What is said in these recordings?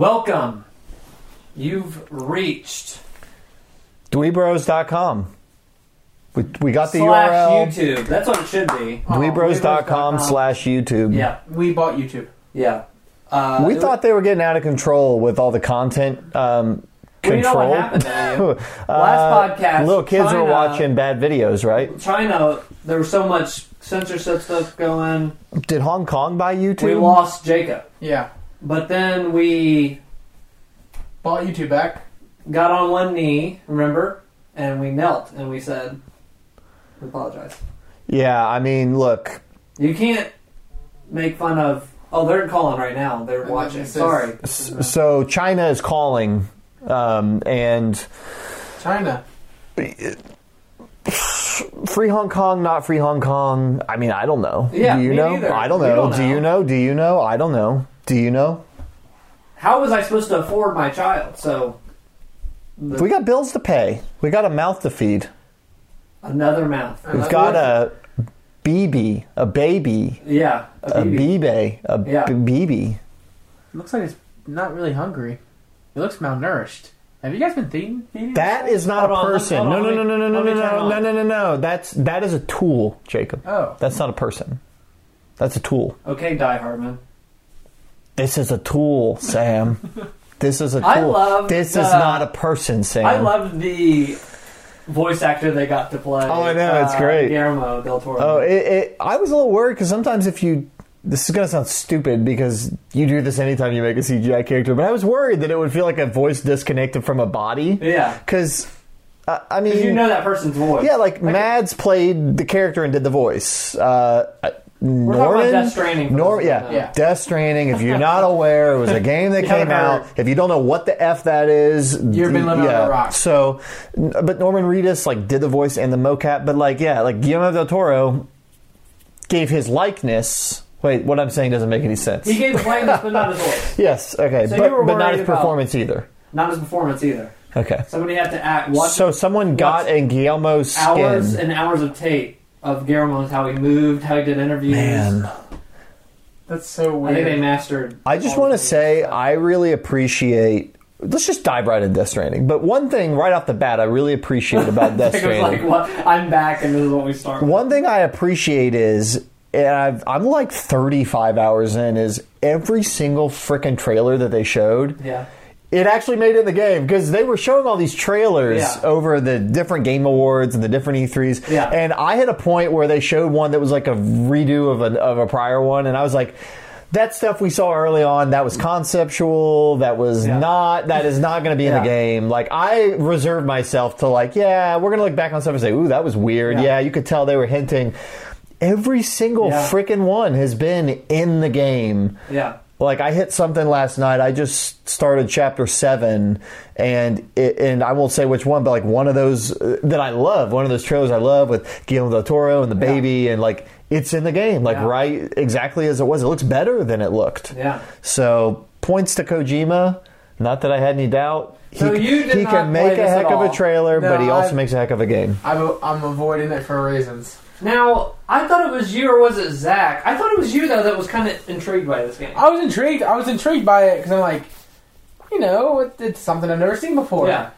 Welcome. You've reached Dweebros.com. We, we got the slash URL. YouTube. That's what it should be. Dweebros.com slash YouTube. Yeah, We bought YouTube. yeah. Uh, We it thought they were getting out of control with all the content um, Well, you know control. what happened to you? Uh, Last podcast, Little kids China- were watching bad videos, right? China, there was so much censorship stuff going. Did Hong Kong buy YouTube? We lost Jacob, Yeah. But then we Bought YouTube back. got on one knee. Remember, and we knelt and we said, "We apologize." Yeah, I mean, look, You can't make fun of. Oh, they're calling right now. They're And watching. it says- Sorry. s- so China is calling, um, and China. free Hong Kong, not free Hong Kong. I mean, I don't know. Yeah, Do you me know? neither. I don't We know. don't Do you know. know? Do you know? I don't know. Do you know? How was I supposed to afford my child? So We got bills to pay. We got a mouth to feed. another mouth. We've got a BB, a baby, yeah, a a BB. BB, a Yeah. b- BB. Looks like it's not really hungry. It looks malnourished. Have you guys been feeding? feeding That is not Hold a on, person. hold No, on, no, no, no, no, no, no, no, no, no, no, no. That's that is a tool, Jacob. Oh. That's not a person. That's a tool. Okay, Die Hardman. This is a tool, Sam. This is a tool. I love this is not a person, Sam. I love the voice actor they got to play. Oh, I know, it's uh, great. Guillermo del Toro. Oh, it, it, I was a little worried because sometimes if you, this is gonna sound stupid because you do this anytime you make a CGI character, but I was worried that it would feel like a voice disconnected from a body. yeah, Because, uh, I mean, you know that person's voice. yeah, like, Mads played the character and did the voice. Uh, talking about Norman, Death Stranding for Norm, those who yeah. Yeah. Death Stranding. If you're not aware, it was a game that came out. If you don't know what the f that is, You've been living yeah. under a rock. So, but Norman Reedus like did the voice and the mocap, but like yeah, like Guillermo del Toro gave his likeness. Wait, what I'm saying doesn't make any sense. he gave the likeness, but not his voice, yes, okay, So but, but not his performance either. not his performance either. Okay, Somebody had to act. Watch so someone got in Guillermo's hours skin. and hours of tape of Guillermo's how he moved, how he did interviews. Man, That's so I think they weird. mastered. I just want to say stuff. I really appreciate. Let's just dive right into Death Stranding. But one thing right off the bat, I really appreciate about Death I think it was Stranding. like, what? I'm back, and this is what we start. with. One thing I appreciate is, and I've, I'm like 35 hours in, is every single freaking trailer that they showed. Yeah. It actually made it in the game because they were showing all these trailers Yeah. over the different game awards and the different E3s. Yeah. And I hit a point where they showed one that was like a redo of a, of a prior one, and I was like, that stuff we saw early on, that was conceptual, that was Yeah. not, that is not going to be in Yeah. the game. Like, I reserved myself to, like, yeah, we're going to look back on stuff and say, ooh, that was weird. Yeah. Yeah, you could tell they were hinting. Every single freaking one has been in the game. Yeah. Like I hit something last night. I just started chapter seven, and it, and I won't say which one, but like one of those uh, that I love, one of those trailers I love with Guillermo del Toro and the baby, and like it's in the game, like Yeah. right exactly as it was. It looks better than it looked. Yeah. So points to Kojima. Not that I had any doubt. He, So you did he not can make a heck of a trailer, No, but he also I- makes a heck of a game. I'm, I'm avoiding it for reasons. Now, I thought it was you, or was it Zach? I thought it was you though that was kind of intrigued by this game. I was intrigued. I was intrigued by it because I'm like, you know, it, it's something I've never seen before. Yeah.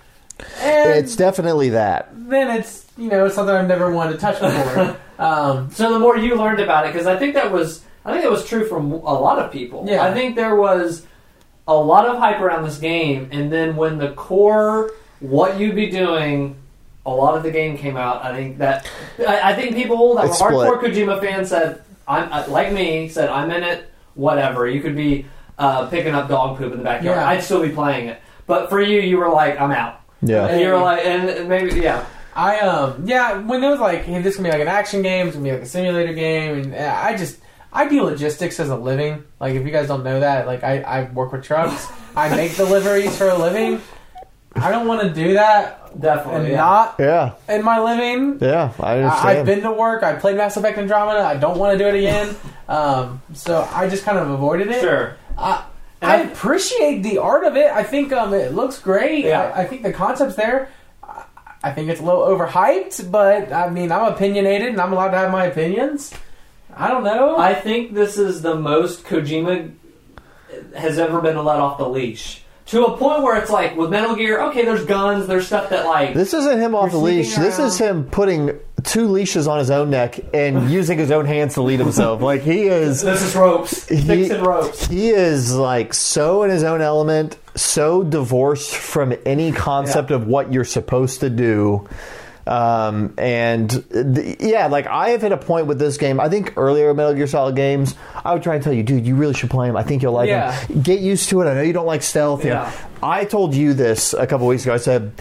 And It's definitely that. then it's you know something I've never wanted to touch before. um, So the more you learned about it, because I think that was, I think that was true from a lot of people. Yeah. I think there was a lot of hype around this game, and then when the core, what you'd be doing, a lot of the game came out. I think that, I, I think people that It's were split. hardcore Kojima fans said, I'm uh, like me, said I'm in it. Whatever, you could be uh, picking up dog poop in the backyard. Yeah. I'd still be playing it. But for you, you were like, I'm out. Yeah. And you were like, and maybe, yeah. I um yeah when it was like hey this gonna be like an action game it's gonna be like a simulator game and uh, I just I do logistics as a living like if you guys don't know that like I, I work with trucks I make deliveries for a living I don't want to do that Definitely. and yeah. not Yeah. in my living Yeah. I I, understand. I've been to work I played Mass Effect Andromeda I don't want to do it again um so I just kind of avoided it Sure. I, I I- appreciate the art of it. I think um, it looks great. Yeah. I, I think the concept's there. I, I think it's a little overhyped, but I mean, I'm opinionated and I'm allowed to have my opinions. I don't know. I think this is the most Kojima has ever been let off the leash. To a point where it's like with Metal Gear, okay, there's guns, there's stuff that like This isn't him off the leash. sneaking This is him putting two leashes on his own neck and using his own hands to lead himself. Like he is. this is ropes, He, and ropes. he is like so in his own element, so divorced from any concept Yeah. of what you're supposed to do. Um, and th- yeah, like I have hit a point with this game. I think earlier Metal Gear Solid games, I would try and tell you, dude, you really should play them. I think you'll like Yeah. them. Get used to it. I know you don't like stealth. you know. Yeah. I told you this a couple weeks ago. I said,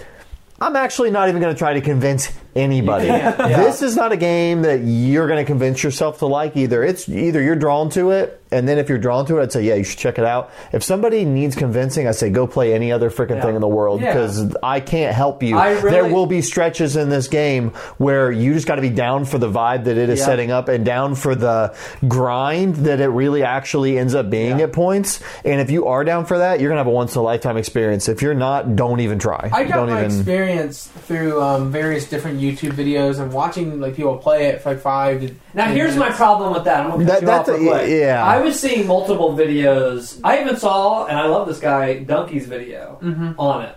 I'm actually not even going to try to convince anybody. Yeah. Yeah. This is not a game that you're going to convince yourself to like either. It's either you're drawn to it, and then if you're drawn to it, I'd say, yeah, you should check it out. If somebody needs convincing, I say, go play any other freaking Yeah. thing in the world Yeah. because I can't help you. Really- there will be stretches in this game where you just got to be down for the vibe that it is Yeah. setting up and down for the grind that it really actually ends up being Yeah. at points. And if you are down for that, you're going to have a once in a lifetime experience. If you're not, don't even try. I got don't my even. experience through um, various different YouTube videos and watching like people play it for like five. To Now 10 here's my problem with that. I'm gonna cut That- you that's off real a- quick. yeah. I was seeing multiple videos. I even saw, and I love this guy, Dunkey's video mm-hmm. on it,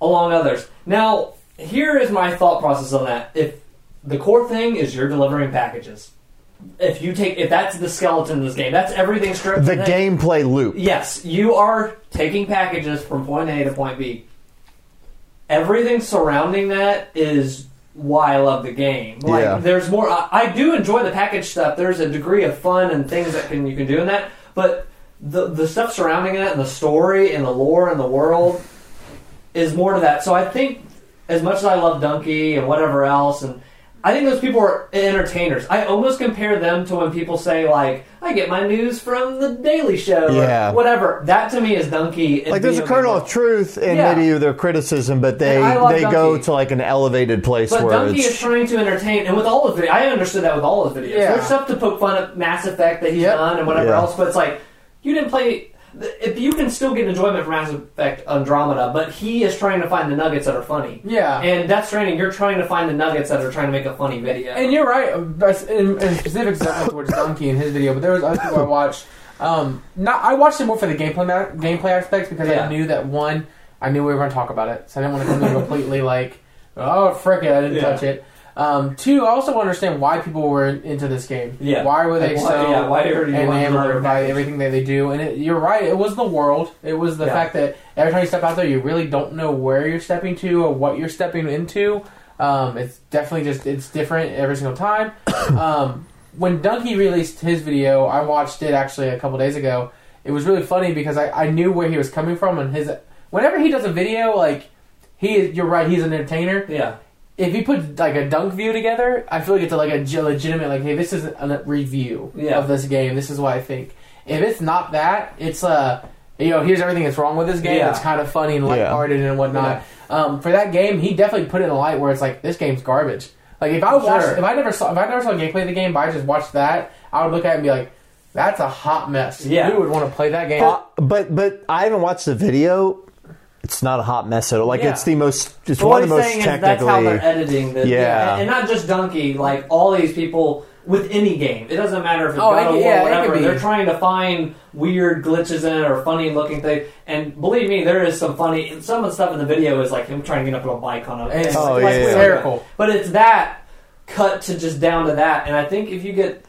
along others. Now, here is my thought process on that. If the core thing is you're delivering packages, if you take, if that's the skeleton of this game, that's everything stripped. The from gameplay loop. Yes, you are taking packages from point A to point B. Everything surrounding that is why I love the game. Like, Yeah. there's more. I, I do enjoy the package stuff. There's a degree of fun and things that can you can do in that, but the the stuff surrounding it and the story and the lore and the world is more to that. So I think, as much as I love Dunkey and whatever else, and I think those people are entertainers. I almost compare them to when people say like, "I get my news from the Daily Show," Yeah. or whatever. That to me is Dunkey. Like there's a kernel game of truth in Yeah. maybe their criticism, but they And I love they go to like an elevated place But where Dunkey it's is trying to entertain, and with all of videos, I understood that with all of his videos. Yeah. There's stuff to poke fun at Mass Effect that he's Yep. done and whatever Yeah. else, but it's like you didn't play. If you can still get enjoyment from Mass Effect Andromeda, but he is trying to find the nuggets that are funny. Yeah. And Death Stranding, you're trying to find the nuggets that are trying to make a funny video. And you're right. but In, in specifics, not towards Dunkey in his video, but there was other people I watched. Um, not I watched it more for the gameplay ma- gameplay aspects because Yeah. I knew that one, I knew we were going to talk about it, so I didn't want to come in completely like, oh frick it, I didn't Yeah. touch it. Um, two, I also understand why people were into this game. Yeah. Why were they Like, so yeah, why are you wanting enamored by everything that they do? And it, you're right. It was the world. It was the Yeah. fact that every time you step out there, you really don't know where you're stepping to or what you're stepping into. Um, it's definitely just it's different every single time. um, when Dunkey released his video, I watched it actually a couple days ago. It was really funny because I, I knew where he was coming from and his. Whenever he does a video, like he is, you're right, he's an entertainer. yeah. If you put like a dunk view together, I feel like it's like a legitimate like, hey, this is a review Yeah. of this game. This is what I think. If it's not that, it's uh, you know, here's everything that's wrong with this game. Yeah. It's kind of funny and Yeah. lighthearted and whatnot. Um, for that game, he definitely put it in a light where it's like this game's garbage. Like if I watched, Sure. if I never saw, if I never saw gameplay of the game, but I just watched that, I would look at it and be like, that's a hot mess. Yeah. Who would want to play that game? But but I haven't watched the video. It's not a hot mess at all. Like Yeah. it's the most. It's But one what of the most saying is that's how technically. they're editing the Yeah. and, and not just Dunkey, like all these people with any game. It doesn't matter if it's Oh, God it of could- War yeah, or whatever. They're trying to find weird glitches in it or funny looking things. And believe me, there is some funny. Some of the stuff in the video is like him trying to get up on a bike on a. It's Oh, like, yeah, like, yeah. hysterical. But it's that cut to just down to that. And I think if you get.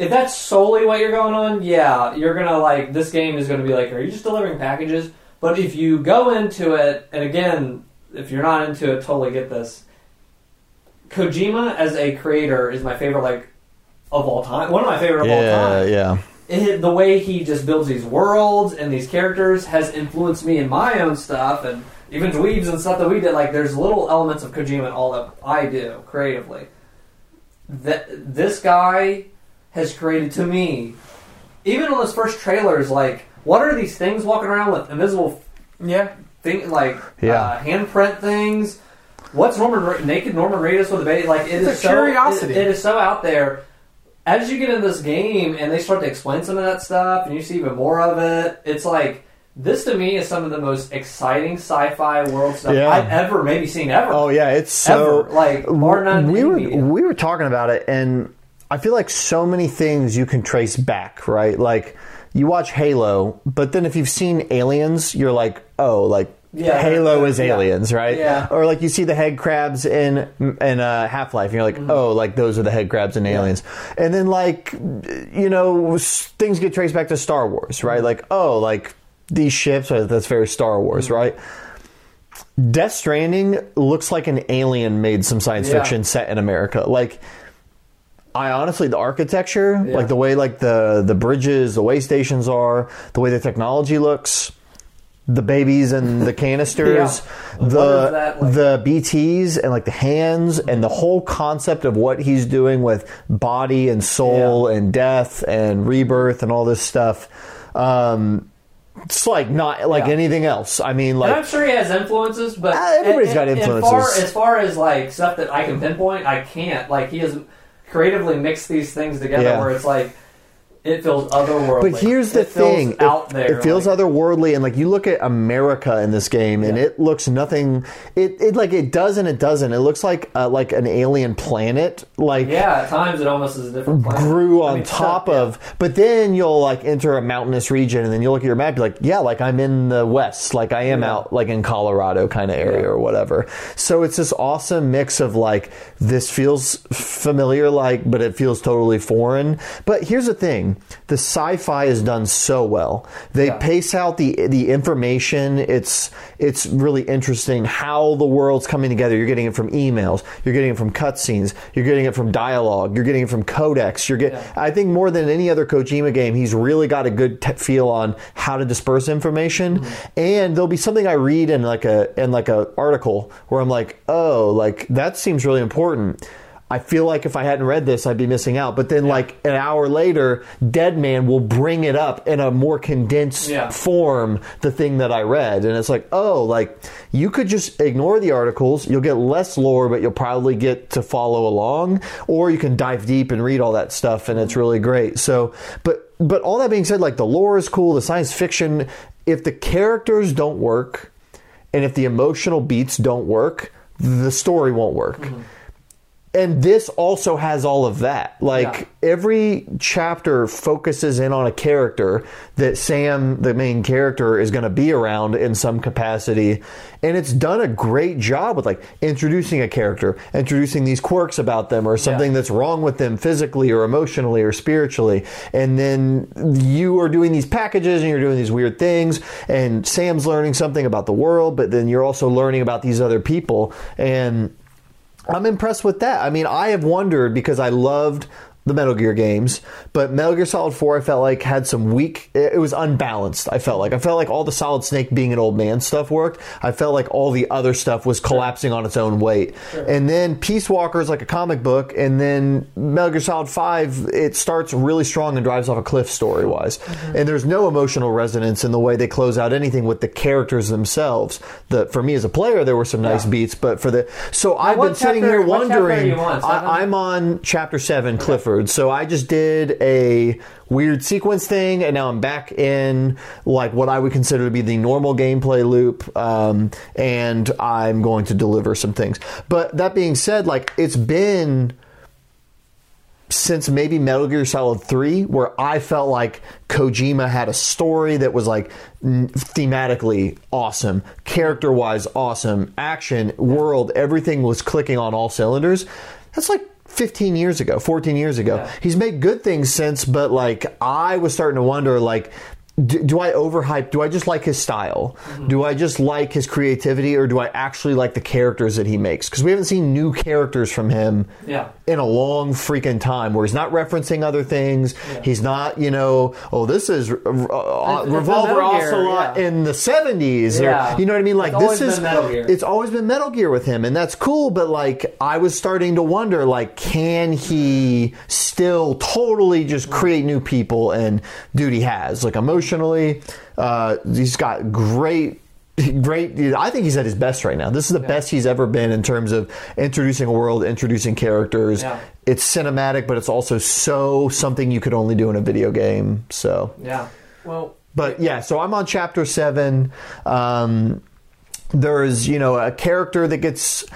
If that's solely what you're going on, yeah, you're gonna like this game is gonna be like, are you just delivering packages? But if you go into it, and again, if you're not into it, totally get this. Kojima as a creator is my favorite, like of all time. One of my favorite of all time. yeah. It, the way he just builds these worlds and these characters has influenced me in my own stuff, and even dweebs and stuff that we did. Like, there's little elements of Kojima in all that I do creatively. That this guy has created to me, even on his first trailers, like what are these things walking around with invisible Yeah. thing like Yeah. uh, handprint things. What's Norman Ra- naked Norman Reedus with a baby? Like it It's is a so curiosity. it- it is so out there. As you get into this game and they start to explain some of that stuff, and you see even more of it, it's like this to me is some of the most exciting sci-fi world stuff Yeah. I've ever maybe seen ever. Oh yeah, it's so. Ever. Like, bar none we were media. we were talking about it, and I feel like so many things you can trace back, right? Like you watch Halo, but then if you've seen Aliens, you're like, oh, like Yeah, Halo is yeah. aliens, right? Yeah. Or like you see the head crabs in in uh, Half Life, and you're like, Mm-hmm. oh, like those are the head crabs in Aliens. And then like, you know, things get traced back to Star Wars, Mm-hmm. right? Like, oh, like these ships, uh, that's very Star Wars, Mm-hmm. right? Death Stranding looks like an alien made some science Yeah. fiction set in America. Like, I honestly, the architecture, Yeah. like the way like the the bridges, the way stations are, the way the technology looks, the babies and the canisters, Yeah. The that, like- the BTs and like the hands and the whole concept of what he's doing with body and soul Yeah. and death and rebirth and all this stuff. Um, it's like not like Yeah. anything else. I mean, and like I'm sure he has influences, but Ah, everybody's and- got and- and influences. far, as far as like stuff that I can pinpoint, I can't. Like he has creatively mix these things together, Yeah. where it's like it feels otherworldly. But here's the It thing: out there. it feels like, otherworldly, and like you look at America in this game, and it looks nothing. It, it like it does and it doesn't. It looks like uh, like an alien planet. Like Yeah, at times it almost is a different planet. grew I on mean, top stuff- yeah. of but then you'll like enter a mountainous region and then you look at your map you're like yeah like i'm in the west like i am Yeah. out like in colorado kind of area Yeah. or whatever so it's this awesome mix of like this feels familiar like but it feels totally foreign but here's the thing the sci-fi is done so well. They Yeah. pace out the the information. It's it's really interesting how the world's coming together. You're getting it from emails. You're getting it from cutscenes. You're getting it from dialogue. You're getting it from codex you're getting Yeah. i think more than any other kojima game he's really got a good te- feel on how to disperse information. Mm-hmm. and there'll be something i read in like a in like a article where i'm like oh like that seems really important I feel like if I hadn't read this, I'd be missing out. But then, like an hour later, Deadman will bring it up in a more condensed Yeah. form the thing that I read. And it's like, oh, like you could just ignore the articles. You'll get less lore, but you'll probably get to follow along. Or you can dive deep and read all that stuff, and it's really great. So, but but all that being said, like the lore is cool, the science fiction. If the characters don't work, and if the emotional beats don't work, the story won't work. Mm-hmm. And this also has all of that. Like every chapter focuses in on a character that Sam, the main character, is going to be around in some capacity. And it's done a great job with like introducing a character, introducing these quirks about them or something Yeah. that's wrong with them physically or emotionally or spiritually. And then you are doing these packages and you're doing these weird things. And Sam's learning something about the world, but then you're also learning about these other people. And I'm impressed with that. I mean, I have wondered because I loved the Metal Gear games, but Metal Gear Solid 4 I felt like had some weak it was unbalanced. I felt like I felt like all the Solid Snake being an old man stuff worked. I felt like all the other stuff was collapsing on its own weight. And then Peace Walker is like a comic book and then Metal Gear Solid 5 it starts really strong and drives off a cliff story-wise. Mm-hmm. And there's no emotional resonance in the way they close out anything with the characters themselves. The for me as a player there were some nice Yeah. beats, but for the so I've what been sitting here chapter wondering. you on, seven? I, I'm on chapter seven, Clifford. So I just did a weird sequence thing, and now I'm back in like what I would consider to be the normal gameplay loop, um, and I'm going to deliver some things. But that being said, like it's been since maybe Metal Gear Solid 3 where I felt like Kojima had a story that was like thematically awesome, character-wise awesome, action, world, everything was clicking on all cylinders. That's like 15 years ago, 14 years ago. Yeah. He's made good things since, but like I was starting to wonder like do, do I overhype? Do I just like his style? Do I just like his creativity, or do I actually like the characters that he makes? Because we haven't seen new characters from him Yeah. in a long freaking time where he's not referencing other things. He's not, you know, oh, this is uh, uh, It's- it's Revolver Ocelot yeah. in the 70s. Yeah. Or, you know what I mean? Like, It's this is, Metal Gear. it's always been Metal Gear with him, and that's cool, but like, I was starting to wonder, like, can he still totally just create new people? And dude, he has. Like, emotionally, uh, he's got great great i think he's at his best right now. This is the best he's ever been in terms of introducing a world introducing characters. Yeah. it's cinematic but it's also so something you could only do in a video game so. Yeah. Well, but yeah so i'm on chapter seven. Um, there's you know a character that gets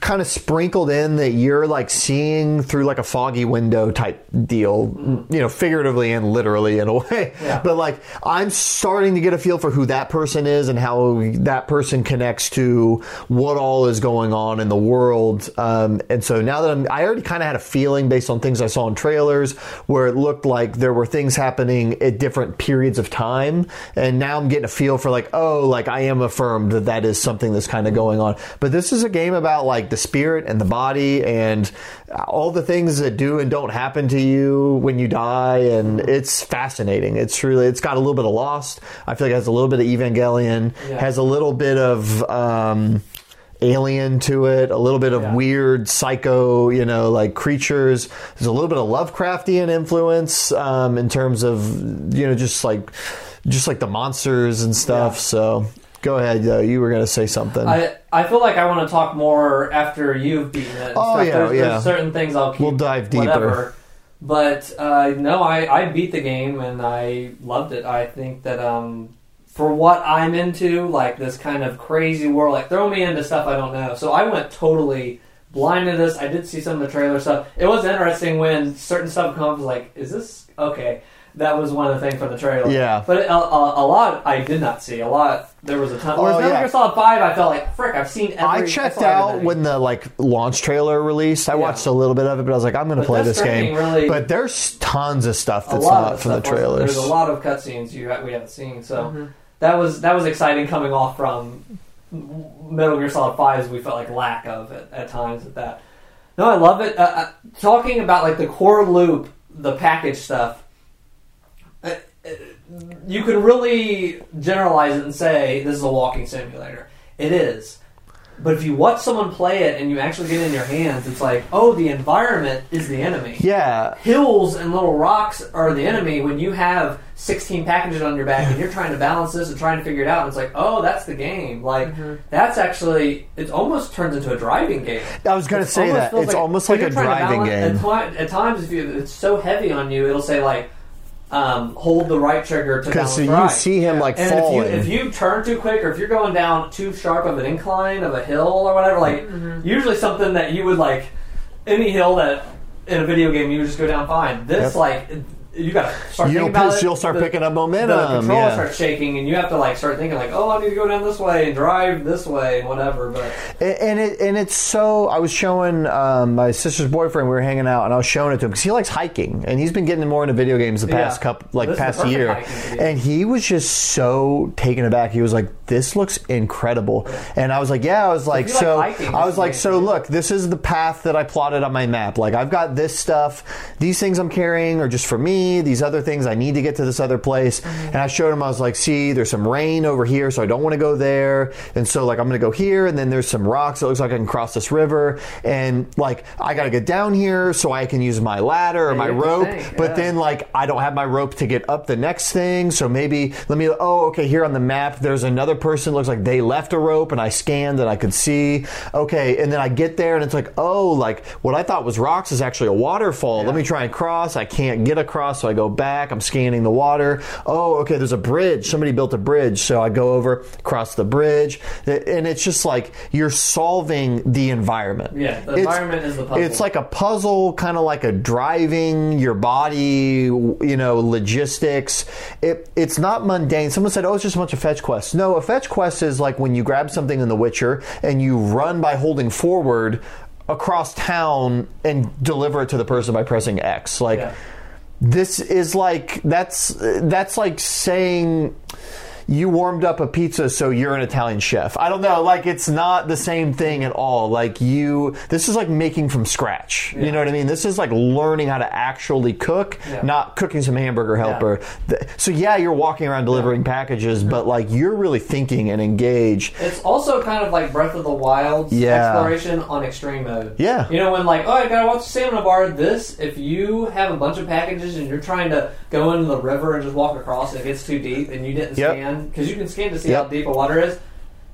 kind of sprinkled in that you're like seeing through like a foggy window type deal, you know, figuratively and literally in a way. Yeah. But like I'm starting to get a feel for who that person is and how that person connects to what all is going on in the world. Um, and so now that I'm, I already kind of had a feeling based on things I saw in trailers where it looked like there were things happening at different periods of time. And now I'm getting a feel for like, oh, like I am affirmed that that is something that's kind of going on. But this is a game about like the spirit and the body and all the things that do and don't happen to you when you die. And it's fascinating. It's really, it's got a little bit of Lost. I feel like it has a little bit of Evangelion, Yeah. has a little bit of, um, alien to it, a little bit of Yeah. weird psycho, you know, like creatures. There's a little bit of Lovecraftian influence um, in terms of, you know, just like just like the monsters and stuff. Yeah. So go ahead, though. You were going to say something. I, I feel like I want to talk more after you've beaten it. Oh, stuff. yeah, there's, yeah. There's certain things I'll keep. We'll dive deeper. Whatever. But uh, no, I, I beat the game and I loved it. I think that um, for what I'm into, like this kind of crazy world, like throw me into stuff I don't know. So I went totally blind to this. I did see some of the trailer stuff. It was interesting when certain stuff comes. Like, is this okay? That was one of the things from the trailer. Yeah. But a, a, a lot I did not see. A lot there was a ton. Whereas Oh, Metal yeah. Gear Solid Five, I felt like frick. I've seen. Every, I checked saw out everything. when the like launch trailer released. I Yeah. watched a little bit of it, but I was like, I'm going to play this game. Really- but there's tons of stuff that's not of from the stuff wasn't- trailers. There's a lot of cutscenes you we haven't seen, so Mm-hmm. that was that was exciting coming off from Metal Gear Solid Five. We felt like lack of it at times at that. No, I love it. Uh, uh, talking about like the core loop, the package stuff. You can really generalize it and say this is a walking simulator. It is. But if you watch someone play it and you actually get it in your hands, it's like, oh, the environment is the enemy yeah, hills and little rocks are the enemy when you have 16 packages on your back and you're trying to balance this and trying to figure it out. And it's like, oh, that's the game. Like, Mm-hmm. that's actually, it almost turns into a driving game. I was going to It's say that. feels It's almost like a you're trying to driving balance- game. At, at times, if you, it's so heavy on you, it'll say, like, um, hold the right trigger to Because balance you right. see him like And if falling. you if you turn too quick, or if you're going down too sharp of an incline of a hill or whatever, like Mm-hmm. usually something that you would like any hill that in a video game you would just go down fine. This Yep. like you got to start You'll thinking about piss- it. you'll start The- picking up The momentum, controller yeah. starts shaking, and you have to like start thinking like, oh, I need to go down this way and drive this way and whatever. But And- and it and it's so. I was showing um, my sister's boyfriend. We were hanging out, and I was showing it to him because he likes hiking, and he's been getting more into video games the past Yeah. couple, like This past year. And he was just so taken aback. He was like, "This looks incredible," and I was like, "Yeah." I was like, like "So," hiking, I was like, "So look, this is the path that I plotted on my map. Like, I've got this stuff. These things I'm carrying are just for me. These other things I need to get to this other place." Mm-hmm. And I showed him. I was like, "See, there's some rain over here, so I don't want to go there." And so like I'm going to go here, and then there's some rocks. It looks like I can cross this river, and like I got to get down here so I can use my ladder or Yeah, my you have to rope. But then like I don't have my rope to get up the next thing, so maybe let me. Oh, okay. Here on the map, there's another person. Looks like they left a rope, and I scanned and I could see. Okay, and then I get there, and it's like, oh, like what I thought was rocks is actually a waterfall. Let me try and cross. I can't get across, so I go back. I'm scanning the water. Oh, okay. There's a bridge. Somebody built a bridge, so I go over, cross the bridge, and it's just like you're solving the environment. yeah, the It's- environment is the puzzle. it's like a puzzle, kind of like a driving your body, you know, logistics. It, it's not mundane. Someone said, "Oh, it's just a bunch of fetch quests." No, a fetch quest is like when you grab something in The Witcher and you run by holding forward across town and deliver it to the person by pressing X. Like Yeah. this is like that's that's like saying you warmed up a pizza so you're an Italian chef. I don't know, like it's not the same thing at all. Like you this is like making from scratch. You know what I mean? This is like learning how to actually cook, Yeah. not cooking some hamburger helper. Th- So yeah, you're walking around delivering packages, but like you're really thinking and engaged. It's also kind of like Breath of the Wild's Yeah. exploration on extreme mode. Yeah. You know, when like, oh, I gotta watch the stamina bar. This, if you have a bunch of packages and you're trying to go into the river and just walk across and it gets too deep and you didn't Yep. Scan, because you can scan to see Yep. how deep a water is,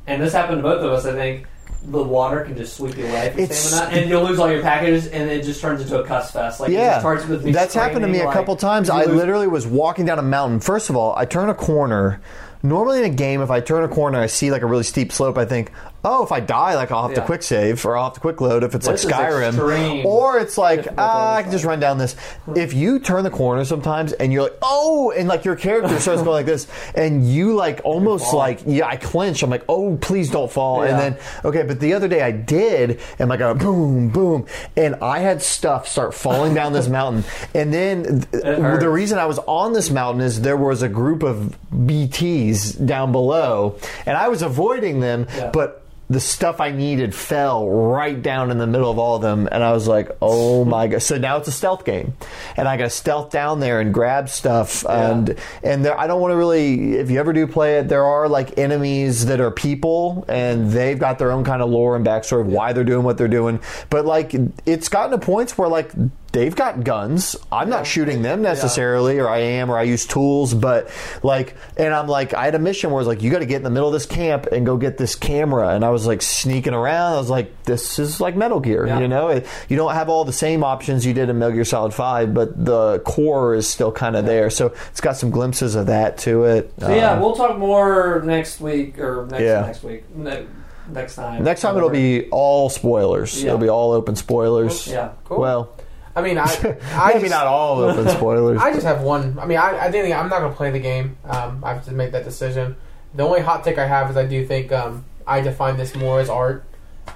and this happened to both of us, I think. The water can just sweep you away stamina, and you'll lose all your packages, and it just turns into a cuss fest. Like, Yeah, just starts with me that's happened to me a couple times. I lose- literally was walking down a mountain. First of all, I turn a corner. Normally in a game, if I turn a corner, I see like a really steep slope. I think, oh, if I die, like I'll have to quick save or I'll have to quick load if it's This like Skyrim, extreme or it's like ah, I can just run down this. If you turn the corner sometimes and you're like, oh, and like your character starts going like this, and you like almost like yeah, I clench. I'm like, oh, please don't fall. And then okay, but the other day I did, and like a boom, boom, and I had stuff start falling down this mountain, and then th- the reason I was on this mountain is there was a group of BTs down below, and I was avoiding them, Yeah. but the stuff I needed fell right down in the middle of all of them, and I was like, "Oh my god!" So now it's a stealth game, and I got to stealth down there and grab stuff, and and there, I don't want to really. If you ever do play it, there are like enemies that are people, and they've got their own kind of lore and backstory of why they're doing what they're doing. But like, it's gotten to points where like they've got guns. I'm not shooting them necessarily, or I am, or I use tools, but like, and I'm like, I had a mission where it's like, you got to get in the middle of this camp and go get this camera, and I was like sneaking around. I was like, this is like Metal Gear, Yeah. you know? It, you don't have all the same options you did in Metal Gear Solid Five, but the core is still kind of there. So it's got some glimpses of that to it. So yeah, Um, we'll talk more next week or next Yeah. next week. Ne- next time. next time it'll be all spoilers. Yeah. It'll be all open spoilers. Yeah. Cool. Well, I mean, I, I maybe just, not all open spoilers. I just have one. I mean, I, I think I'm not going to play the game. Um, I have to make that decision. The only hot take I have is I do think um, I define this more as art.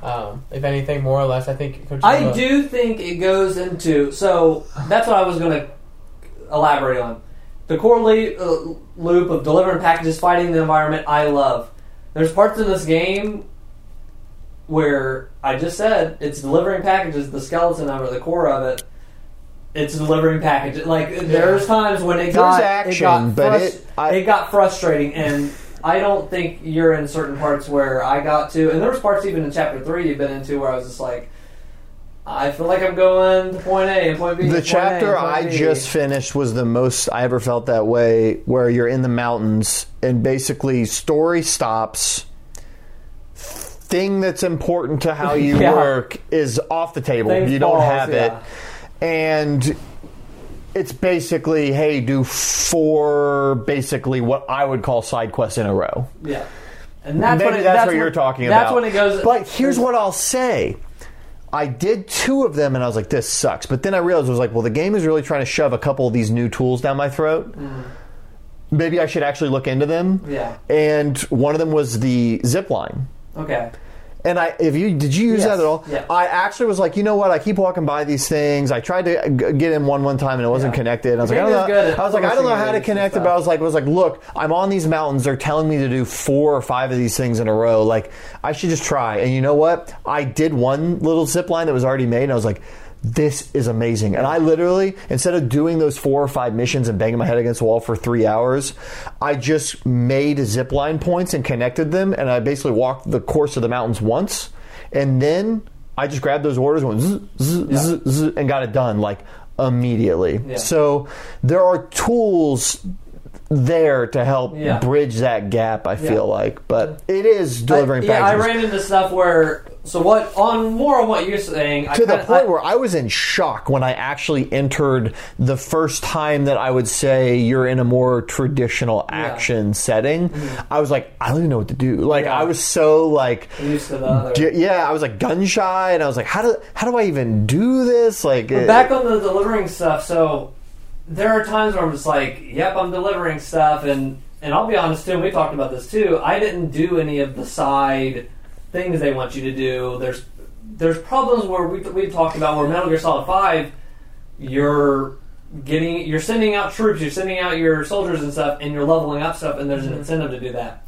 Um, if anything, more or less, I think. Coach I do think it goes into so that's what I was going to elaborate on. The core le- uh, loop of delivering packages, fighting the environment. I love. There's parts of this game where I just said it's delivering packages. The skeleton of it, the core of it, it's delivering packages. Like there's times when it got action, it got but frus- it- I- it got frustrating and. I don't think you're in certain parts where I got to, and there was parts even in chapter three you've been into where I was just like, I feel like I'm going to point A and point B. The A chapter I B. just finished was the most I ever felt that way, where you're in the mountains and basically story stops. Thing that's important to how you Yeah. work is off the table. Things you don't falls, have it, yeah. And it's basically hey, do four basically what I would call side quests in a row. yeah, and that's Maybe when it, that's, that's what you're talking that's about. That's when it goes. But here's what I'll say. I did two of them and I was like, this sucks. But then I realized I was like, well, the game is really trying to shove a couple of these new tools down my throat. Maybe I should actually look into them. Mm. Yeah. And one of them was the zip line. Okay, And I, if you did you use Yes. that at all? Yeah. I actually was like, you know what? I keep walking by these things. I tried to g- get in one one time and it wasn't Yeah. connected. I was like, I don't know. I was like, I don't know how to connect it. But I was like, I was like, look, I'm on these mountains. They're telling me to do four or five of these things in a row. Like, I should just try. And you know what? I did one little zip line that was already made. And I was like. This is amazing. And I literally, instead of doing those four or five missions and banging my head against the wall for three hours, I just made zip line points and connected them. And I basically walked the course of the mountains once and then I just grabbed those orders, went zzz, zzz, zzz, zzz, and got it done like immediately. Yeah. So there are tools there to help Yeah. bridge that gap. I feel Yeah. like, but it is delivering I, yeah, I ran into stuff where. So what? On more on what you're saying, I to the point I- where I was in shock when I actually entered the first time that I would say you're in a more traditional action setting. I was like, I don't even know what to do. Like Mm-hmm. Yeah. I was so like used to the other. J- yeah, I was like gun shy, and I was like, how do how do I even do this? Like, back on the delivering stuff, so there are times where I'm just like, "Yep, I'm delivering stuff," and and I'll be honest too. And we talked about this too. I didn't do any of the side things they want you to do. There's there's problems where we we talked about where Metal Gear Solid Five, you're getting you're sending out troops, you're sending out your soldiers and stuff, and you're leveling up stuff, and there's an incentive to do that.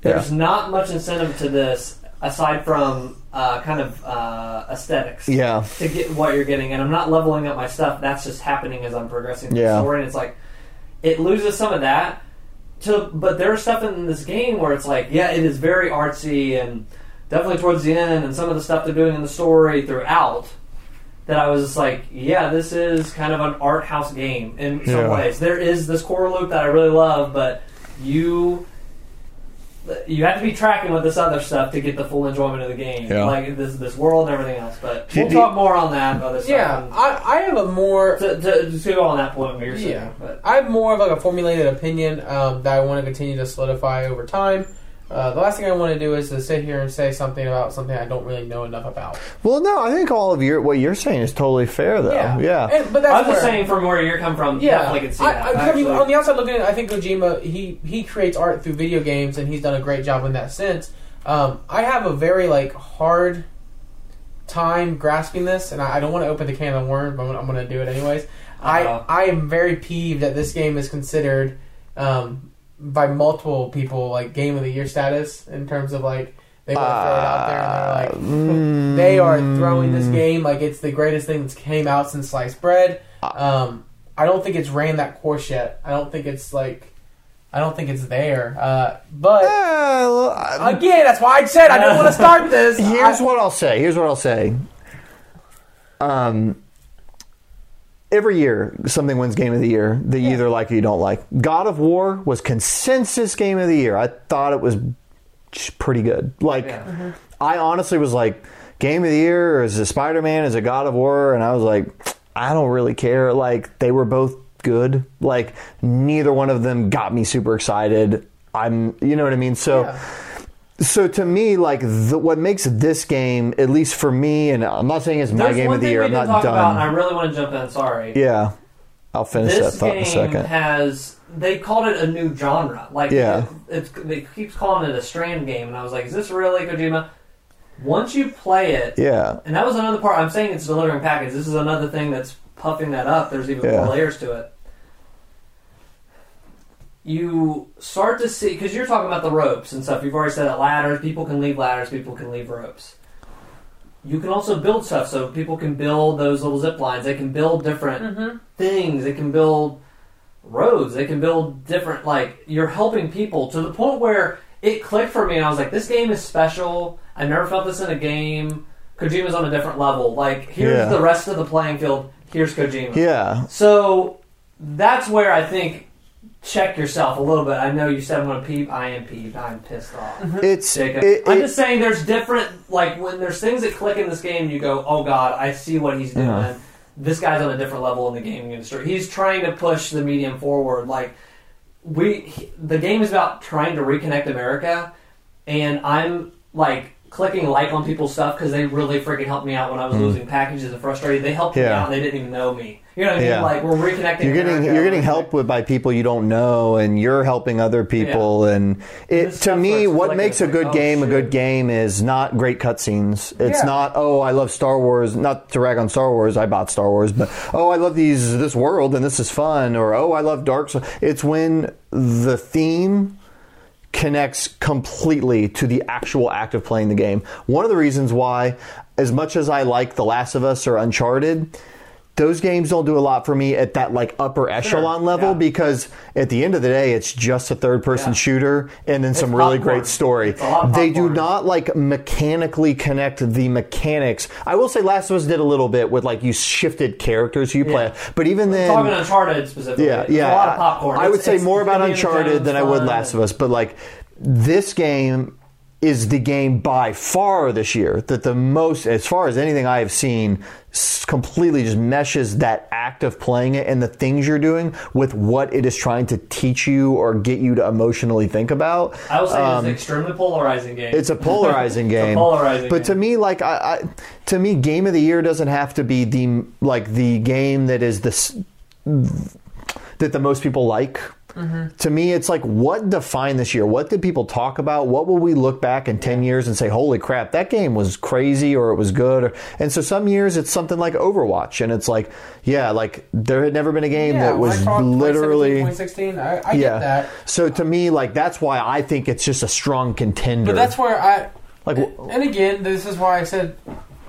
There's Yeah. not much incentive to this aside from uh, kind of uh, aesthetics yeah, to get what you're getting, and I'm not leveling up my stuff. That's just happening as I'm progressing Yeah. the story, and it's like it loses some of that. To but there's stuff in this game where it's like, yeah, it is very artsy, and definitely towards the end, and some of the stuff they're doing in the story throughout. That I was just like, yeah, this is kind of an art house game in some Yeah. ways. There is this core loop that I really love, but you you have to be tracking with this other stuff to get the full enjoyment of the game, Yeah. like this this world and everything else. But we'll The- talk more on that other stuff. Yeah, I, I have a more to, to, to go on that point where you're Yeah, saying, but I have more of like a formulated opinion um, that I want to continue to solidify over time. Uh, the last thing I want to do is to sit here and say something about something I don't really know enough about. Well, no, I think all of your what you're saying is totally fair, though. Yeah, Yeah. And- but that's I was just where- saying from where you're coming from, Yeah, definitely can see I, that. I, I mean, actually. on the outside looking at it, I think Kojima he he creates art through video games, and he's done a great job in that sense. Um, I have a very like hard time grasping this, and I, I don't want to open the can of worms, but I'm, I'm going to do it anyways. Uh-oh. I I am very peeved that this game is considered um, by multiple people like game of the year status in terms of like they want to throw it out there and they're like Mm, they are throwing this game like it's the greatest thing that's came out since sliced bread. Um, I don't think it's ran that course yet. I don't think it's like I don't think it's there. Uh, but Uh, again, that's why I said I don't want to start this. Here's I- what I'll say. Here's what I'll say. Um, every year something wins Game of the Year that you either like or you don't like. God of War was consensus Game of the Year. I thought it was pretty good. Like, Yeah. Mm-hmm. I honestly was like, Game of the Year is it Spider Man? Is it God of War? And I was like, I don't really care. Like, they were both good. Like, neither one of them got me super excited. I'm, you know what I mean? So. Yeah. So to me, like the, what makes this game, at least for me, and I'm not saying it's my There's game one of the thing year. we I'm didn't not talk about, and I really want to jump in. Sorry. Yeah, I'll finish that this thought in a game second. has they called it a new genre. Like Yeah. it, keeps calling it a strand game, and I was like, is this really Kojima? Once you play it, yeah, and that was another part. I'm saying it's delivering package. This is another thing that's puffing that up. There's even Yeah. more layers to it. You start to see because you're talking about the ropes and stuff. You've already said that ladders. People can leave ladders. People can leave ropes. You can also build stuff, so people can build those little zip lines. They can build different Mm-hmm. things. They can build roads. They can build different. Like you're helping people to the point where it clicked for me, and I was like, "This game is special. I never felt this in a game. Kojima's on a different level. Like here's Yeah. the rest of the playing field. Here's Kojima. yeah, So that's where I think check yourself a little bit. I know you said I'm going to peeve. I am peeved. I'm pissed off. it's Jacob. it, I'm it- just saying there's different like when there's things that click in this game you go, Oh god, I see what he's doing. Yeah. This guy's on a different level in the gaming industry. He's trying to push the medium forward. Like we he- the game is about trying to reconnect America and I'm like clicking like on people's stuff because they really freaking helped me out when I was losing packages and frustrated. They helped me Mm. Out and they didn't even know me. You know what I mean? Yeah. Like we're reconnecting. you're getting America. you're getting help with by people you don't know, and you're helping other people. And it to me, what makes a good like, oh, game a good game is not great cutscenes. It's Yeah. not oh I love Star Wars. Not to rag on Star Wars, I bought Star Wars, but oh I love these this world and this is fun, or oh I love Dark Souls. It's when the theme connects completely to the actual act of playing the game. One of the reasons why, as much as I like The Last of Us or Uncharted, those games don't do a lot for me at that like upper echelon level yeah. because at the end of the day it's just a third person Yeah. shooter and then some really popcorn. great story. It's a lot of They do not like mechanically connect the mechanics. I will say Last of Us did a little bit with like you shifted characters you play, Yeah. but even then talking Uncharted specifically. yeah, yeah. a lot of popcorn. I would say more about Uncharted than I would. Last of Us, but like this game is the game by far this year that the most, as far as anything I have seen, completely just meshes that act of playing it and the things you're doing with what it is trying to teach you or get you to emotionally think about. I will say Um, it's an extremely polarizing game. it's a polarizing game. polarizing but to me, like I, I, to me, game of the year doesn't have to be the like the game that is this that the most people like. To me, it's like what defined this year? What did people talk about? What will we look back in ten years and say, "Holy crap, that game was crazy," or "It was good"? And so some years it's something like Overwatch, and it's like, yeah, like there had never been a game Yeah, that was literally. 2016, I, I Yeah. get that. So to me, like that's why I think it's just a strong contender. But that's where I. Like, and, and again, this is why I said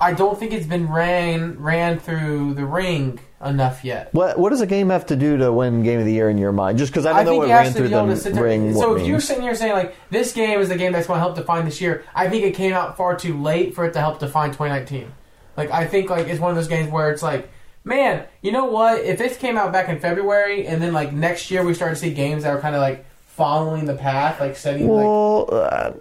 I don't think it's been ran ran through the ring enough yet. What what does a game have to do to win Game of the Year in your mind? Just because I don't I know what ran through be able to sit the there. ring. So if you're sitting here saying like this game is the game that's going to help define this year, I think it came out far too late for it to help define 2019. Like I think like it's one of those games where it's like, man, you know what? If this came out back in February and then like next year we start to see games that are kind of like following the path, like setting like well, uh,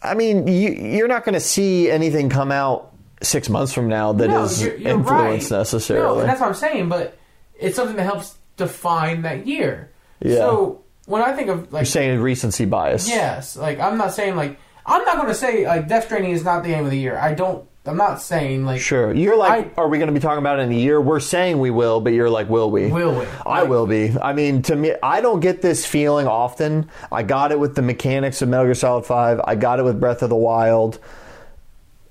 I mean, you, you're not going to see anything come out six months from now that is No, you're- you're influenced right. necessarily. No, that's what I'm saying. But it's something that helps define that year. Yeah. So when I think of You're like saying recency bias. yes, like I'm not saying like I'm not going to say like Death Stranding is not the game of the year. I don't. I'm not saying like Sure. You're like, I- are we going to be talking about it in a year? We're saying we will, but you're like, will we? will we? I will be. I mean, to me, I don't get this feeling often. I got it with the mechanics of Metal Gear Solid 5. I got it with Breath of the Wild.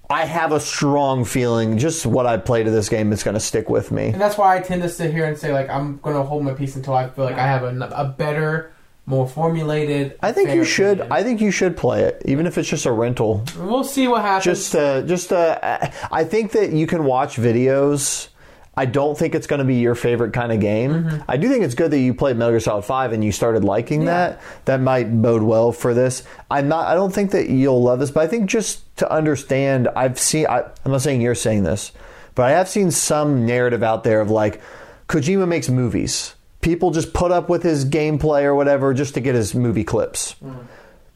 I have a strong feeling just what I played of this game is going to stick with me. And that's why I tend to sit here and say like I'm going to hold my peace until I feel like I have a, a better, more formulated. I think you should. opinion. I think you should play it, even if it's just a rental. we'll see what happens. Just, uh, just. Uh, I think that you can watch videos. I don't think it's going to be your favorite kind of game. Mm-hmm. I do think it's good that you played Metal Gear Solid Five and you started liking Yeah. that. That might bode well for this. I'm not. I don't think that you'll love this, but I think just to understand, I've seen. I, I'm not saying you're saying this, but I have seen some narrative out there of like Kojima makes movies. People just put up with his gameplay or whatever just to get his movie clips. Mm.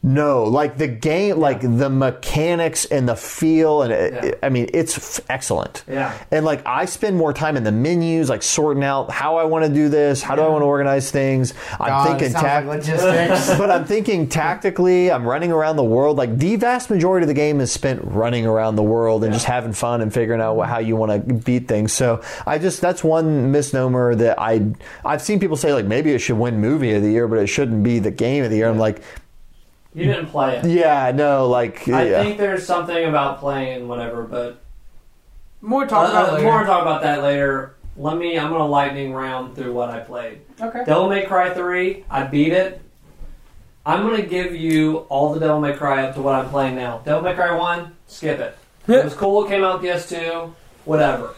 No, like the game, like the mechanics and the feel, and it, Yeah. it- I mean, it's f- excellent. Yeah. And like, I spend more time in the menus, like sorting out how I want to do this, how do I want to organize things. I'm God, thinking it sounds tac- like logistics. but I'm thinking tactically. I'm running around the world. Like the vast majority of the game is spent running around the world and just having fun and figuring out what, how you want to beat things. So I just that's one misnomer that I I've seen people say like maybe it should win movie of the year, but it shouldn't be the game of the year. I'm like, You didn't play it. yeah, no, like I yeah. think there's something about playing whatever, but more talk uh, about uh, later. more talk about that later. Let me. I'm gonna lightning round through what I played. Okay. Devil May Cry 3, I beat it. I'm going to give you all the Devil May Cry up to what I'm playing now. Devil May Cry 1, skip it. It was cool, it came out on PS2, whatever.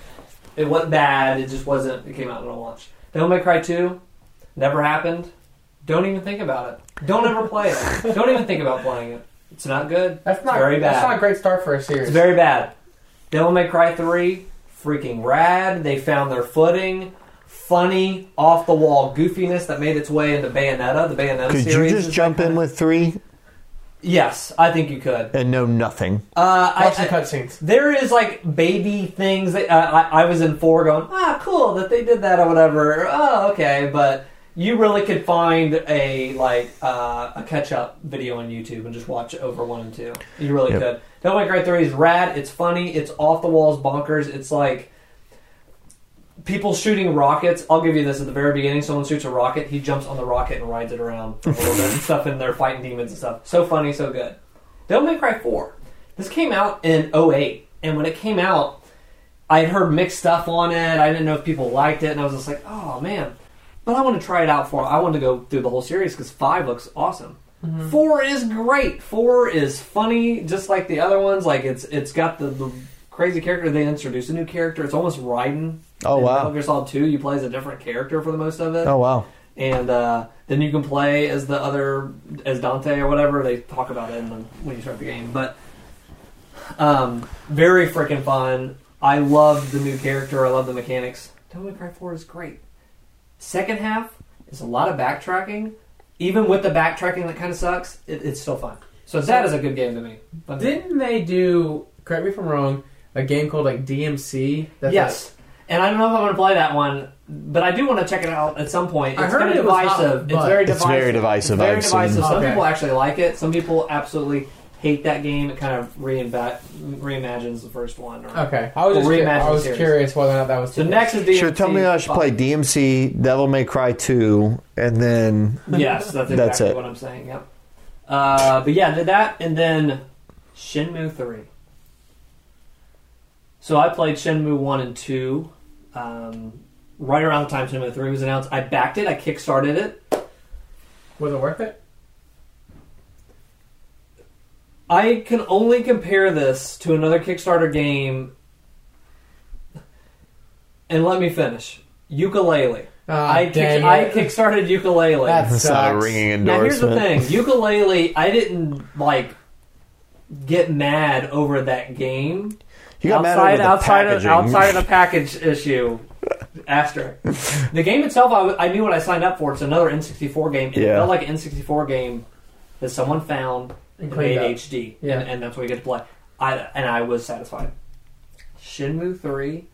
It wasn't bad, it just wasn't, it came out on a launch. Devil May Cry 2, never happened. Don't even think about it. Don't ever play it. Don't even think about playing it. It's not good. That's not very bad. That's bad. not a great start for a series. It's very bad. Devil May Cry 3, freaking rad. They found their footing. Funny, off the wall goofiness that made its way into Bayonetta. The Bayonetta series. Could you just jump in kinda- with three Yes, I think you could. and know nothing? Uh, I, the cutscenes. there is like baby things that uh, I, I was in four going, ah, cool that they did that or whatever. Oh, okay, but you really could find a like uh, a catch up video on YouTube and just watch over one and two. You really Yep. could. Devil May Cry Three is rad. It's funny. It's off the walls, bonkers. It's like people shooting rockets. I'll give you this at the very beginning. Someone shoots a rocket. He jumps on the rocket and rides it around for a little bit and stuff. And they're fighting demons and stuff. So funny, so good. Devil May Cry Four. This came out in 08. and when it came out, I had heard mixed stuff on it. I didn't know if people liked it, and I was just like, oh man. But I want to try it out for. I want to go through the whole series because five looks awesome. Four is great. Four is funny, just like the other ones. Like it's it's got the, the crazy character. They introduce a new character. It's almost Raiden. Oh, In wow. Metal Gear Solid Two, you play as a different character for the most of it Oh wow. and uh, then you can play as the other as Dante or whatever. They talk about it in the, when you start the game, but um, very freaking fun. I love the new character. I love the mechanics. Devil May Cry Four is great. Second half is a lot of backtracking. Even with the backtracking that kind of sucks, it, it's still fun. So that is a good game to me. Fun. Didn't they do? Correct me if I'm wrong. A game called like DMC. That's yes. And I don't know if I'm going to play that one, but I do want to check it out at some point. I It's heard kind of it was hot, divisive. it's but- very It's divisive. very divisive, Very I've divisive. seen. Some Okay. people actually like it. Some people absolutely hate that game. It kind of reinva- reimagines the first one. Or, okay, I was Well, just curi- reimagine I the was series. curious whether or not that was. So next is DMC. Sure, tell me I should play DMC, Devil May Cry 2, and then Yes, that's exactly That's it. what I'm saying. Yep. Uh, but yeah, did that, and then Shenmue three. So I played Shenmue one and two. Um, right around the time Shenmue three was announced, I backed it. I kickstarted it. Was it worth it? I can only compare this to another Kickstarter game. And let me finish. Ukulele. Ah, I kick, I kickstarted ukulele. That it's not a sucks. ringing Now here's the thing: ukulele. I didn't like get mad over that game. You got mad outside over the outside packaging. of outside of the package issue. Asterisk. The game itself, I knew what I signed up for. It's another N64 game. It Yeah. felt like an N64 game that someone found And and made up. HD, Yeah. and, and that's what you get to play. I and I was satisfied. Shenmue Three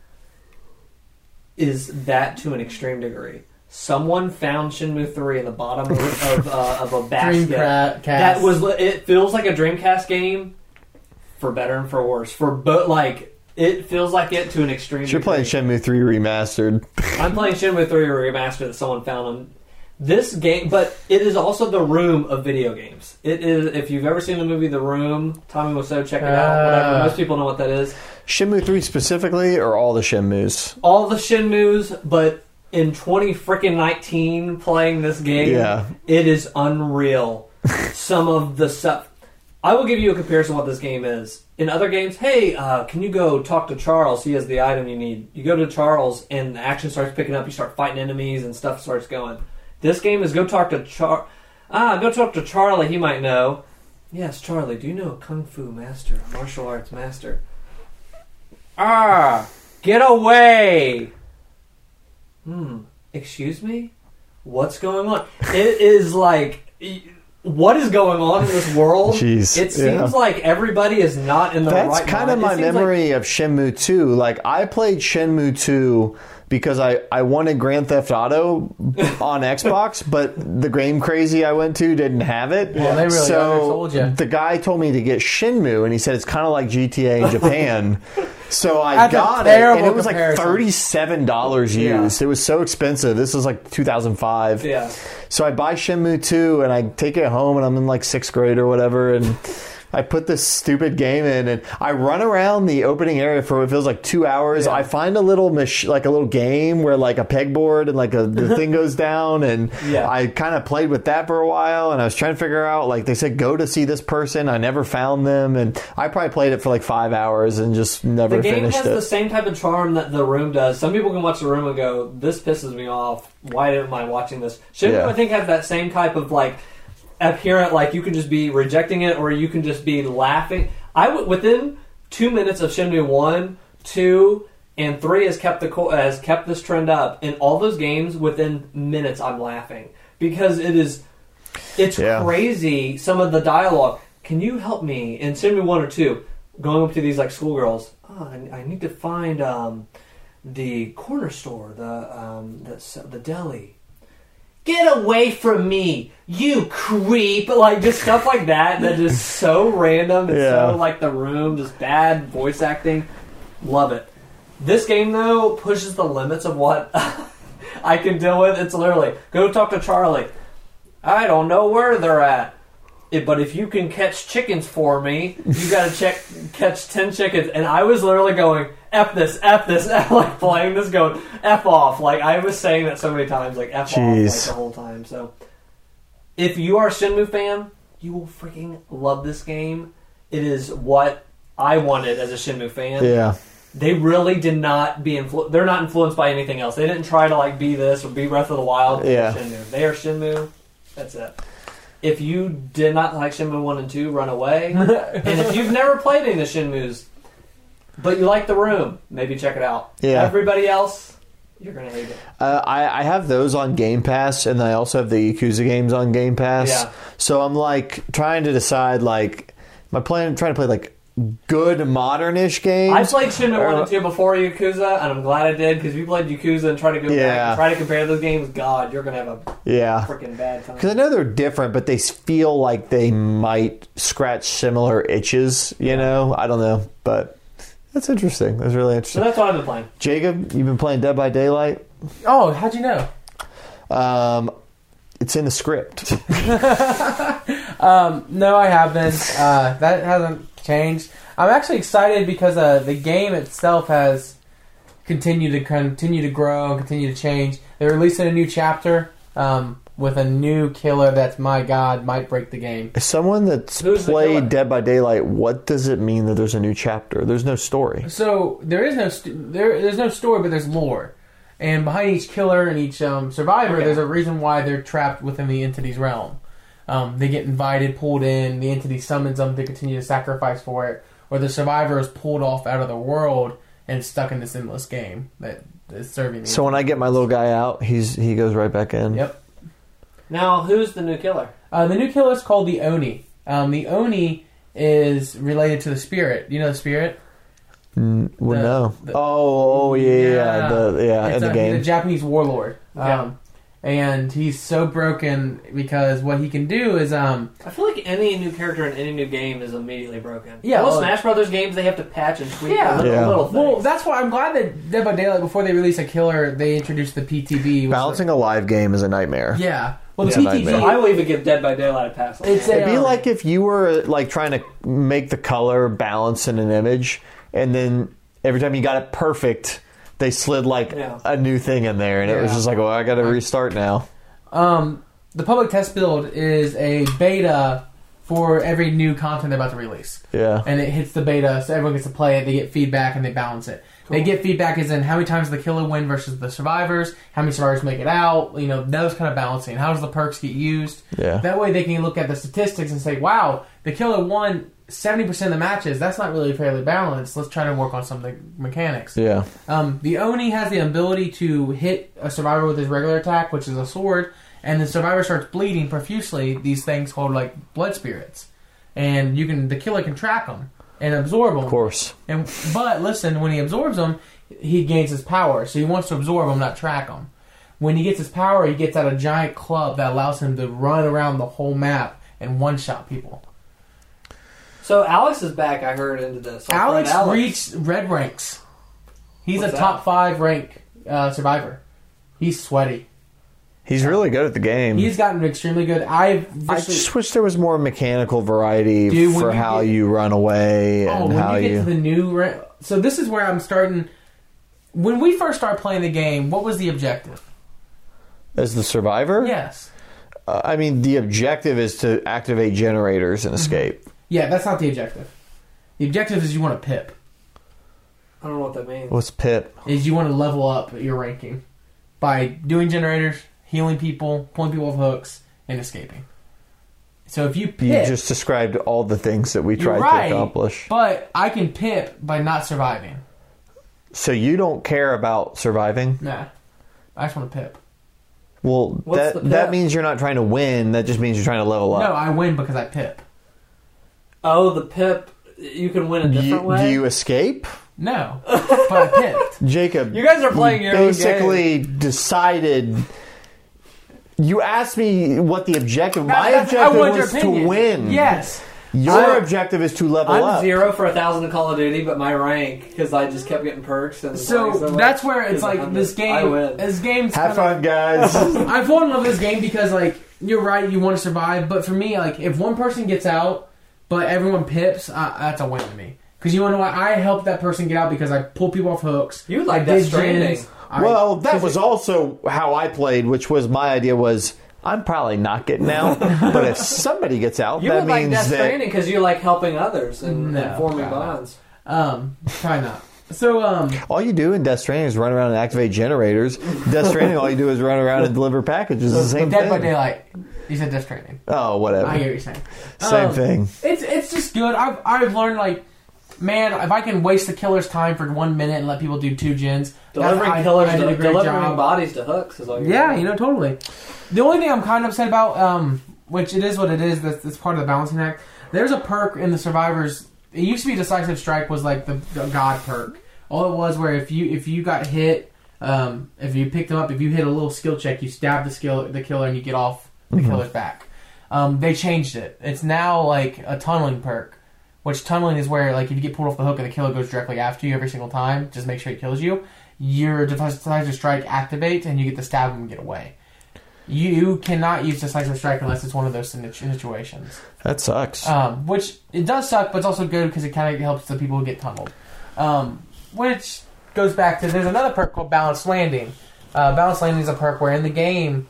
is that to an extreme degree. Someone found Shenmue three in the bottom of, of, uh, of a basket. Dreamcast. That was it. Feels like a Dreamcast game, for better and for worse. For but like it feels like it to an extreme. You're playing degree. Shenmue 3 remastered. I'm playing Shenmue 3 Remastered that someone found on this game, but it is also the room of video games. It is if you've ever seen the movie The Room, Tommy Wiseau, check it out. Whatever. Ah. Most people know what that is. Shenmue 3 specifically, or all the Shenmues? All the Shenmues, but in 20 freaking 19 playing this game, Yeah. it is unreal. Some of the stuff. I will give you a comparison of what this game is. In other games, hey, uh, can you go talk to Charles? He has the item you need. You go to Charles, and the action starts picking up. You start fighting enemies, and stuff starts going. This game is go talk to Char. Ah, go talk to Charlie. He might know. Yes, Charlie. Do you know a kung fu master, a martial arts master? Ah, get away! Hmm. Excuse me? What's going on? It is like. What is going on in this world? Jeez, it seems yeah. like everybody is not in the That's right That's kind mind. of my seems like- memory of Shenmue 2. Like, I played Shenmue 2 because I, I wanted Grand Theft Auto on Xbox, but the Game Crazy I went to didn't have it. Well, they really so the guy told me to get Shenmue, and he said it's kind of like GTA in Japan. So I That's got it, and it was like thirty-seven dollars Yeah. used. It was so expensive. This was like two thousand five. Yeah. So I buy Shenmue 2 and I take it home and I'm in like sixth grade or whatever and I put this stupid game in and I run around the opening area for what feels like two hours. Yeah. I find a little mach- like a little game where like a pegboard and like a, the thing goes down and Yeah. I kind of played with that for a while and I was trying to figure out like they said go to see this person. I never found them and I probably played it for like five hours and just never The game finished has it. the same type of charm that the room does. Some people can watch the room and go, "This pisses me off. Why am I watching this?" Shenmue, Yeah. I think, has that same type of like apparent, like you can just be rejecting it or you can just be laughing. I w- within two minutes of Shenmue one, two, and three has kept the co- has kept this trend up. In all those games, within minutes, I'm laughing because it is it's Yeah. crazy. Some of the dialogue. Can you help me in Shenmue one or two? Going up to these like schoolgirls. Oh, I, I need to find um, the corner store, the um, the the deli. Get away from me, you creep! Like just stuff like that. That is so random. It's Yeah. so like the room. Just bad voice acting. Love it. This game though pushes the limits of what I can deal with. It's literally go talk to Charlie. I don't know where they're at. It- but if you can catch chickens for me, you got to check catch ten chickens. And I was literally going f this, f this, F, like playing this, going f off. Like I was saying that so many times, like f off, like the whole time. So if you are a Shenmue fan, you will freaking love this game. It is what I wanted as a Shenmue fan yeah. they really did not be influ- they're not influenced by anything else. They didn't try to like be this or be Breath of the Wild. Yeah. Shenmue. They are Shenmue. That's it. If you did not like Shenmue one and two, run away. and if you've never played any of the Shenmues, but you like the room, maybe check it out. Yeah. Everybody else, you're gonna hate it. Uh, I, I have those on Game Pass, and I also have the Yakuza games on Game Pass. Yeah. So I'm like trying to decide, like, am I playing, trying to play like good modernish games? I played Shenmue one Or- and two before Yakuza, and I'm glad I did because if you played Yakuza and try to go back Yeah. and try to compare those games, God, you're gonna have a Yeah. freaking bad time. Because I know they're different, but they feel like they might scratch similar itches. You know, I don't know, but that's interesting. That's really So interesting. that's what I've been playing. Jacob, you've been playing Dead by Daylight. Oh, how'd you know? Um, it's in the script. Um, no, I haven't. Uh, that hasn't changed. I'm actually excited because uh, the game itself has continued to continue to grow and continue to change. They're releasing a new chapter um, with a new killer that's my god might break the game. As someone that's Who's the killer? played Dead by Daylight, what does it mean that there's a new chapter? There's no story. So there is no st- there. There's no story, but there's lore. And behind each killer and each um, survivor, Okay. there's a reason why they're trapped within the entity's realm. Um, they get invited, pulled in. The entity summons them to continue to sacrifice for it, or the survivor is pulled off out of the world and stuck in this endless game that is serving. The So when I get my little guy out, he's he goes right back in. Yep. Now, who's the new killer? Uh, the new killer is called the Oni. Um, the Oni is related to the spirit. You know the spirit? Mm, well, The- no. the- oh, oh, yeah, yeah, yeah. The, yeah, It's in the a, game. He's a Japanese warlord. Yeah. Um, and he's so broken because what he can do is um I feel like any new character in any new game is immediately broken. Yeah, most well- Smash Brothers games they have to patch and tweak Yeah. little, Yeah. little things. well that's why I'm glad that Dead by Daylight before they release a killer they introduced the PTB which Balancing a live game is a nightmare. yeah well the It's a PTB nightmare. I will even give Dead by Daylight a pass. on It's It'd be um, like if you were like trying to make the color balance in an image, and then every time you got it perfect, they slid like Yeah. a new thing in there, and it was just like, well, I got to restart now. Um, the public test build is a beta for every new content they're about to release. Yeah. And it hits the beta, so everyone gets to play it, they get feedback, and they balance it. They get feedback as in how many times the killer win versus the survivors, how many survivors make it out, you know, those kind of balancing. How does the perks get used? Yeah. That way they can look at the statistics and say, wow, the killer won 70% of the matches. That's not really fairly balanced. Let's try to work on some of the mechanics. Yeah. Um, the Oni has the ability to hit a survivor with his regular attack, which is a sword, and the survivor starts bleeding profusely. These things called like blood spirits, and you can the killer can track them and absorb them. Of course. And but listen, when he absorbs them, he gains his power. So he wants to absorb them, not track them. When he gets his power, he gets out a giant club that allows him to run around the whole map and one shot people. So Alex is back. I heard into this. Our friend Alex, reached red ranks. He's What's a that? top five rank uh, survivor. He's sweaty. He's really good at the game. He's gotten extremely good. I've I just wish there was more mechanical variety Dude, for you how get- you run away oh, and when how you get you. to the new. So this is where I'm starting. When we first started playing the game, what was the objective? As the survivor? Yes. Uh, I mean, the objective is to activate generators Mm-hmm. and escape. Yeah, that's not the objective. The objective is you want to pip. I don't know what that means. What's Pip? Is you want to level up your ranking by doing generators, healing people, pulling people off hooks, and escaping. So if you You just described all the things that we tried right, to accomplish. but I can pip by not surviving. So you don't care about surviving? Nah, I just want to pip. Well, What's that the that pip? mean you're not trying to win. That just means you're trying to level up. No. I win because I pip. Oh, the pip. You can win a You- different way. do you escape? No, but I pipped. Jacob, You guys are playing your own basically decided. You asked me what the objective. My objective want your was to win. Yes. Your I- objective is to level up. I'm up. zero for a thousand in Call of Duty, but my rank because I just kept getting perks and So playing that's where it's is like 100. this game. I win. This game's Have kinda- fun, guys. I've fallen in love with this game because like you're right, you want to survive, but for me, like if one person gets out, but everyone pips, uh, that's a win to me. Because you want to know what? I helped that person get out because I pulled people off hooks. You like I Death Stranding. gens. I- well, that was also how I played, which was my idea was I'm probably not getting out, but if somebody gets out, You that would like means Death that Stranding because you like helping others and, No, and forming probably not. bonds. um probably not. So um all you do in Death Stranding is run around and activate generators. Death Stranding, all you do is run around and deliver packages. It's the same Dead thing. by Daylight. You said Death Stranding. Oh, whatever. I hear what you're saying. Same Um, thing. It's it's just good. I've I've learned like. Man, if I can waste the killer's time for one minute and let people do two gens, Delivering I- killers, I did a great delivering job. bodies to hooks is all you're Yeah, doing. you know, totally. The only thing I'm kind of upset about, um, which it is what it is, that's, that's part of the balancing act. There's a perk in the survivors. It used to be decisive strike was like the, the god perk. All it was where if you if you got hit, um, if you picked them up, if you hit a little skill check, you stab the skill the killer and you get off the killer's back. Um, they changed it. It's now like a tunneling perk. Which tunneling is where, like, if you get pulled off the hook and the killer goes directly after you every single time, just make sure he kills you. Your decisive strike activates, and you get to stab him and get away. You cannot use decisive strike unless it's one of those situations. That sucks. Um, which it does suck, but it's also good because it kind of helps the people who get tunneled. Um, which goes back to there's another perk called Balanced Landing. Uh, Balanced Landing is a perk where in the game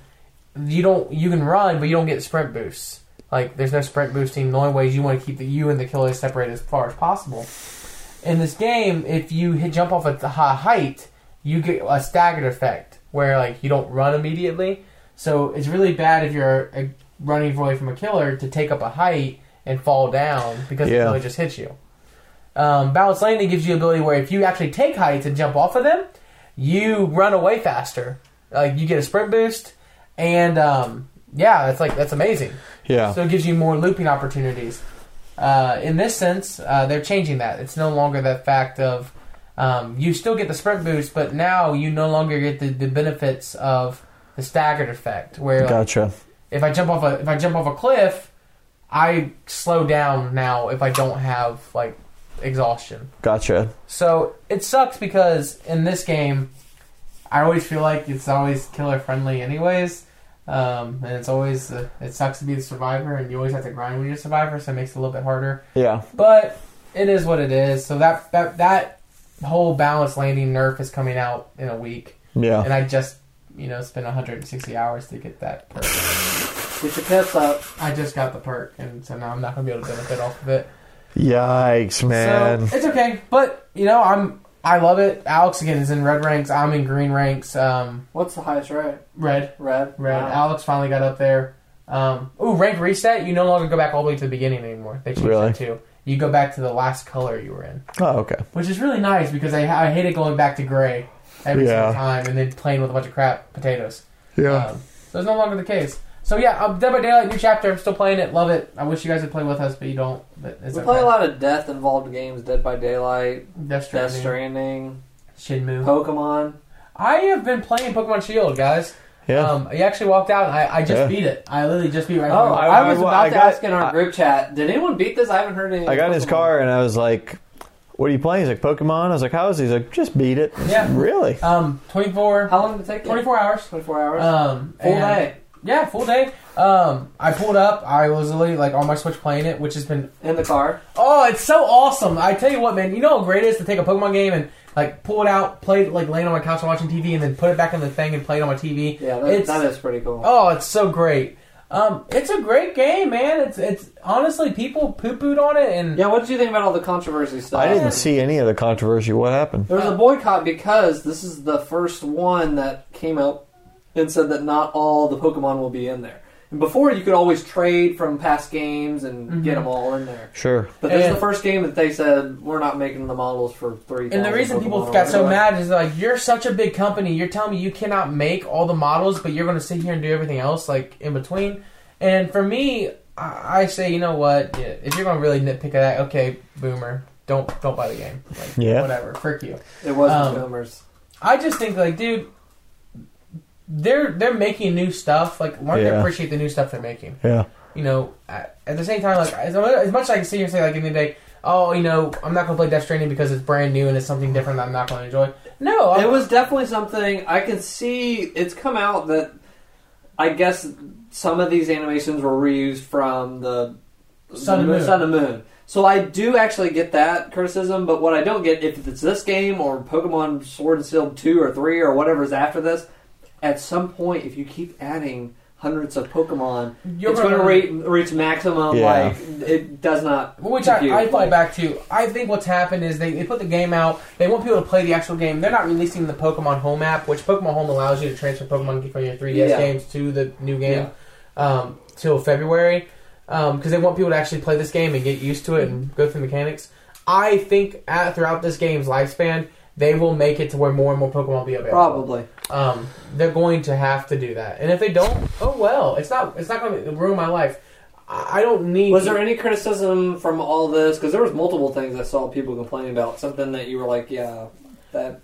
you don't you can run, but you don't get sprint boosts. Like there's no sprint boosting. The only ways you want to keep the you and the killer separated as far as possible. In this game, if you hit jump off at a high height, you get a staggered effect where like you don't run immediately. So it's really bad if you're uh, running away from a killer to take up a height and fall down because Yeah. the killer just hits you. Um, Balanced landing gives you the ability where if you actually take heights and jump off of them, you run away faster. Like you get a sprint boost, and um, yeah, that's like that's amazing. Yeah. So it gives you more looping opportunities. Uh, in this sense, uh, they're changing that. It's no longer the fact of um, you still get the sprint boost, but now you no longer get the, the benefits of the staggered effect, where like, Gotcha. if I jump off a if I jump off a cliff, I slow down now if I don't have like exhaustion. Gotcha. So it sucks because in this game, I always feel like it's always killer friendly, anyways. Um, and it's always uh, it sucks to be the survivor, and you always have to grind when you're a survivor, so it makes it a little bit harder. Yeah. But it is what it is. So that that that whole balance landing nerf is coming out in a week, Yeah. and I just you know spent 160 hours to get that perk. Get your pips up. I just got the perk, and so now I'm not gonna be able to benefit off of it. Yikes, man. So it's okay, but you know I'm I love it. Alex again is in red ranks. I'm in green ranks. Um, What's the highest rank? red, Red. red. Wow. Alex finally got up there. Um, ooh, rank reset. You no longer go back all the way to the beginning anymore. They changed Really? that too. You go back to the last color you were in, oh, okay. which is really nice because I I hated going back to gray every Yeah. single time and then playing with a bunch of crap potatoes. Yeah. Um, so it's no longer the case. So yeah, um, Dead by Daylight, new chapter. I'm still playing it. Love it. I wish you guys would play with us, but you don't. But it's We okay. play a lot of death involved games. Dead by Daylight, Death Death Stranding, Stranding, Shenmue. Pokemon. I have been playing Pokemon Shield, guys. yeah. Um, I actually walked out I, I just Yeah. beat it. I literally just beat right Oh. I, I- was I- about I to got- ask in our I- group chat. Did anyone beat this? I haven't heard any. I got in his car and I was like, "What are you playing?" He's like, "Pokemon." I was like, "How is he?" He's like, "Just beat it." Yeah. Really? Um, 24, How long did it take? 24 hours. 24 hours. Um, Full and- day Yeah, full day. Um, I pulled up. I was literally like on my Switch playing it, which has been in the car. oh, it's so awesome. I tell you what, man. You know how great it is to take a Pokemon game and like pull it out, play it like laying on my couch and watching TV, and then put it back in the thing and play it on my TV. Yeah, that, It's- that is pretty cool. Oh, it's so great. Um, it's a great game, man. It's it's honestly people poo pooed on it, and Yeah, what did you think about all the controversy stuff? I didn't see any of the controversy. What happened? There was a boycott because this is the first one that came out and said that not all the Pokemon will be in there. And before, you could always trade from past games and Mhm. get them all in there. Sure. But this is the first game that they said we're not making the models for three. And the reason people got so mad is like you're such a big company. You're telling me you cannot make all the models, but you're going to sit here and do everything else like in between. And for me, I, I say, you know what? Yeah, if you're going to really nitpick at that, okay, boomer, don't don't buy the game. Like, Yeah. whatever, frick you. It was um, the boomers. I just think like, dude, they're they're making new stuff. Like, learn to Yeah. appreciate the new stuff they're making. Yeah. you know, at, at the same time, like as, as much as I can sit here and say, like in the day, oh, you know, I'm not going to play Death Stranding because it's brand new and it's something different that I'm not going to enjoy. No, I'm, It was definitely something I can see. It's come out that I guess some of these animations were reused from the Sun and Moon. Sun and Moon. So I do actually get that criticism, but what I don't get if it's this game or Pokemon Sword and Shield two or three or whatever's after this, at some point if you keep adding hundreds of Pokemon, You're it's going to gonna- reach, reach maximum. Yeah. Like it does not. Which. I, I fall Like, back to. I think what's happened is they, they put the game out. They want people to play the actual game. They're not releasing the Pokemon Home app, which Pokemon Home allows you to transfer Pokemon from your 3DS Yeah. games to the new game um, till February because they want people to actually play this game and get used to it and go through mechanics. I think at, throughout this game's lifespan, they will make it to where more and more Pokemon will be available. Probably. Um, they're going to have to do that, and if they don't, oh well. It's not. It's not going to ruin my life. I I don't need. Was there any criticism from all this? Because there was multiple things I saw people complaining about. Something that you were like, yeah, that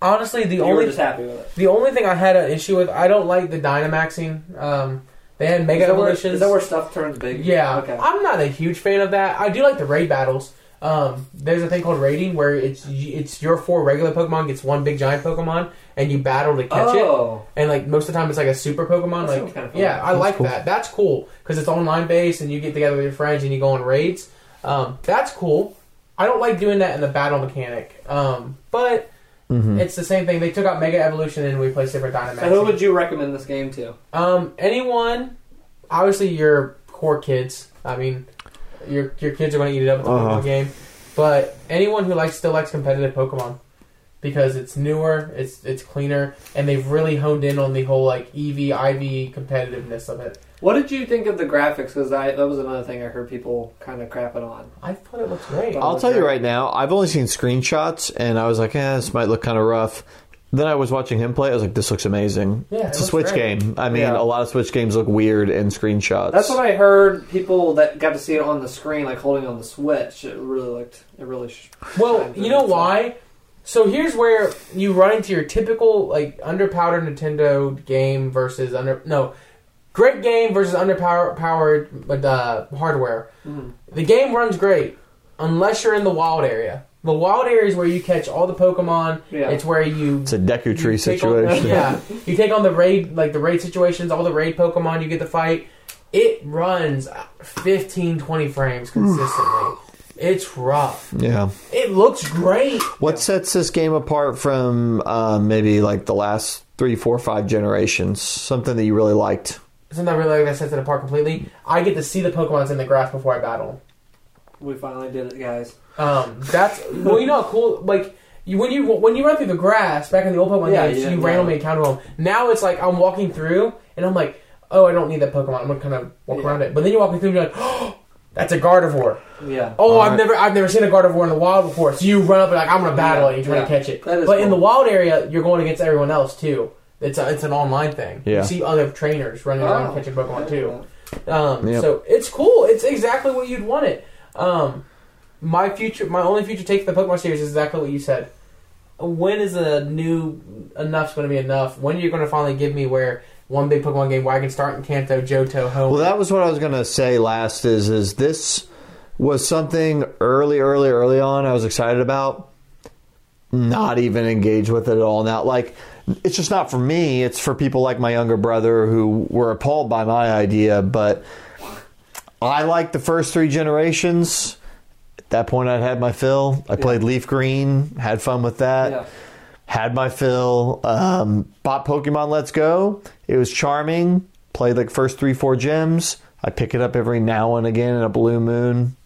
honestly the only just happy with it. The only thing I had an issue with, I don't like the Dynamaxing. Um, they had Mega Is that, where, Evolutions. is that where stuff turns big? yeah, Okay. I'm not a huge fan of that. I do like the raid battles. Um, there's a thing called raiding where it's it's your four regular Pokemon gets one big giant Pokemon and you battle to catch it. oh, And like most of the time, it's like a super Pokemon. That like kinda yeah, I That's like cool. that. That's cool because it's online based and you get together with your friends and you go on raids. Um, that's cool. I don't like doing that in the battle mechanic. Um, but Mm-hmm. it's the same thing. They took out Mega Evolution and replaced it for Dynamaxing. so who would you recommend this game to? Um, anyone, obviously your core kids. I mean, your your kids are going to eat it up with the Uh-huh. Pokemon game. But anyone who likes still likes competitive Pokemon because it's newer, it's it's cleaner, and they've really honed in on the whole like EV IV competitiveness of it. What did you think of the graphics? Because that was another thing I heard people kind of crapping on. I thought it looked great. I'll tell you right now, I've only seen screenshots, and I was like, eh, this might look kind of rough. Then I was watching him play. I was like, this looks amazing. Yeah, it it's a Switch great. game. I mean, Yeah. a lot of Switch games look weird in screenshots. That's what I heard. People that got to see it on the screen, like holding on the Switch, it really looked. It really. Sh- Well, you know through. why? So here's where you run into your typical like underpowered Nintendo game versus under no great game versus underpowered powered uh, hardware. The game runs great unless you're in the wild area. The wild area is where you catch all the Pokemon. Yeah. It's where you It's a Deku Tree you take on- situation. yeah, you take on the raid like the raid situations, all the raid Pokemon you get to fight. It runs 15, 20 frames consistently. It's rough. Yeah. It looks great. What sets this game apart from um, maybe like the last three, four, five generations? Something that you really liked. Something I really like that sets it apart completely. I get to see the Pokemon's in the grass before I battle. We finally did it, guys. Um, that's well, you know, how cool. Like you, when you when you run through the grass back in the old Pokemon Yeah, games, yeah, you yeah. randomly encounter them. Now it's like I'm walking through and I'm like, oh, I don't need that Pokemon. I'm gonna kind of walk Yeah. around it. But then you're walking through and you're like, oh, that's a Gardevoir. Yeah. Oh, I've Alright. never I've never seen a Gardevoir in the wild before. So you run up and like I'm gonna battle it. and You try Yeah. to catch it. That is But in the wild area, you're going against everyone else too. It's a, it's an online thing. Yeah. You see other trainers running around Oh. catching Pokemon too. Um, Yep. So it's cool. It's exactly what you'd want it. Um, my future, my only future take for the Pokemon series is exactly what you said. When is a new enough's going to be enough? When are you going to finally give me where one big Pokemon game where I can start in Kanto, Johto, Hoenn? Well, that was what I was gonna say last. Is is this was something early, early, early on. I was excited about. Not even engaged with it at all. Now, like, it's just not for me. It's for people like my younger brother who were appalled by my idea. But I like the first three generations. At that point, I'd had my fill. I played Leaf Green, had fun with that Yeah. Had my fill. Um, bought Pokemon Let's Go. It was charming. Played like first three, four gems. I pick it up every now and again in a blue moon.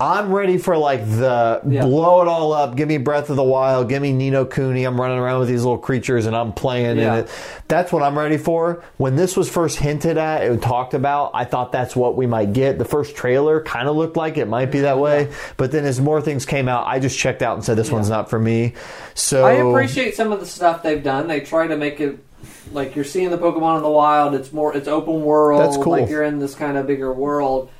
I'm ready for like the Yeah. blow it all up. Give me Breath of the Wild. Give me Ni no Kuni. I'm running around with these little creatures and I'm playing Yeah. in it. That's what I'm ready for. When this was first hinted at and talked about, I thought that's what we might get. The first trailer kind of looked like it might be that mm-hmm. way, but then as more things came out, I just checked out and said this one's not for me. So I appreciate some of the stuff they've done. They try to make it like you're seeing the Pokemon in the wild. It's more, it's open world. That's cool. Like you're in this kind of bigger world.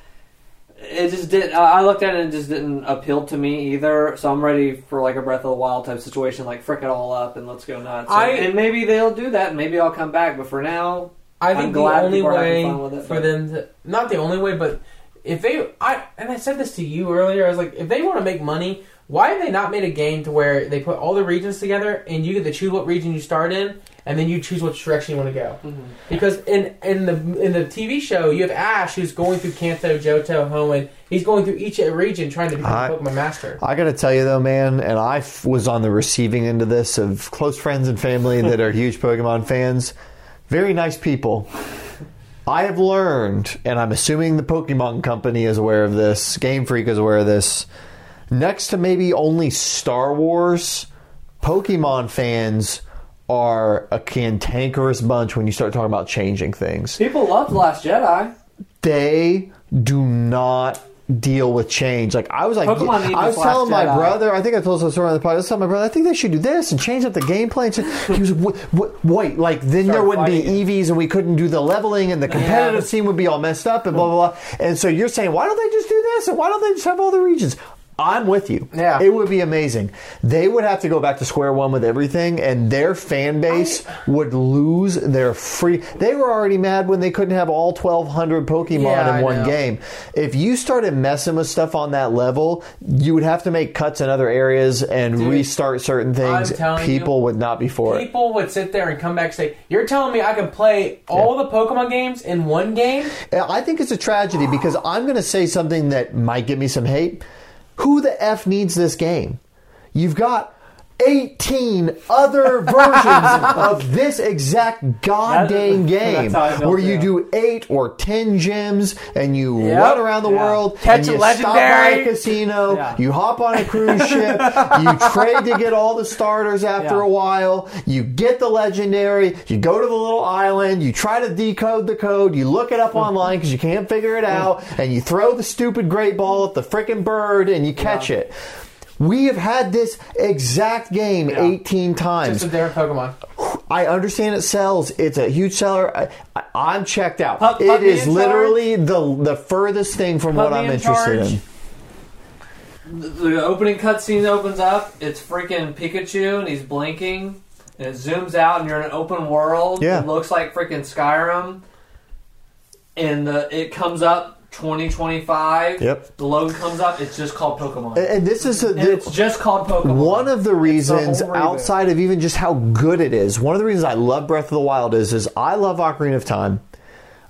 It just didn't. I looked at it and it just didn't appeal to me either. So I'm ready for like a Breath of the Wild type situation, like frick it all up and let's go nuts. I- and maybe they'll do that. and Maybe I'll come back. But for now, I I'm think the glad only people are having way it, for but- them to not the only way, but if they I and I said this to you earlier, I was like, if they want to make money, why have they not made a game to where they put all the regions together and you get to choose what region you start in, and then you choose which direction you want to go? Mm-hmm. Because in in the in the TV show, you have Ash who's going through Kanto, Johto, Hoenn. He's going through each region trying to become I- a Pokemon master. I got to tell you though, man, and I f- was on the receiving end of this of close friends and family that are huge Pokemon fans. Very nice people. I have learned, and I'm assuming the Pokemon Company is aware of this, Game Freak is aware of this. Next to maybe only Star Wars, Pokemon fans are a cantankerous bunch when you start talking about changing things people loved Last Jedi. they do not deal with change. Like I was like, Pokemon I was telling my Jedi. brother. I think I told this story on the podcast. I was telling my brother, I think they should do this and change up the gameplay. And he was, "Wait, wait, wait, like then there wouldn't be fighting. EVs and we couldn't do the leveling and the competitive but- scene would be all messed up and blah blah blah. And so you're saying, why don't they just do this and why don't they just have all the regions? I'm with you. Yeah. It would be amazing. They would have to go back to square one with everything, and their fan base would lose their free. They were already mad when they couldn't have all 1,200 Pokemon Yeah, in I one know. game. If you started messing with stuff on that level, you would have to make cuts in other areas and Dude, restart certain things. I'm telling People you, would not be for it. People would sit there and come back and say, "You're telling me I can play all the Pokemon games in one game?" I think it's a tragedy because I'm going to say something that might get me some hate. Who the F needs this game? You've got 18 other versions of this exact goddamn game that's how I felt, where you do eight or 10 gems and you Yep. run around the Yeah. world Catch a you stop by legendary. a casino, Yeah. you hop on a cruise ship, you trade to get all the starters after Yeah. a while, you get the legendary, you go to the little island, you try to decode the code, you look it up hmm. online because you can't figure it out, hmm. and you throw the stupid great ball at the freaking bird and you catch it. We have had this exact game Yeah. 18 times. Just a different Pokemon. I understand it sells. It's a huge seller. I, I'm checked out. Put- put it is literally the the furthest thing from Put what I'm in interested charge. in. the, the opening cutscene opens up. It's freaking Pikachu, and he's blinking, and it zooms out, and you're in an open world. Yeah. It looks like freaking Skyrim, and the, it comes up 2025. Yep. The logo comes up. It's just called Pokemon. And, and this is a, and it's just called Pokemon. One of the reasons, outside of even just how good it is, one of the reasons I love Breath of the Wild is, is I love Ocarina of Time.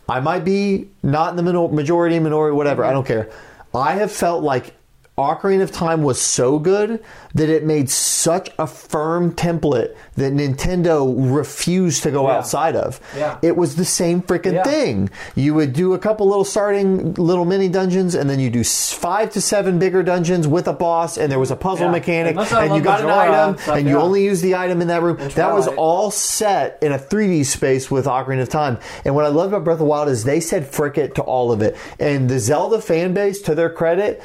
I might be not in the minor- majority, minority, whatever. I mm-hmm. don't care. I have felt like Ocarina of Time was so good that it made such a firm template that Nintendo refused to go Yeah. outside of. Yeah. It was the same freaking Yeah. thing. You would do a couple little starting little mini dungeons, and then you do five to seven bigger dungeons with a boss, and there was a puzzle mechanic, And that's why I and you got an item, stuff, and you only use the item in that room. And That was all set in a 3D space with Ocarina of Time. And what I love about Breath of the Wild is they said frick it to all of it. And the Zelda fan base, to their credit,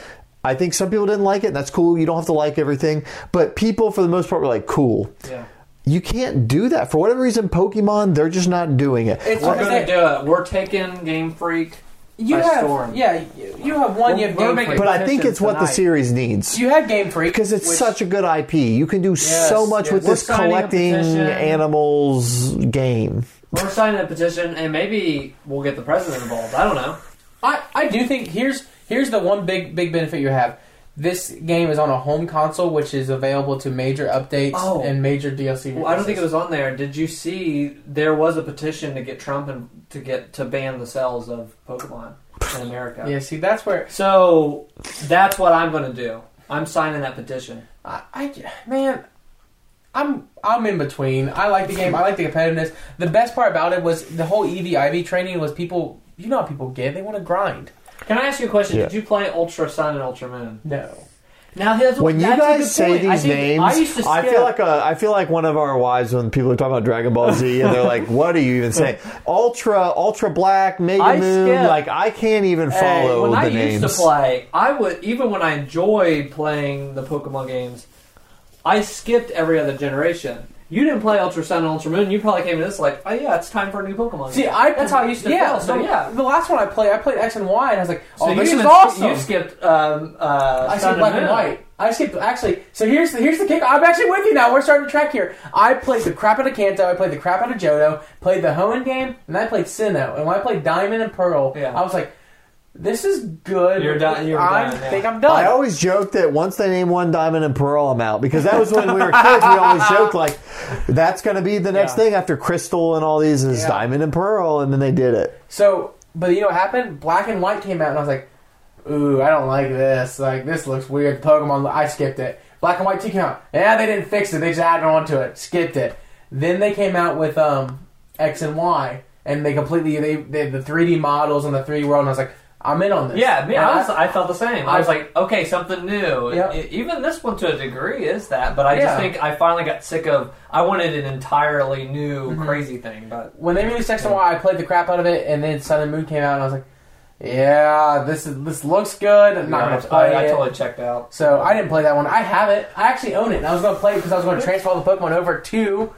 I think some people didn't like it, and that's cool. You don't have to like everything. But people, for the most part, were like, cool. Yeah. You can't do that. For whatever reason, Pokemon, they're just not doing it. It's We're going to do it. We're taking Game Freak. You by have storm. yeah, you- you have one. You have We're Game Freak. but I think it's what the series needs. you had Game Freak because it's which- such a good IP. You can do Yes, so much yes. with We're this collecting animals game. We're signing a petition, and maybe we'll get the president involved. I don't know. I, I do think here's here's the one big big benefit you have. This game is on a home console, which is available to major updates Oh. and major DLC. Well, I don't think it was on there. Did you see there was a petition to get Trump and to get to ban the sales of Pokemon in America? Yeah, see, that's where So that's what I'm going to do. I'm signing that petition. I, I man, I'm I'm in between. I like the game. I like the competitiveness. The best part about it was the whole EV IV training was people. You know how people get. They want to grind. Can I ask you a question? Yeah. Did you play Ultra Sun and Ultra Moon? No. Now, here's, When you that's a guys good say point. These think- names, I used to I feel like a, I feel like one of our wives when people are talking about Dragon Ball Z and they're like, "What are you even saying? Ultra, Ultra Black, Mega I Moon? skip. Like I can't even Hey, follow when the I names." used to play, I would even when I enjoyed playing the Pokemon games, I skipped every other generation. You didn't play Ultra Sun and Ultra Moon. You probably came to this like, oh yeah, it's time for a new Pokemon. See, game. I that's how I used to yeah, feel. So yeah, the last one I played, I played X and Y, and I was like, "Oh, you this is awesome." you skipped um, uh, I skipped black Moon. and white. I skipped actually. So here's the here's the kick. I'm actually with you now. We're starting to track here. I played the crap out of Kanto. I played the crap out of Johto. Played the Hoenn game, and I played Sinnoh. And when I played Diamond and Pearl, Yeah. I was like, "This is good." You're done- you're I done, yeah. think I'm done. I always joke that once they name one Diamond and Pearl, I'm out because that was when we were kids. We always joked like, "That's going to be the next Yeah. thing after Crystal and all these is Yeah. Diamond and Pearl," and then they did it. So, but you know what happened? Black and White came out, and I was like, "Ooh, I don't like this. Like this looks weird." Pokemon. I skipped it. Black and White Two came out. Yeah, they didn't fix it. They just added on to it. Skipped it. Then they came out with um, X and Y, and they completely they, they the 3D models and the 3D world. And I was like, "I'm in on this." Yeah, me, I, was, I felt the same. I was like, okay, something new. Yep. Even this one to a degree is that, but I Yeah. just think I finally got sick of. I wanted an entirely new, Mm-hmm. crazy thing. But when they released X and Y, I played the crap out of it, and then Sun and Moon came out, and I was like, "Yeah, this is this looks good. I'm not Yeah, gonna play I, I totally checked out. So I didn't play that one. I have it. I actually own it. And I was going to play it because I was going to transfer all the Pokemon over to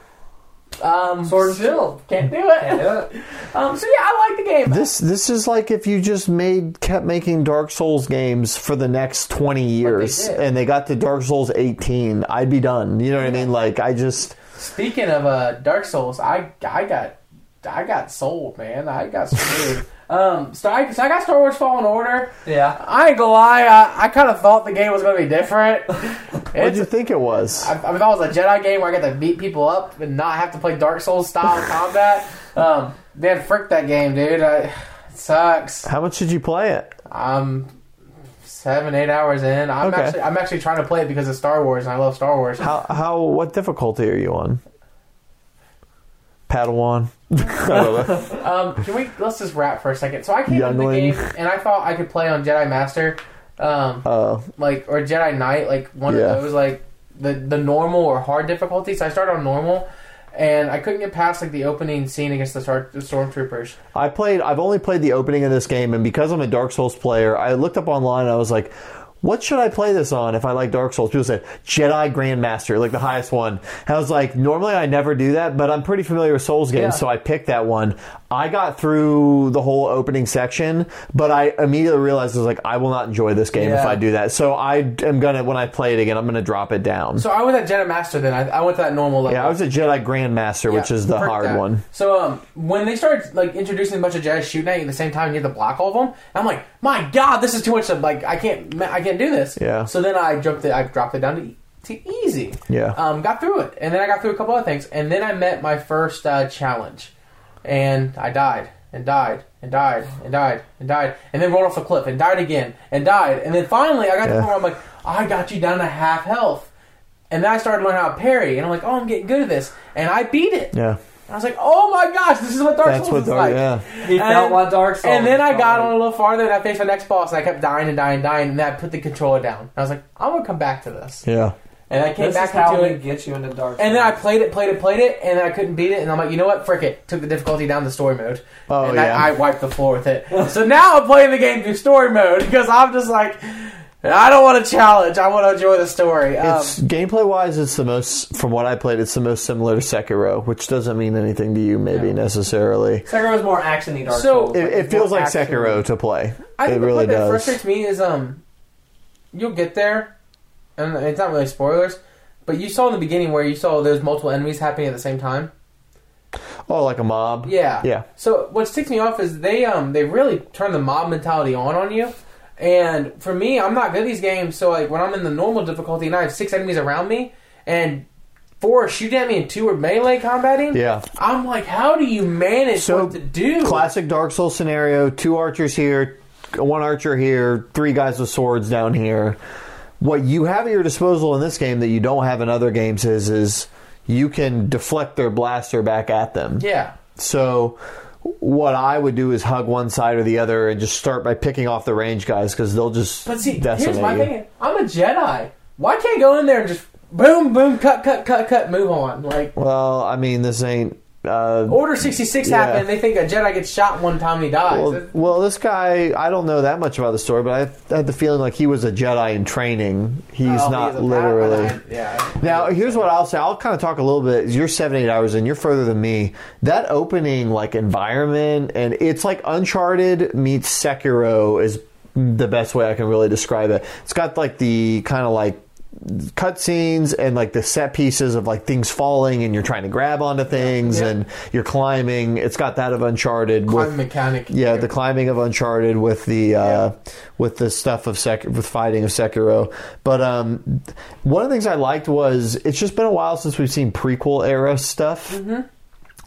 um, Sword and Shield. Can't do it. Can't do it. Um, so yeah, I like the game. This this is like if you just made kept making Dark Souls games for the next twenty years, did. and they got to Dark Souls eighteen, I'd be done. You know what I mean? Like I just Speaking of uh, Dark Souls, I I got I got sold, man. I got screwed. um, so I, so I got Star Wars Fallen Order. Yeah. I ain't gonna lie, I, I kind of thought the game was gonna be different. what It's, did you think it was? I, I thought it was a Jedi game where I got to beat people up and not have to play Dark Souls style combat. Um, man, frick that game, dude. I, it sucks. How much did you play it? I'm seven, eight hours in. I'm Okay. actually I'm actually trying to play it because of Star Wars and I love Star Wars. How how what difficulty are you on? Padawan. Um, can we let's just wrap for a second? So I came into the game and I thought I could play on Jedi Master, um, Uh, like or Jedi Knight, like one Yeah. of those like the the normal or hard difficulty. So I started on normal. And I couldn't get past like the opening scene against the, star- the stormtroopers. I played. I've only played the opening of this game, and because I'm a Dark Souls player, I looked up online. and I was like, what should I play this on if I like Dark Souls? People said Jedi Grandmaster, like the highest one. And I was like, normally I never do that, but I'm pretty familiar with Souls games, Yeah. so I picked that one. I got through the whole opening section, but I immediately realized I was like, I will not enjoy this game if I do that. So I am gonna when I play it again, I'm gonna drop it down. So I went at Jedi Master then. I, I went to that normal level. yeah, I was a Jedi Grandmaster, which is the hard that. one. So um, when they started like introducing a bunch of Jedi shooting at you at the same time, you have to block all of them. I'm like, my God, this is too much. Of, like I can't, I can't do this. Yeah. So then I jumped it. I dropped it down to, to easy. Yeah. Um, got through it, and then I got through a couple other things, and then I met my first uh, challenge, and I died and died and died and died and died, and then rolled off a cliff and died again and died, and then finally I got to the point where I'm like, I got you down to half health. And then I started learning how to parry, and I'm like, oh, I'm getting good at this. And I beat it. Yeah, I was like, oh my gosh, this is what Dark that's Souls what is Dark. like. Yeah, He felt what Dark Souls. And then I got like. on a little farther, and I faced my next boss, and I kept dying and dying and dying, and then I put the controller down. And I was like, I'm gonna come back to this. yeah. And I came This back is how into we it, get you into Dark. and then I Souls. played it, played it, played it, and then I couldn't beat it, and I'm like, you know what, frick it. Took the difficulty down to story mode, Oh, and yeah. I, I wiped the floor with it. so now I'm playing the game through story mode because I'm just like, I don't want to challenge. I want to enjoy the story. Um, It's gameplay wise, it's the most from what I played. It's the most similar to Sekiro, which doesn't mean anything to you, maybe No. necessarily. Sekiro is more actiony Dark So- Souls. It, it feels like action. Sekiro to play. I think it the really part that does. frustrates me is um, you'll get there, and it's not really spoilers, but you saw in the beginning where you saw there's multiple enemies happening at the same time. Oh, like a mob. Yeah, Yeah. So what ticks me off is they um they really turn the mob mentality on on you, and for me, I'm not good at these games. So like when I'm in the normal difficulty and I have six enemies around me, and four are shooting at me and two are melee combating. Yeah. I'm like, how do you manage So, what to do? Classic Dark Souls scenario: two archers here, one archer here, three guys with swords down here. What you have at your disposal in this game that you don't have in other games is is you can deflect their blaster back at them. Yeah. So what I would do is hug one side or the other and just start by picking off the range guys because they'll just But see, here's my you. thing. I'm a Jedi. Why can't I go in there and just boom, boom, cut, cut, cut, cut, move on? Like Well, I mean, this ain't. Uh, Order 66 Yeah. happened. They think a Jedi gets shot one time and he dies. well, well, this guy, I don't know that much about the story, but I had the feeling like he was a Jedi in training. He's Oh, not a literally. Yeah. Now, here's what I'll say. I'll kind of talk a little bit. You're seven, eight hours in. You're further than me. That opening, like environment, and it's like Uncharted meets Sekiro is the best way I can really describe it. It's got like the kind of like cutscenes and like the set pieces of like things falling and you're trying to grab onto things Yeah. and you're climbing. It's got that of Uncharted Climb with mechanic. yeah, the climbing of Uncharted with the uh, with the stuff of Sek- with fighting of Sekiro. But um, one of the things I liked was it's just been a while since we've seen prequel era stuff. Mm-hmm.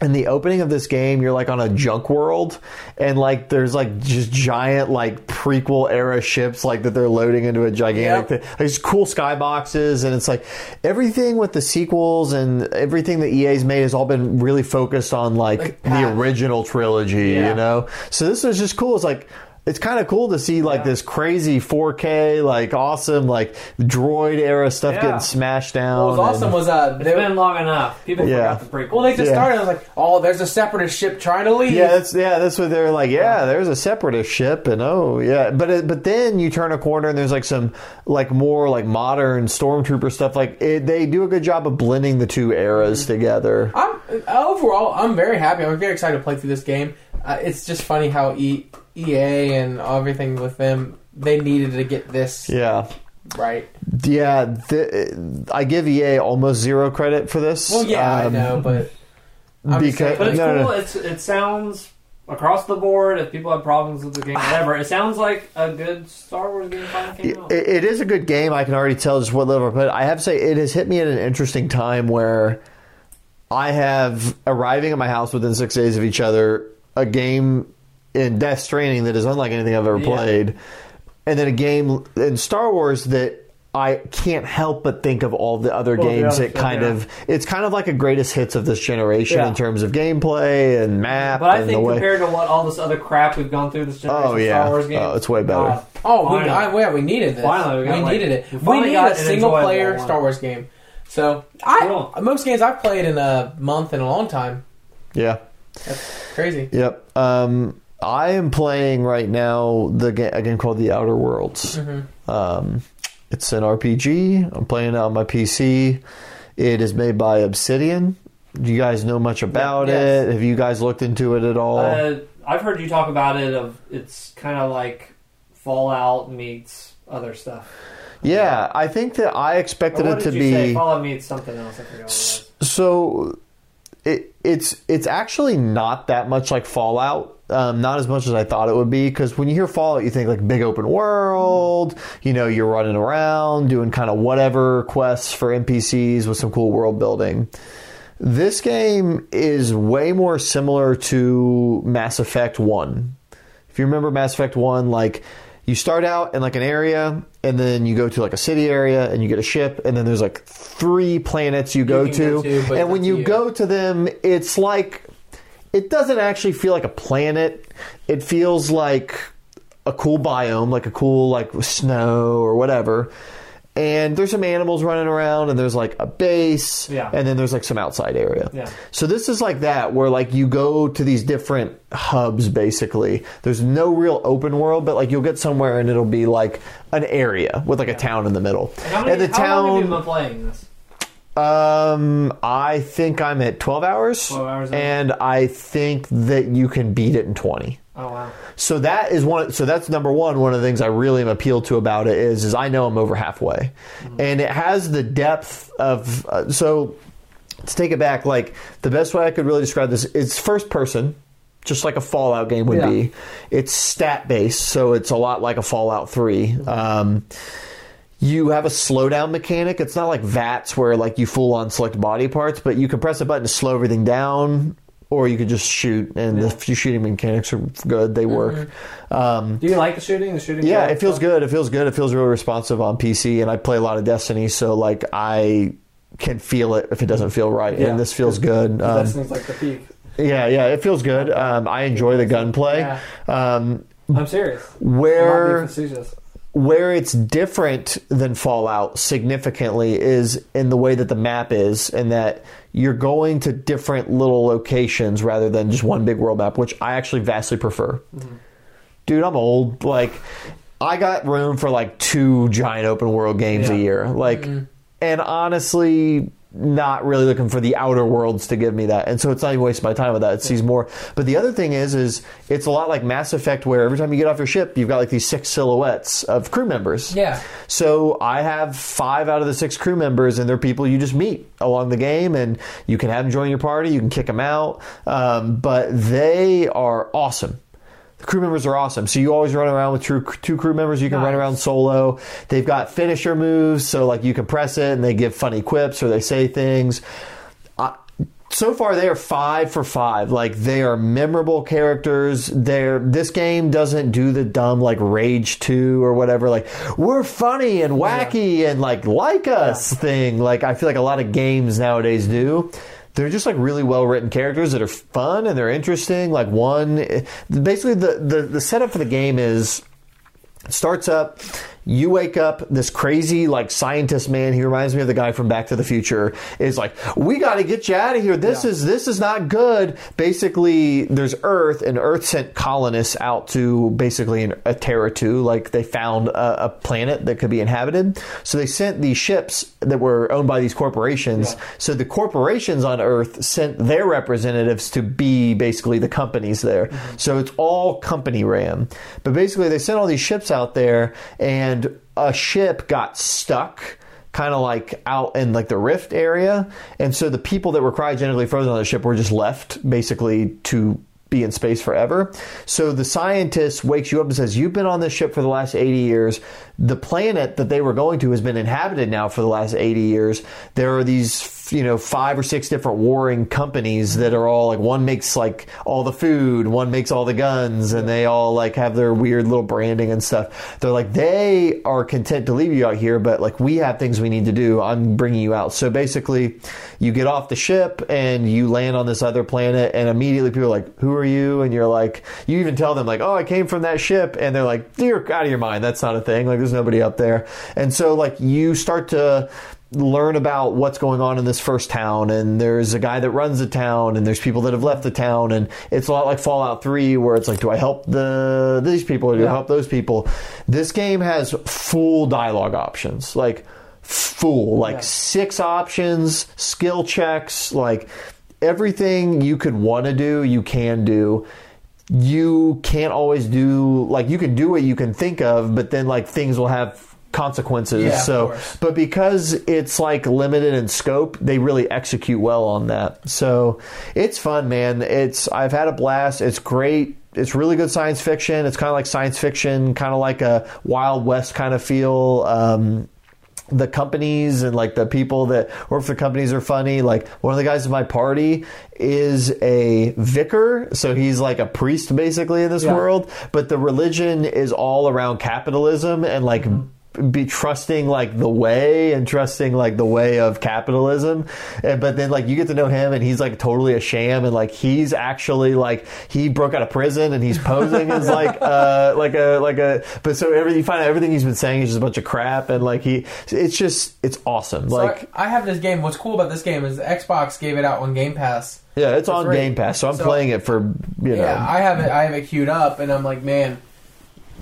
In the opening of this game, you're like on a junk world, and like there's like just giant like prequel era ships like that they're loading into a gigantic. Yep. thing. There's cool skyboxes, and it's like everything with the sequels and everything that EA's made has all been really focused on like, Like the original trilogy, Yeah. you know. So this was just cool. It's like it's kind of cool to see like Yeah. this crazy 4K, like awesome, like droid era stuff Yeah. getting smashed down. What was awesome and- was uh, It's they, been long enough. People Yeah. forgot the prequel. well they just Yeah. started. I was like, oh, there's a separatist ship trying to leave. yeah, that's yeah, that's what they're like. Yeah, there's a separatist ship, and oh yeah, but it, but then you turn a corner and there's like some like more like modern stormtrooper stuff. Like it, they do a good job of blending the two eras Mm-hmm. together. I'm overall, I'm very happy. I'm very excited to play through this game. Uh, it's just funny how e, EA and everything with them they needed to get this Yeah, right. yeah. Th- I give EA almost zero credit for this. Well, yeah, I Um, know, but I'm because saying- But it's no, no, cool. no. It's it sounds across the board. If people have problems with the game, whatever, it sounds like a good Star Wars game finally came out. It, it is a good game. I can already tell just what level. But I have to say, it has hit me at an interesting time where I have arriving at my house within six days of each other a game in Death Stranding that is unlike anything I've ever Yeah. played, and then a game in Star Wars that. I can't help but think of all the other Well, games other that kind yeah. of it's kind of like a greatest hits of this generation Yeah. in terms of gameplay and map but I and think the way. compared to what all this other crap we've gone through this generation Oh, yeah. Star Wars games, Oh, it's way better. God. Oh, we, I, yeah, we needed this. Finally, we got, like- needed it. we We needed a single player one. Star Wars game. So, I Cool. most games I've played in a month in a long time. yeah, Crazy. Yep. Um, I am playing right now the ga- a game called The Outer Worlds, Mhm. Um, it's an RPG. I'm playing it on my PC. It is made by Obsidian. Do you guys know much about Yes. it? Have you guys looked into it at all? Uh, I've heard you talk about it. Of it's kind of like Fallout meets other stuff. yeah, I think that I expected it did to you be. say? Fallout meets something else. I forgot. What it was. So it, it's it's actually not that much like Fallout. Um, not as much as I thought it would be because when you hear Fallout, you think like big open world. You know, you're running around doing kind of whatever quests for NPCs with some cool world building. This game is way more similar to Mass Effect 1. If you remember Mass Effect 1, like you start out in like an area and then you go to like a city area and you get a ship and then there's like three planets you go can to. go to, and when you you. go to them, it's like it doesn't actually feel like a planet. It feels like a cool biome, like a cool like snow or whatever. And there's some animals running around, and there's like a base, Yeah. and then there's like some outside area. Yeah. So this is like that, where like you go to these different hubs. Basically, there's no real open world, but like you'll get somewhere, and it'll be like an area with like a town in the middle. Many, and the how long have you town, been playing this? um, I think I'm at 12 hours, 12 hours and I think that you can beat it in 20. Oh wow. So that is one. So that's number one. One of the things I really am appealed to about it is, is I know I'm over halfway, and it has the depth of. Uh, so to take it back, like the best way I could really describe this, it's first person, just like a Fallout game would Yeah. be. It's stat based, so it's a lot like a Fallout 3 Um, you have a slowdown mechanic. It's not like VATS where like you full on select body parts, but you can press a button to slow everything down, or you could just shoot. And the few shooting mechanics are good; they work. Um, Do you like the shooting? The shooting? yeah, it feels stuff? good. It feels good. It feels really responsive on PC, and I play a lot of Destiny, so like I can feel it if it doesn't feel right, Yeah. and this feels good. Um, Destiny's like the peak. yeah, yeah, it feels good. Um, I enjoy the gunplay. Yeah. Um, I'm serious. Where. Where it's different than Fallout significantly is in the way that the map is, and that you're going to different little locations rather than just one big world map, which I actually vastly prefer. Mm-hmm. Dude, I'm old. Like, I got room for like two giant open world games a year. Like, mm-hmm. and honestly, not really looking for the outer worlds to give me that. And so it's not even wasting my time with that. It sees more. But the other thing is, is it's a lot like Mass Effect where every time you get off your ship, you've got like these six silhouettes of crew members. Yeah. So I have five out of the six crew members, and they're people you just meet along the game, and you can have them join your party, you can kick them out, um, but they are awesome. Crew members are awesome. So you always run around with two, two crew members. You can run around solo. They've got finisher moves, so like you can press it, and they give funny quips or they say things. I, so far they are five for five. Like they are memorable characters. They're this game doesn't do the dumb like Rage Two or whatever. Like we're funny and wacky and like like us thing. Like I feel like a lot of games nowadays do. They're just like really well written characters that are fun and they're interesting. Like one, basically the the, the setup for the game is starts up. You wake up. This crazy like scientist man. He reminds me of the guy from Back to the Future. Is like, we got to get you out of here. This is this is not good. Basically, there's Earth, and Earth sent colonists out to basically an, a Terra two. Like they found a, a planet that could be inhabited. So they sent these ships that were owned by these corporations. Yeah. So the corporations on Earth sent their representatives to be basically the companies there. Mm-hmm. So it's all company ran. But basically, they sent all these ships out there, and a ship got stuck. Kind of like out in like the rift area, and so the people that were cryogenically frozen on the ship were just left basically to be in space forever. So the scientist wakes you up and says, You've been on this ship for the last 80 years. The planet that they were going to has been inhabited now for the last 80 years. There are these, you know, five or six different warring companies that are all like, one makes like all the food, one makes all the guns, and they all like have their weird little branding and stuff. They're like, they are content to leave you out here, but like, we have things we need to do. I'm bringing you out. So basically, you get off the ship and you land on this other planet, and immediately people are like, Who are you? And you're like, You even tell them, like, Oh, I came from that ship. And they're like, You're out of your mind. That's not a thing. Like, there's nobody up there. And so, like, you start to learn about what's going on in this first town and there's a guy that runs the town and there's people that have left the town and it's a lot like Fallout 3 where it's like do I help the these people or do I help those people? This game has full dialogue options like full like Yeah. six options skill checks like everything you could want to do you can do. You can't always do like you can do what you can think of but then like things will have consequences Yeah, so but because it's like limited in scope they really execute well on that so it's fun man it's i've had a blast it's great it's really good science fiction it's kind of like science fiction kind of like a wild west kind of feel um, the companies and like the people that work for the companies are funny. Like one of the guys in my party is a vicar, so he's like a priest basically in this Yeah. world. But the religion is all around capitalism and like. Be trusting like the way and trusting like the way of capitalism, and, but then like you get to know him and he's like totally a sham and like he's actually like he broke out of prison and he's posing as like uh like a like a but so every you find out everything he's been saying is just a bunch of crap and like he it's just it's awesome So like I, I have this game. What's cool about this game is Xbox gave it out on Game Pass. yeah it's on free. Game Pass so I'm So- playing it for you know Yeah, I have it. I have it queued up, and I'm like, man,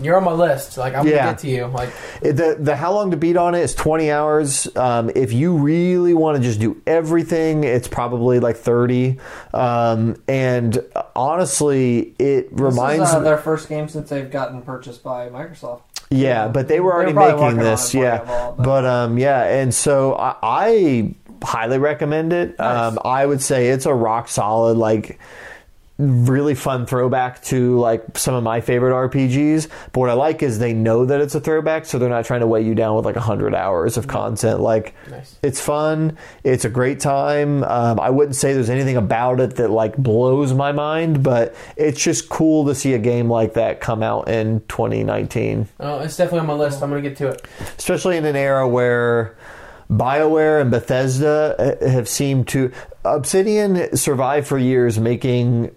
you're on my list. Like, I'm Yeah. gonna get to you. Like, The the how long to beat on it is 20 hours. Um, if you really want to just do everything, it's probably like 30. Um, and honestly, it reminds this is, uh, me. their first game since they've gotten purchased by Microsoft. Yeah, but they were already probably making working on this. it Yeah, but, but- um, yeah, and so I, I highly recommend it. Um, I would say it's a rock solid, like really fun throwback to like some of my favorite RPGs. But what I like is they know that it's a throwback, so they're not trying to weigh you down with like hundred hours of content. Like Nice. it's fun, it's a great time. Um, I wouldn't say there's anything about it that like blows my mind, but it's just cool to see a game like that come out in 2019 oh, it's definitely on my list. I'm gonna get to it. especially in an era where BioWare and Bethesda uh, have seemed to. Obsidian survived for years making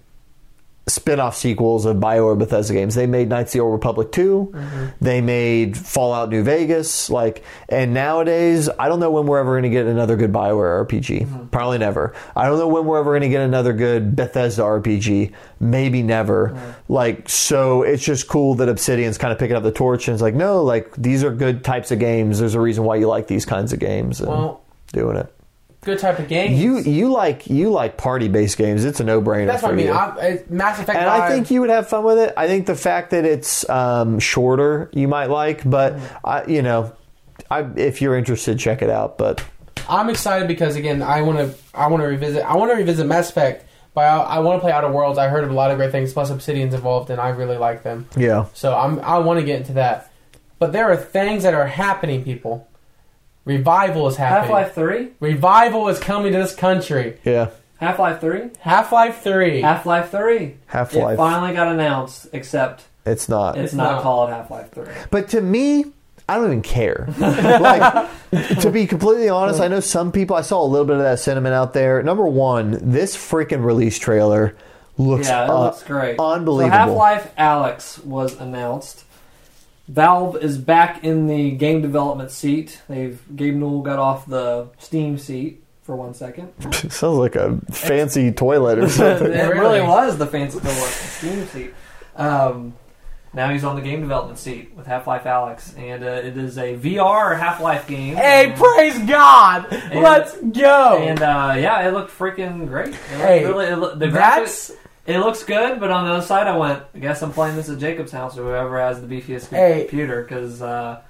spin-off sequels of BioWare Bethesda games. They made Knights of the Old Republic 2. Mm-hmm. They made Fallout New Vegas. Like, and nowadays, I don't know when we're ever going to get another good BioWare RPG. Mm-hmm. Probably never. I don't know when we're ever going to get another good Bethesda RPG. Maybe never. Like, so it's just cool that Obsidian's kind of picking up the torch and it's like, no, like these are good types of games. There's a reason why you like these kinds of games and Well, doing it. Good type of game. You you like you like party based games. It's a no brainer. That's what I mean. I, Mass Effect. And I think you would have fun with it. I think the fact that it's um, shorter, you might like, but I, you know, I, if you're interested, check it out. But I'm excited because again, I want to. I want to revisit. I want to revisit Mass Effect, but I, I want to play Outer Worlds. I heard of a lot of great things. Plus, Obsidian's involved, and I really like them. yeah, So I'm. I want to get into that. But there are things that are happening, people. Revival is Half Life Three, Revival is coming to this country. yeah, Half Life Three, Half Life Three. Half Life Three. Half Life. It Life. finally got announced, except It's not. it's, It's not, not. called Half Life Three. But to me, I don't even care. like, to be completely honest, I know some people. I saw a little bit of that sentiment out there. Number one, this freaking release trailer looks, Yeah, it uh, looks great. unbelievable. So Half Life Alyx was announced. Valve is back in the game development seat. They've Gabe Newell got off the Steam seat for one second. Sounds like a fancy toilet or it something. really Really? was the fancy toilet Steam seat. Um, now he's on the game development seat with Half Life Alyx, and uh, it is a VR Half Life game. Hey, And- praise God! Let's go. And uh, yeah, it looked freaking great. It looked Hey, really, it look, the graphics, That's it looks good, but on the other side, I went, I guess I'm playing this at Jacob's house or whoever has the beefiest Hey. computer because uh,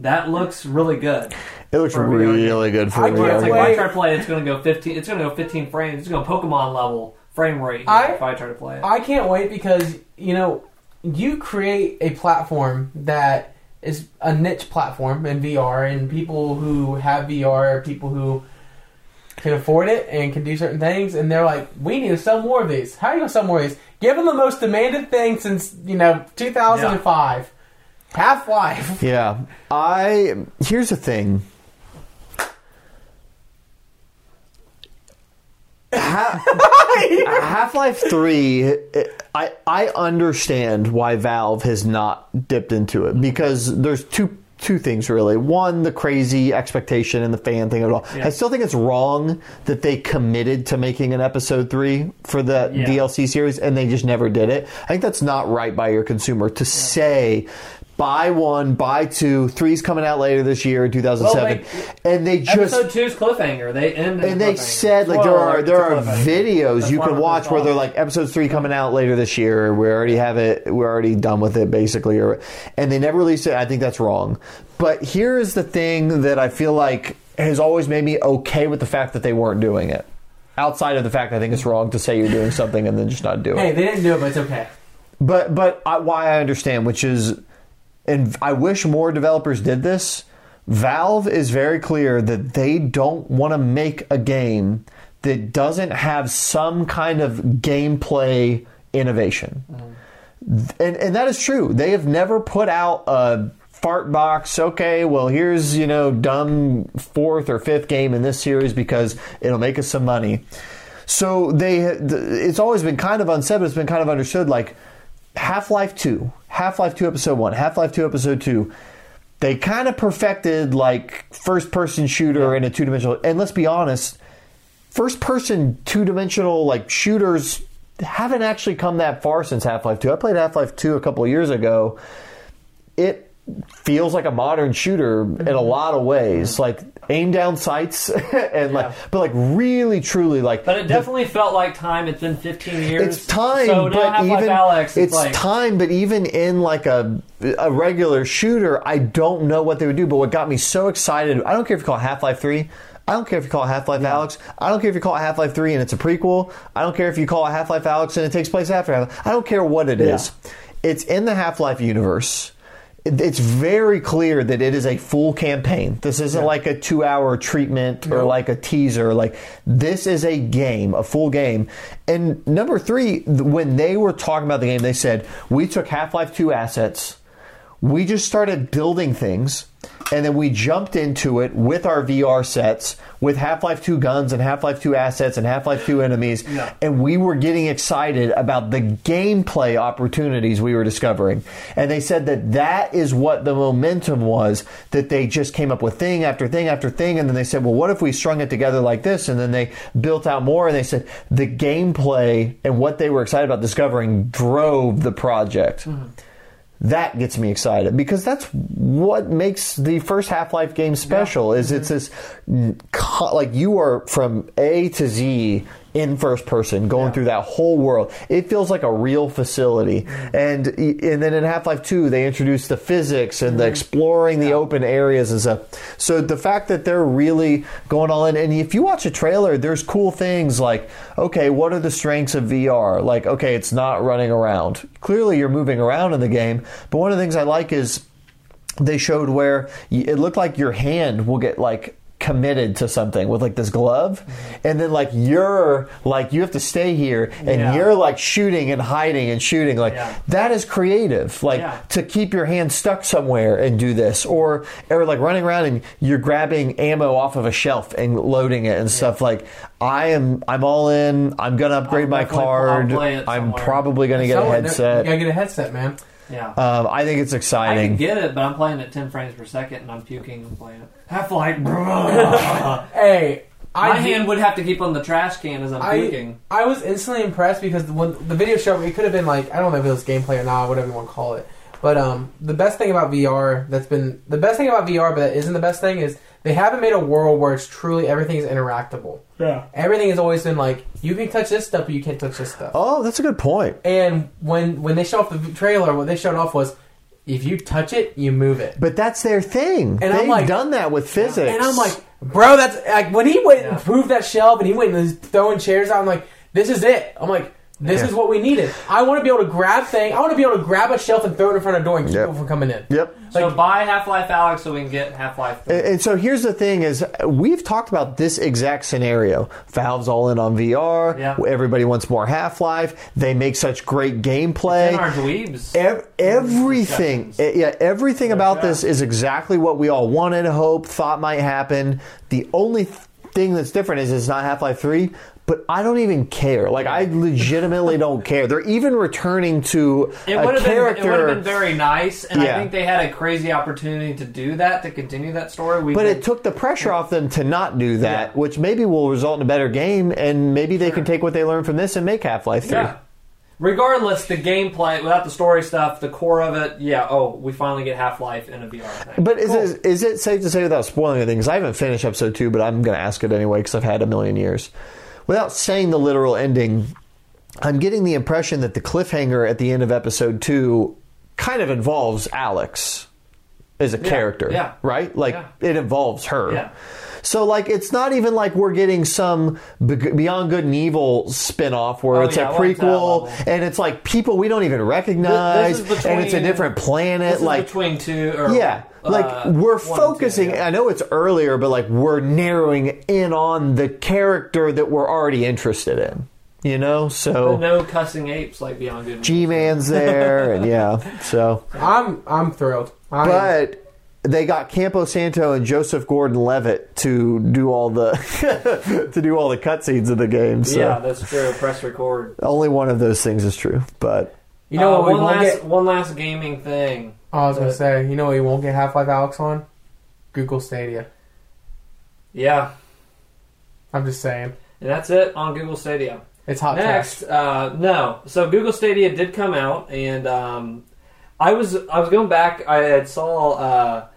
that looks really good. It looks For a VR really good for I a can't Where VR it's like game. I wait. try to play, it, it's going to go 15. It's going to go 15 frames. It's going to go Pokemon level frame rate here I- if I try to play it. I can't wait because you know you create a platform that is a niche platform in VR, and people who have VR people who can afford it and can do certain things, and they're like, "We need to sell more of these." How are you gonna sell more of these? Give them the most demanded thing since you know 2005. Half Life. Yeah, I here's the thing. Half Life Three, I I understand why Valve has not dipped into it because there's two two things really. One, the crazy expectation and the fan thing it all. Yeah. I still think it's wrong that they committed to making an episode three for the Yeah. DLC series and they just never did it. I think that's not right by your consumer to say. Buy one, buy two. Three's coming out later this year in 2007, Well, and they just Episode two's cliffhanger. They end. and they said like there are there are it's a cliffhanger. videos That's you can watch where they're like episode three coming out later this year. We already have it. We're already done with it basically, or and they never released it. I think that's wrong. But here is the thing that I feel like has always made me okay with the fact that they weren't doing it. Outside of the fact I think it's wrong to say you're doing something and then just not do it. Hey, they didn't do it, but it's okay. But but I, why I understand, which is, and I wish more developers did this. Valve is very clear that they don't want to make a game that doesn't have some kind of gameplay innovation, mm-hmm. and and that is true. They have never put out a fart box. Okay, well here's you know dumb fourth or fifth game in this series because it'll make us some money. So they, it's always been kind of unsaid, but it's been kind of understood. Like Half Life Two, Half Life Two Episode One, Half Life Two Episode Two. They kind of perfected like first person shooter in a two dimensional. And let's be honest, first person two dimensional like shooters haven't actually come that far since Half Life Two. I played Half Life Two a couple of years ago. It feels like a modern shooter in a mm-hmm. lot of ways, mm-hmm. like aim down sights and like, but like really truly like. But it the- definitely felt like time. It's been 15 years. it's time, So but even Alyx, it's, it's like time, but even in like a a regular shooter, I don't know what they would do. But what got me so excited, I don't care if you call it Half Life Three. I don't care if you call it Half Life Alyx. I don't care if you call it Half Life 3 and it's a prequel. I don't care if you call it Half Life Alyx and it takes place after Half I don't care what it is. It's in the Half Life universe. It- It's very clear that it is a full campaign. This isn't like a two hour treatment or like a teaser. Like, this is a game, a full game. And number three, when they were talking about the game, they said, We took Half Life 2 assets, we just started building things and then we jumped into it with our VR sets with Half-Life 2 guns and Half-Life 2 assets and Half-Life 2 enemies Yeah. and we were getting excited about the gameplay opportunities we were discovering. And they said that that is what the momentum was that they just came up with thing after thing after thing and then they said well what if we strung it together like this? And then they built out more and they said the gameplay and what they were excited about discovering drove the project mm-hmm. That gets me excited because that's what makes the first Half-Life game special is it's this like you are from A to Z in first person going through that whole world. It feels like a real facility. And and then in Half-Life 2 they introduced the physics and the mm-hmm. exploring the open areas and stuff. So the fact that they're really going all in and if you watch a trailer there's cool things like okay what are the strengths of VR like okay it's not running around. Clearly you're moving around in the game but one of the things I like is they showed where it looked like your hand will get like committed to something with like this glove. And then like you're like you have to stay here and Yeah. you're like shooting and hiding and shooting. Like Yeah. that is creative. Like Yeah. to keep your hand stuck somewhere and do this or or like running around and you're grabbing ammo off of a shelf and loading it and stuff. Like I am I'm all in. I'm gonna upgrade I'll my card. I'm probably gonna get a headset. You gotta get a headset, man. Yeah. um, I think it's exciting. I can get it, but I'm playing at 10 frames per second and I'm puking and playing it. Half Life. Hey, I My did- hand would have to keep on the trash can as I'm I, puking. I was instantly impressed because when the video showed it could have been like I don't know if it was gameplay or not, whatever you want to call it. But um, the best thing about VR that's been the best thing about VR, but that isn't the best thing is they haven't made a world where it's truly everything is interactable. Yeah. Everything has always been like you can touch this stuff, but you can't touch this stuff. oh that's a good point. point And when when they showed off the trailer, what they showed off was if you touch it, you move it. But that's their thing. And I'm They've like- done that with physics. And I'm like, bro, that's like when he went and Yeah. proved that shelf and he went and was throwing chairs out. I'm like, this is it. I'm like, this Yeah. is what we needed. I want to be able to grab thing. I want to be able to grab a shelf and throw it in front of the door and keep Yep. people from coming in. yep. So buy Half Life Alyx so we can get Half Life. And, and so here's the thing: is we've talked about this exact scenario. Valve's all in on VR. Yeah. Everybody wants more Half Life. They make such great gameplay. In our dweebs. Ev- everything, eh, yeah, everything about yeah. this is exactly what we all wanted, hoped, thought might happen. The only th- thing that's different is it's not Half Life Three, but I don't even care. Like I legitimately don't care. They're even returning to It a would have been. It would have been very nice, and Yeah. I think they had a crazy opportunity to do that to continue that story. We but it took the pressure off them to not do that, which maybe will result in a better game, and maybe they can take what they learned from this and make Half Life Three. Yeah. Regardless, the gameplay without the story stuff, the core of it, yeah. Oh, we finally get Half Life in a VR thing. But is Cool. it, is it safe to say without spoiling anything? Because I haven't finished episode two, but I'm going to ask it anyway because I've had a million years. Without saying the literal ending, I'm getting the impression that the cliffhanger at the end of episode two kind of involves Alyx as a character, yeah. right? Like Yeah. it involves her. Yeah. So like it's not even like we're getting some Beyond Good and Evil spin-off where Oh, it's yeah, a well, it's prequel and it's like people we don't even recognize This is and it's a different planet This is like between two. Or, yeah, like uh, we're one and two, focusing. yeah. I know it's earlier, but like we're narrowing in on the character that we're already interested in. You know, so But no cussing apes like Beyond Good. and G Man's there, and yeah, so I'm I'm thrilled. I, but they got Campo Santo and Joseph Gordon-Levitt to do all the to do all the cutscenes of the game. So Yeah, that's true. Press record. only one of those things is true, but you know Uh, what one last get. one last gaming thing. Oh, I was gonna say, you know what we won't get Half Life Alyx on? Google Stadia. Yeah, I'm just saying, and that's it on Google Stadia. it's hot Next, trash. uh, no. So Google Stadia did come out, and um, I was I was going back. I had saw uh,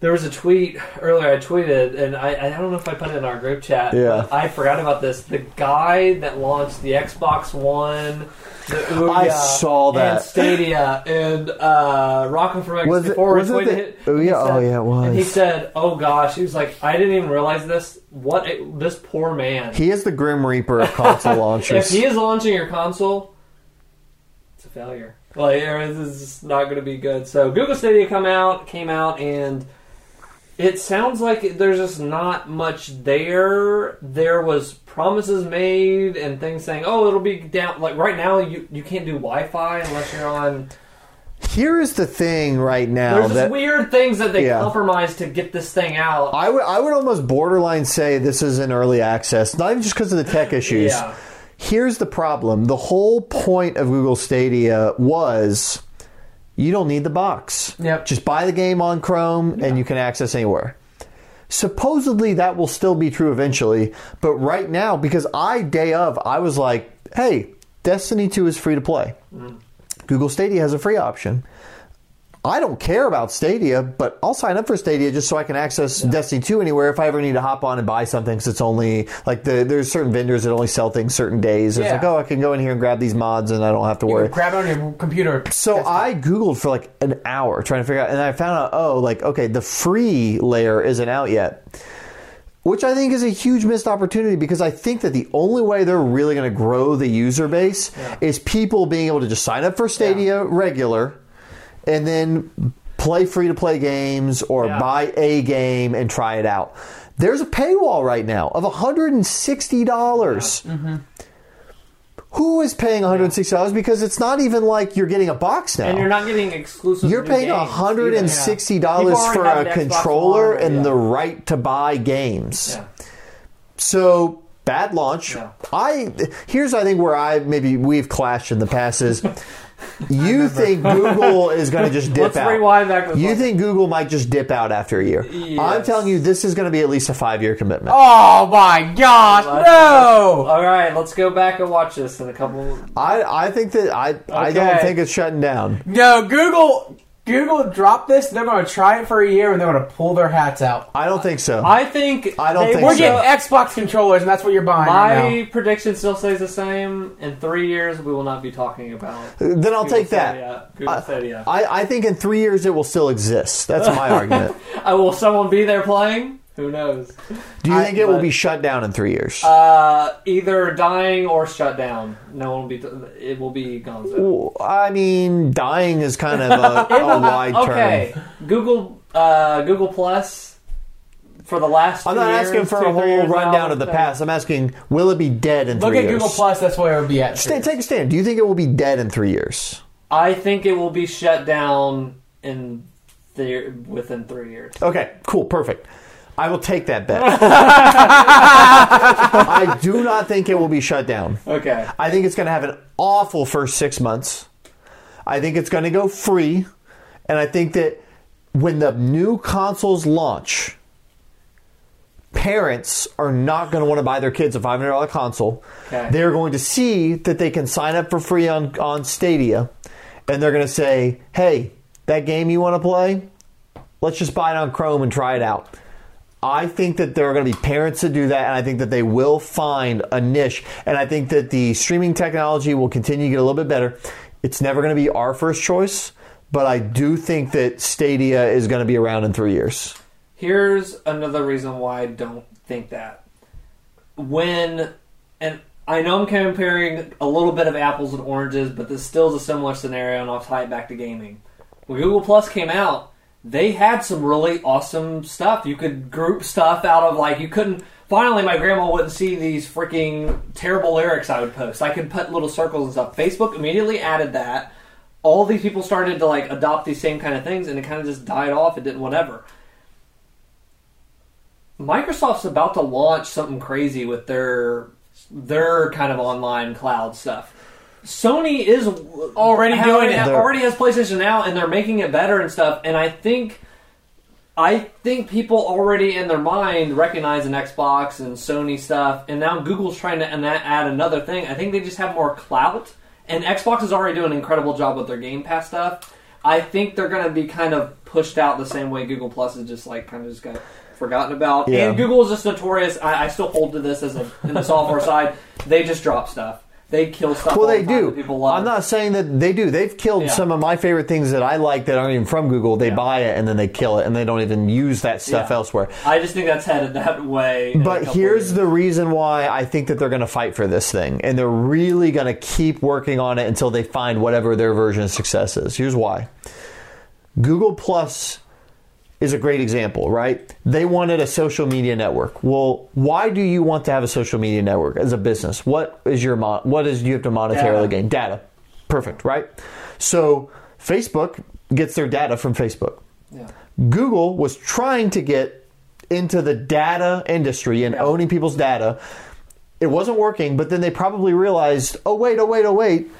there was a tweet earlier. I tweeted, and I, I don't know if I put it in our group chat. Yeah. but I forgot about this. The guy that launched the Xbox One, the Ouya, I saw and that. Stadia, and uh, from Was it- X4 was it the- it. Ouya? Oh, yeah, it was. And he said, "Oh gosh," he was like, "I didn't even realize this. What a, this poor man." he is the Grim Reaper of console launches. if he is launching your console, it's a failure. Like this is not going to be good. So Google Stadia come out, came out, and it sounds like there's just not much there. There was promises made and things saying, "Oh, it'll be down." Like right now, you you can't do Wi-Fi unless you're on. Here is the thing right now There's that weird things that they Yeah. compromise to get this thing out. I would I would almost borderline say this is an early access, not even just because of the tech issues. Yeah. Here's the problem: the whole point of Google Stadia was you don't need the box. Yep. Just buy the game on Chrome and you can access anywhere. Supposedly that will still be true eventually, but right now, because I day of I was like, hey, Destiny 2 is free to play. Mm. Google Stadia has a free option. I don't care about Stadia, but I'll sign up for Stadia just so I can access Destiny 2 anywhere if I ever need to hop on and buy something. Because it's only like the, there's certain vendors that only sell things certain days. It's Yeah. like, oh, I can go in here and grab these mods and I don't have to You worry. grab it on your computer. So I Googled for like an hour trying to figure out, and I found out, oh, like, okay, the free layer isn't out yet. Which I think is a huge missed opportunity because I think that the only way they're really going to grow the user base is people being able to just sign up for Stadia regular and then play free to play games or Yeah. buy a game and try it out. There's a paywall right now of $160. Mm-hmm. Who is paying $160? Because it's not even like you're getting a box now. and you're not getting exclusive. You're paying games hundred and either. sixty People dollars for a controller and yeah. the right to buy games. Yeah. So bad launch. Yeah. I here's I think where I maybe we've clashed in the past is you think Google is going to just dip Let's out. rewind back to you point. think Google might just dip out after a year? I'm telling you, this is going to be at least a five year commitment. Oh my gosh, no! All right, let's go back and watch this in a couple. I I think that I I don't think it's shutting down. No, Google Google dropped this. They're going to try it for a year and they're going to pull their hats out. I don't think so. I think I don't they think We're so. getting Xbox controllers, and that's what you're buying. right My now. prediction still stays the same. In three years, we will not be talking about. then I'll Google take that. Stadia. Google Stadia. I, I think in three years it will still exist. That's my argument. Uh, will someone be there playing? Who knows? Do you I- think it will be shut down in three years? Uh, either dying or shut down. No one will be. it will be gone. Well, I mean, dying is kind of a, a wide okay, term. Google uh, Google Plus for the last. I'm not years, asking for two, a whole rundown now, of the thing. past. I'm asking, will it be dead in Look three at years? Google Plus. That's where it would be at. Sta- take a stand. Do you think it will be dead in three years? I think it will be shut down in the, within three years. Okay, cool, perfect. I will take that bet. I do not think it will be shut down. Okay. I think it's going to have an awful first six months. I think it's going to go free. And I think that when the new consoles launch, parents are not going to want to buy their kids a $500 console. Okay. They're going to see that they can sign up for free on, on Stadia. And they're going to say, hey, that game you want to play? Let's just buy it on Chrome and try it out. I think that there are going to be parents that do that, and I think that they will find a niche. And I think that the streaming technology will continue to get a little bit better. It's never going to be our first choice, but I do think that Stadia is going to be around in three years. Here's another reason why I don't think that. When, and I know I'm comparing a little bit of apples and oranges, but this still is a similar scenario, and I'll tie it back to gaming. When Google Plus came out, they had some really awesome stuff. You could group stuff out of like you couldn't. Finally, my grandma wouldn't see these freaking terrible lyrics I would post. I could put little circles and stuff. Facebook immediately added that. All these people started to like adopt these same kind of things, and it kind of just died off. It didn't whatever. Microsoft's about to launch something crazy with their their kind of online cloud stuff. Sony is Already doing it. Already has PlayStation now, and they're making it better and stuff. And I think, I think people already in their mind recognize an Xbox and Sony stuff, and now Google's trying to add another thing. I think they just have more clout, and Xbox is already doing an incredible job with their Game Pass stuff. I think they're going to be kind of pushed out the same way Google Plus is just like kind of just got forgotten about. Yeah. And Google is just notorious. I, I still hold to this as a in the software side. They just drop stuff. They kill stuff. Well, they the do. that People love. I'm not saying that they do. They've killed Yeah. some of my favorite things that I like that aren't even from Google. They Yeah. buy it and then they kill it, and they don't even use that stuff Yeah. elsewhere. I just think that's headed that way. But here's the reason why I think that they're going to fight for this thing, and they're really going to keep working on it until they find whatever their version of success is. Here's why Google Plus is a great example, right? They wanted a social media network. Well, why do you want to have a social media network as a business? What is your mon- what is you have to monetarily Data. gain? Data. Perfect, right? So Facebook gets their data from Facebook. Yeah. Google was trying to get into the data industry and Yeah. owning people's data. It wasn't working, but then they probably realized, oh wait, oh wait, oh wait,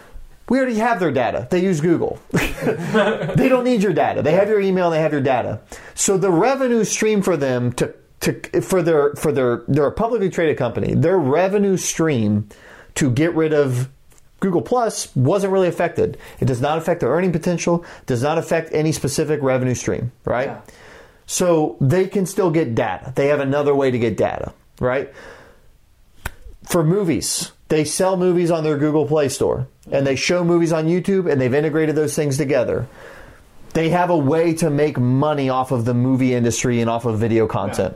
we already have their data. They use Google. they don't need your data. They have your email, they have your data. So the revenue stream for them to to for their for their they're a publicly traded company. Their revenue stream to get rid of Google Plus wasn't really affected. It does not affect their earning potential, does not affect any specific revenue stream, right? Yeah. So they can still get data. They have another way to get data, right? For movies, they sell movies on their Google Play Store and they show movies on YouTube and they've integrated those things together. They have a way to make money off of the movie industry and off of video content.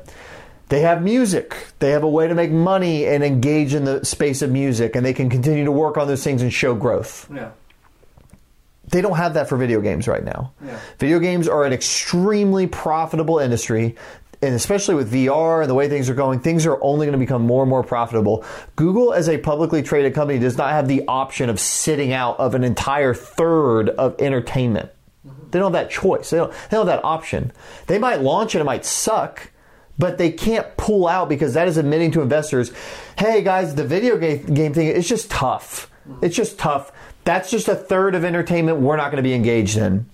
They have music. They have a way to make money and engage in the space of music and they can continue to work on those things and show growth Yeah. they don't have that for video games right now. Yeah. Video games are an extremely profitable industry, and especially with VR and the way things are going, things are only going to become more and more profitable. Google, as a publicly traded company, does not have the option of sitting out of an entire third of entertainment. They don't have that choice. They don't, they don't have that option. They might launch and it might suck, but they can't pull out because that is admitting to investors, hey guys, the video game, game thing is just tough. It's just tough. That's just a third of entertainment we're not going to be engaged in.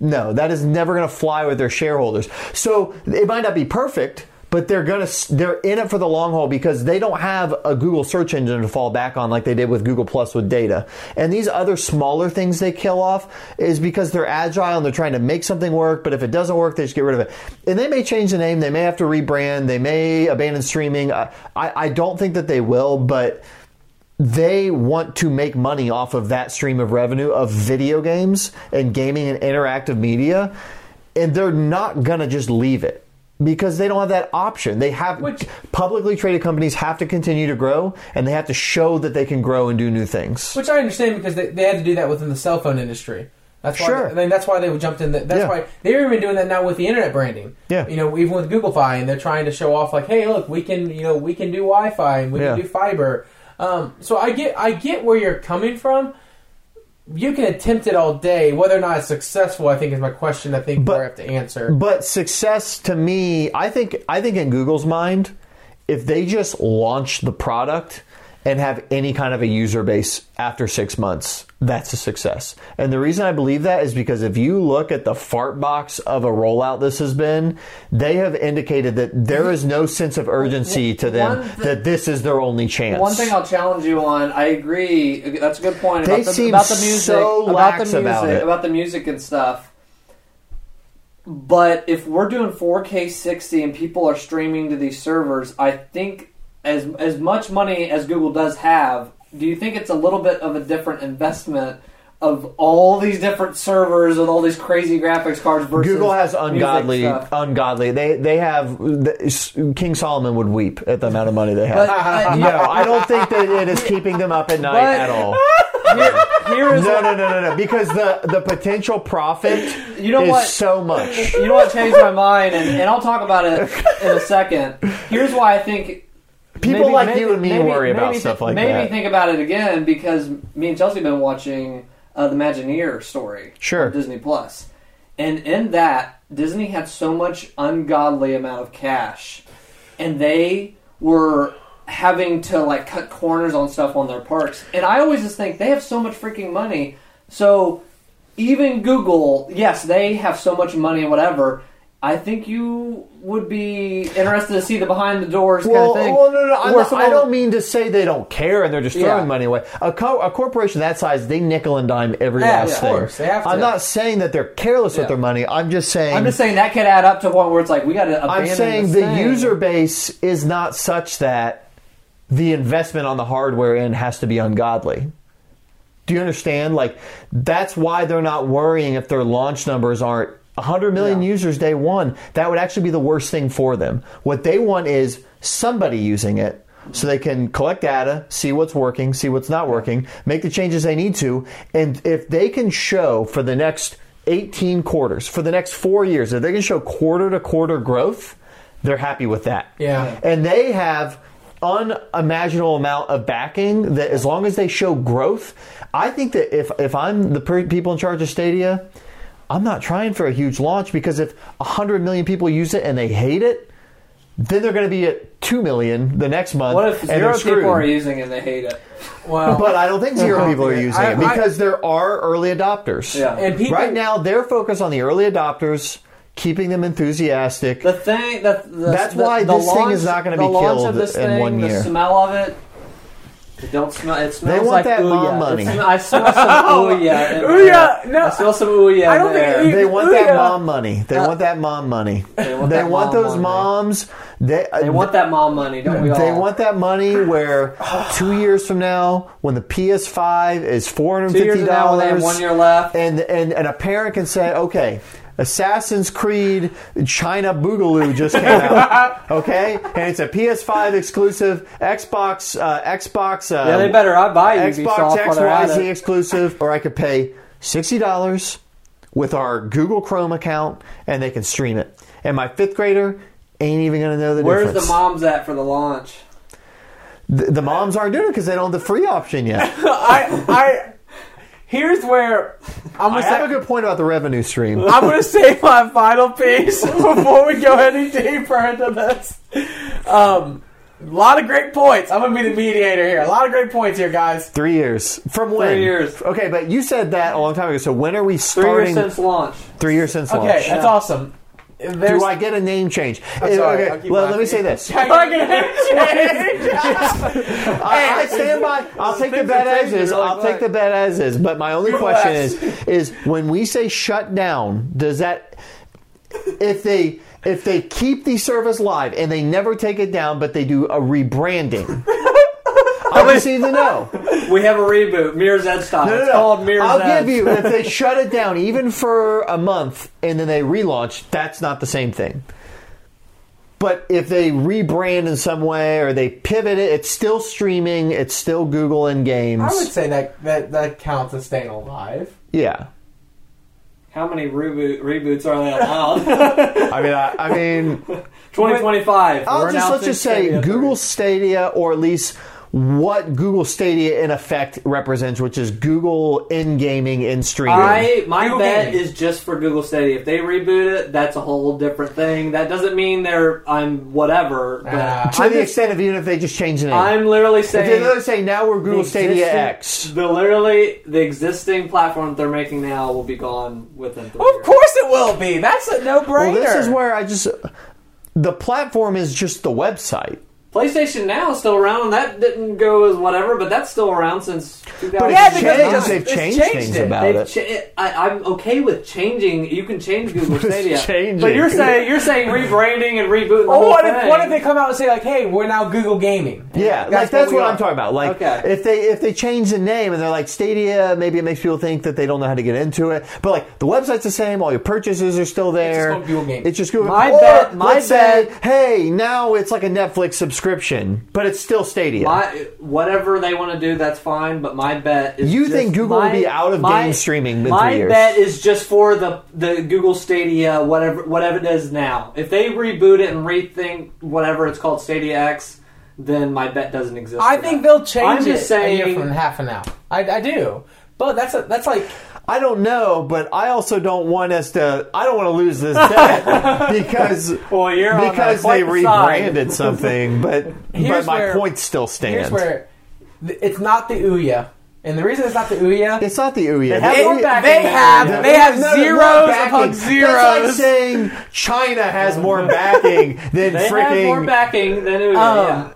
No, that is never going to fly with their shareholders. So it might not be perfect, but they're to they're in it for the long haul because they don't have a Google search engine to fall back on like they did with Google Plus with data. And these other smaller things they kill off is because they're agile and they're trying to make something work, but if it doesn't work, they just get rid of it. And they may change the name, they may have to rebrand, they may abandon streaming. I, I, I don't think that they will, but they want to make money off of that stream of revenue of video games and gaming and interactive media and they're not going to just leave it because they don't have that option they have Which- publicly traded companies have to continue to grow and they have to show that they can grow and do new things Which I understand because they, they had to do that within the cell phone industry. That's why. Sure. I mean, that's why they jumped in. The, that's Yeah. why they're even doing that now with the internet branding. Yeah. You know, even with Google Fi, and they're trying to show off like, hey, look, we can, you know, we can do Wi-Fi and we Yeah. can do fiber. Um, so I get, I get where you're coming from, you can attempt it all day. Whether or not it's successful, I think is my question. I think But- we have to answer. But success to me, I think I think in Google's mind, if they just launch the product and have any kind of a user base after six months, that's a success. And the reason I believe that is because if you look at the fart box of a rollout this has been, they have indicated that there is no sense of urgency to them thi- that this is their only chance. One thing I'll challenge you on, I agree. That's a good point They about the, seem about the music, so about the music, about it. about the music and stuff. But if we're doing 4K 60 and people are streaming to these servers, I think as as much money as Google does have, do you think it's a little bit of a different investment of all these different servers with all these crazy graphics cards versus Google has ungodly, ungodly. They they have King Solomon would weep at the amount of money they have. But, no, I don't think that it is keeping them up at night But- at all. here, here is No, no, no, no, no. Because the the potential profit You know is what? so much. You know what changed my mind, and, and I'll talk about it in a second. Here's why I think People maybe- like maybe- you and me maybe- worry about stuff like maybe that. Maybe think about it again because me and Chelsea have been watching uh, the Imagineer story Sure. on Disney Plus, and in that Disney had so much ungodly amount of cash, and they were having to like cut corners on stuff on their parks. And I always just think they have so much freaking money, so even Google, yes, they have so much money and whatever. I think you would be interested to see the behind the doors Well, kind of thing. well, no, no, I'm Where I don't mean to say they don't care and they're just throwing Yeah. money away. A, co- a corporation that size, they nickel and dime every Yeah, last of thing. course, they have to. I'm not saying that they're careless Yeah. with their money. I'm just saying. I'm just saying that could add up to one where it's like we got to. I'm saying the user base is not such that the investment on the hardware end has to be ungodly. Do you understand? Like that's why they're not worrying if their launch numbers aren't 100 million Yeah. users day one. That would actually be the worst thing for them. What they want is somebody using it so they can collect data, see what's working, see what's not working, make the changes they need to, and if they can show for the next 18 quarters, for the next 4 years, if they can show quarter to quarter growth, they're happy with that. Yeah. And they have unimaginable amount of backing that as long as they show growth, I think that if if I'm the per- people in charge of Stadia, I'm not trying for a huge launch because if 100 million people use it and they hate it, then they're going to be at 2 million the next month What if zero people are using it and they hate it? well, But I don't think zero people are using I- it I- because there are early adopters. Yeah. and people Right now, they're focused on the early adopters, keeping them enthusiastic. The thing that the, That's the, why the this thing launch, is not gonna be killed in thing, one year. The smell of it. It don't smell. It smells want like that Ouya. mom money. Sm- I smell some Ouya. in Ouya, there. no. I smell some Ouya. I don't in think there. They want Ooh, that mom money. They Uh, want that mom money. They want They want mom those moms. They, They want that mom money, don't we all? They want that money where two years from now, when the PS5 is four hundred Two years fifty from now, when they have dollars, one year left. and, and and a parent can say, okay. Assassin's Creed China Boogaloo just came out, okay, and it's a PS5 exclusive, Xbox, uh, Xbox, uh, yeah, they better. I buy Ubisoft Xbox while they're at XYZ exclusive, or I could pay sixty dollars with our Google Chrome account, and they can stream it. And my fifth grader ain't even gonna know the Where's difference. Where's the moms at for the launch? The, the moms aren't doing it because they don't have the free option yet. I, I, here's where I'm gonna have a good point about the revenue stream. I'm gonna say my final piece before we go any deeper into this. Um, a lot of great points. I'm gonna be the mediator here. A lot of great points here, guys. Three years from when? Three years. Okay, but you said that a long time ago. So when are we starting? Three starting? years since launch. Three years since launch. Okay, launch. that's Yeah. awesome. There's, Do I get a name change? I'm sorry, okay, well, let me say this. I get a change? I, stand by. I'll take the bet as is. I'll take the bet as is. But my only question is: is when we say shut down, does that if they if they keep the service live and they never take it down, but they do a rebranding? I just need to know. We have a reboot, Mirror's Edge style. No, no, it's called Mirror's I'll Edge. give you if they shut it down even for a month and then they relaunch. That's not the same thing. But if they rebrand in some way or they pivot it, it's still streaming. It's still Google in games. I would say that, that that counts as staying alive. yeah. How many reboot, reboots are they allowed? I mean, I, I mean, 2025. I'll just let's just say Stadia Google Stadia, or at least what Google Stadia in effect represents, which is Google in gaming in streaming. I my Google bet Gaming. is just for Google Stadia. If they reboot it, that's a whole different thing. That doesn't mean they're I'm whatever. But Ah. to I'm, the just- extent of even if they just change the name. I'm literally if they saying literally say now we're Google Stadia existing- X. The literally the existing platform that they're making now will be gone within three Of years. course it will be. That's a no brainer. Well, this is where I just the platform is just the website. PlayStation Now is still around. And that didn't go as whatever, but that's still around since 2000. But Yeah, it's because changed, it's- they've changed, changed things it. about They've it. cha- I, I'm okay with changing. You can change Google Stadia, changing. but you're saying you're saying rebranding and rebooting the Or whole what if, what if they come out and say like, "Hey, we're now Google Gaming"? Yeah, That's like that's what what, I'm talking about. Like Okay. if they if they change the name and they're like Stadia, maybe it makes people think that they don't know how to get into it. But like the website's the same, all your purchases are still there. called Google Gaming. It's just Google. My or bet- my let's say, hey, now it's like a Netflix subscription, but it's still Stadia. My, whatever they want to do, that's fine. But my bet is You just- think Google will be out of my- game streaming in My three years? bet is just for the the Google Stadia, whatever whatever it is now. If they reboot it and rethink whatever it's called Stadia X, then my bet doesn't exist. I think that. they'll change I'm just it a year saying- from half an hour. I, I do, but that's a, that's like I don't know, but I also don't want us to. I don't want to lose this bet because Well, you're because the they rebranded something. But but my where- point still stands. here's where it's not the Ouya, and the reason it's not the Ouya. It's not the Ouya. They have The more Ouya- backing they have Ouya. they have No, zeros upon That's like saying China has more backing than They have more backing than Ouya. Um,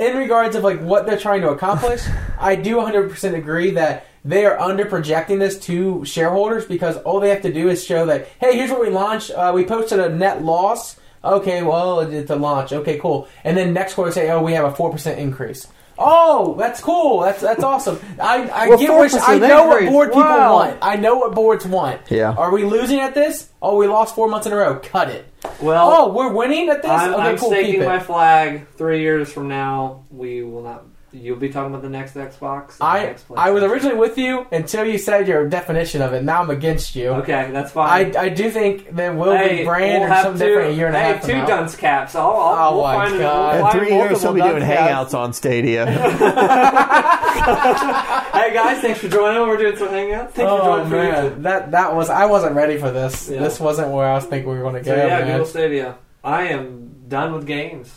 yeah. in regards of like what they're trying to accomplish, I do 100% agree that they are under projecting this to shareholders because all they have to do is show that hey, here's what we launched. Uh, we posted a net loss. Okay, well it's a launch. Okay, cool. And then next quarter say, oh, we have a four percent increase. Oh, that's cool. That's that's awesome. I, I Well, get which I know what increase. board people Wow. want. I know what boards want. Yeah. Are we losing at this? Oh, we lost four months in a row. Cut it. Well, oh, we're winning at this. I'm, okay, I'm cool. Keep staking it. my flag. Three years from now, we will not. You'll be talking about the next Xbox. and I next I was PlayStation. originally with you until you said your definition of it. Now I'm against you. Okay, that's fine. I I do think there will hey, be brand we'll or have something two, different a year and a hey, half two from now. dunce caps. I'll, I'll, Oh we'll my find it. God. We'll In find three years, multiple he'll be doing dunce caps. hangouts on Stadia. Hey guys, thanks for joining. We're doing some hangouts. Thanks for Oh joining. for man, that that was I wasn't ready for this. Yeah. This wasn't where I was thinking we were going to go. So yeah, man. Google Stadia. I am done with games.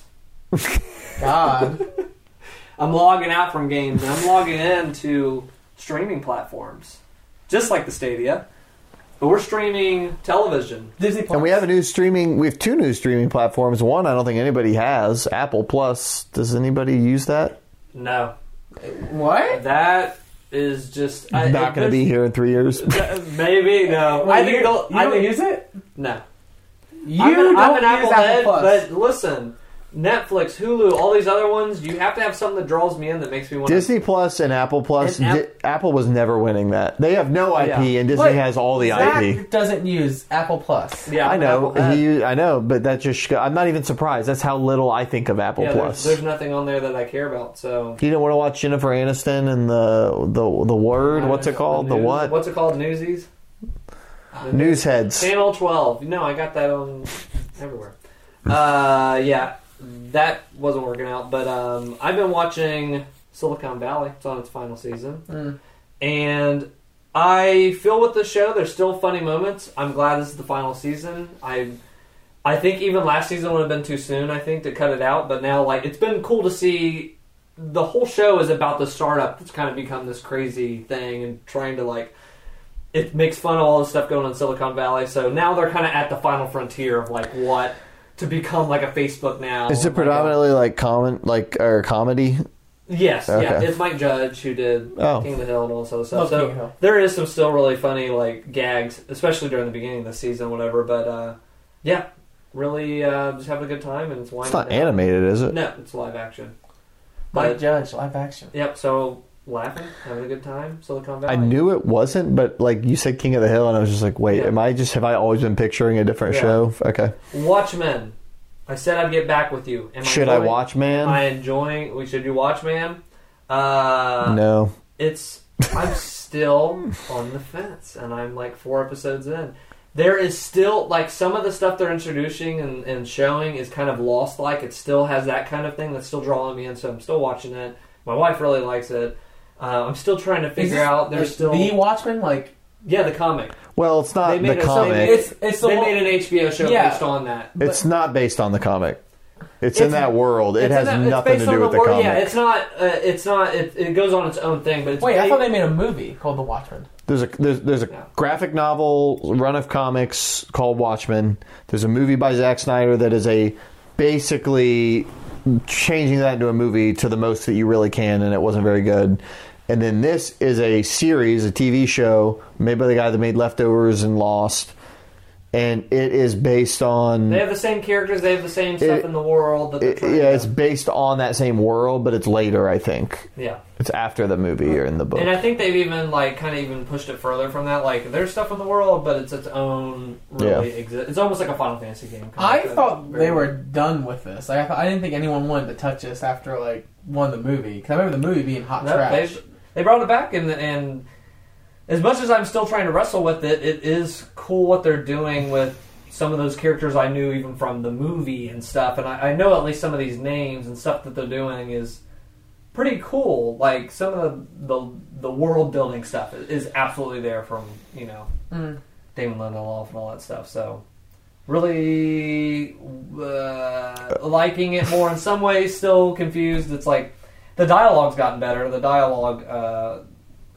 God, I'm logging out from games and I'm logging in to streaming platforms, just like the Stadia. But we're streaming television. Disney Plus. And we have a new streaming. We have two new streaming platforms. One, I don't think anybody has. Apple Plus. Does anybody use that? No, what? that is just I, Not going to be here in three years. Maybe no. Wait, I think you, they'll. you I don't think use it. no. You I'm an, don't I'm an use Apple head, Plus. but listen, Netflix, Hulu, all these other ones, you have to have something that draws me in that makes me want. To. Disney Plus and Apple Plus. And App- Di- Apple was never winning that. They have no IP, Yeah. and Disney But has all the Zach IP. doesn't use Apple Plus. Yeah, I know. Apple head. He, I know, but that just I'm not even surprised. That's how little I think of Apple yeah, Plus. there's, there's nothing on there that I care about. So you don't want to watch Jennifer Aniston and the the the word. What's it called? The news- what? What's it called? Newsies. The Newsheads. Channel 12. No, I got that on everywhere. Uh, yeah, that wasn't working out. But um, I've been watching Silicon Valley. It's on its final season, Mm. and I feel with the show, there's still funny moments. I'm glad this is the final season. I. I think even last season would have been too soon. I think to cut it out, but now like it's been cool to see. The whole show is about the startup that's kind of become this crazy thing and trying to like it makes fun of all the stuff going on in Silicon Valley. So now they're kind of at the final frontier of like what to become like a Facebook now. Is it Like a- predominantly like comment, like or comedy? yes, yeah. Okay. It's Mike Judge who did Oh. King of the Hill and all this other stuff. Love so King of the Hill. there is some still really funny like gags, especially during the beginning of the season, whatever. But uh, yeah, really uh, just having a good time and it's It's not down. animated, is it? No, it's live action. Mike But Judge live action. yep, so laughing, having a good time, Silicon Valley. I knew it wasn't, but like you said, King of the Hill, and I was just like, wait, Yeah. am I just have I always been picturing a different Yeah. show? Okay, Watchmen. I said I'd get back with you. Am should I enjoying- watch, man? Am I enjoying? We should do Watchman. Uh, no, It's. I'm still on the fence, and I'm like four episodes in. There is still like some of the stuff they're introducing and, and showing is kind of lost. Like it still has that kind of thing that's still drawing me in, so I'm still watching it. My wife really likes it. Uh, I'm still trying to figure this, out. There's like, still the Watchmen. Like yeah, the comic. Well, it's not They made the it so comic. it's it's the they one- made an HBO show Yeah. based on that. it's not based on the comic. It's, in that world. It has that- nothing to do on with the wor- comic. Yeah, it's not. Uh, it's not. It, it goes on its own thing. But it's Wait, I thought they made a movie called The Watchmen. There's a there's, there's a Yeah. graphic novel run of comics called Watchmen. There's a movie by Zack Snyder that is a basically changing that into a movie to the most that you really can, and it wasn't very good. And then this is a series, a TV show made by the guy that made Leftovers and Lost, and it is based on They have the same characters. They have the same stuff It- in the world. That it- yeah, to- it's based on that same world, but it's later. I think yeah. it's after the movie or in the book. And I think they've even like kind of even pushed it further from that. Like there's stuff in the world, but it's its own really exist. It's almost like a Final Fantasy game. kind I of, thought very they were done with this. Like, I, thought, I didn't think anyone wanted to touch this after like one the movie. Because I remember the movie being hot No, trash. They brought it back, and and as much as I'm still trying to wrestle with it, it is cool what they're doing with some of those characters I knew even from the movie and stuff. And I, I know at least some of these names and stuff that they're doing is pretty cool. Like some of the the, the world building stuff is absolutely there from you know Mm. Damon Lindelof and all that stuff. So really uh, liking it more in some ways. Still confused. It's like the dialogue's gotten better. The dialogue uh,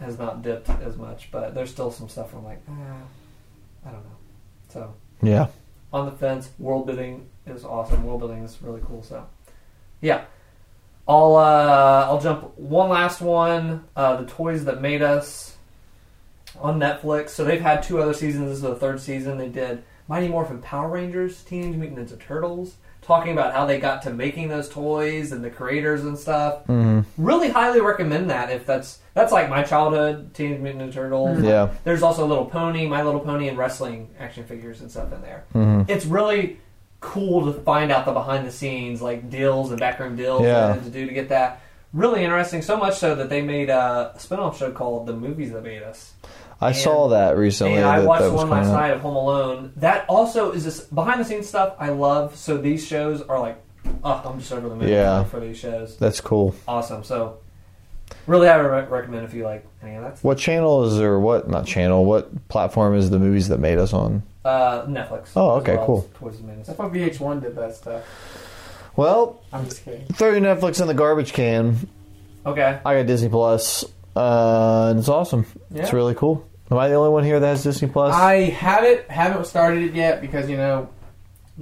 has not dipped as much, but there's still some stuff I'm like, ah, I don't know. So yeah, on the fence. World building is awesome. World building is really cool. So yeah. I'll uh, I'll jump one last one. Uh, the toys that made us on Netflix. So they've had two other seasons. This is the third season. They did Mighty Morphin Power Rangers, Teenage Mutant Ninja Turtles, talking about how they got to making those toys and the creators and stuff. hmm Really highly recommend that if that's that's like my childhood Teenage Mutant Ninja Turtles. yeah. There's also Little Pony, My Little Pony, and wrestling action figures and stuff in there. hmm It's really cool to find out the behind the scenes, like deals and backroom deals Yeah. they to do to get that. Really interesting, so much so that they made a spin-off show called The Movies That Made Us. I And- saw that recently. and I that, watched that one last coming night of Home Alone. That also is this behind the scenes stuff I love. So these shows are like, oh, I'm just over the moon Yeah. for these shows. That's cool. Awesome. So really, I would re- recommend if you like any of that. stuff. What channel is or what? Not channel. What platform is the movies that made us on? Uh, Netflix. Oh, okay, well cool. as Toys That Made I thought VH1 did that stuff. Well, I'm just kidding. throw your Netflix in the garbage can. Okay. I got Disney Plus, uh, and it's awesome. Yeah. It's really cool. Am I the only one here that has Disney Plus? I haven't haven't started it yet because you know,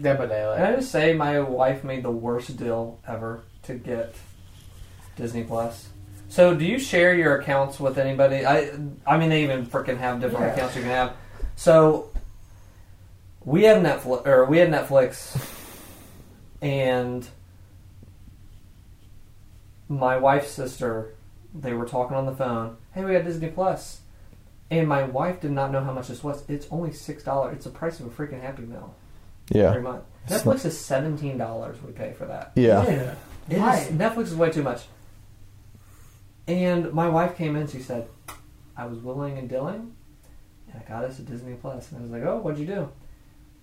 Dead by Can I just say my wife made the worst deal ever to get Disney Plus. So, do you share your accounts with anybody? I, I mean, they even freaking have different Yeah. accounts you can have. So, we have Netflix, or we had Netflix, and my wife's sister, they were talking on the phone. Hey, we got Disney Plus, and my wife did not know how much this was. It's only six dollars. It's the price of a freaking Happy Meal yeah. every month. It's Netflix is seventeen dollars we pay for that. Yeah. Yeah. It is- Why? Netflix is way too much. And my wife came in. She said, "I was willing and dealing, and I got us a Disney Plus." And I was like, "Oh, what'd you do?"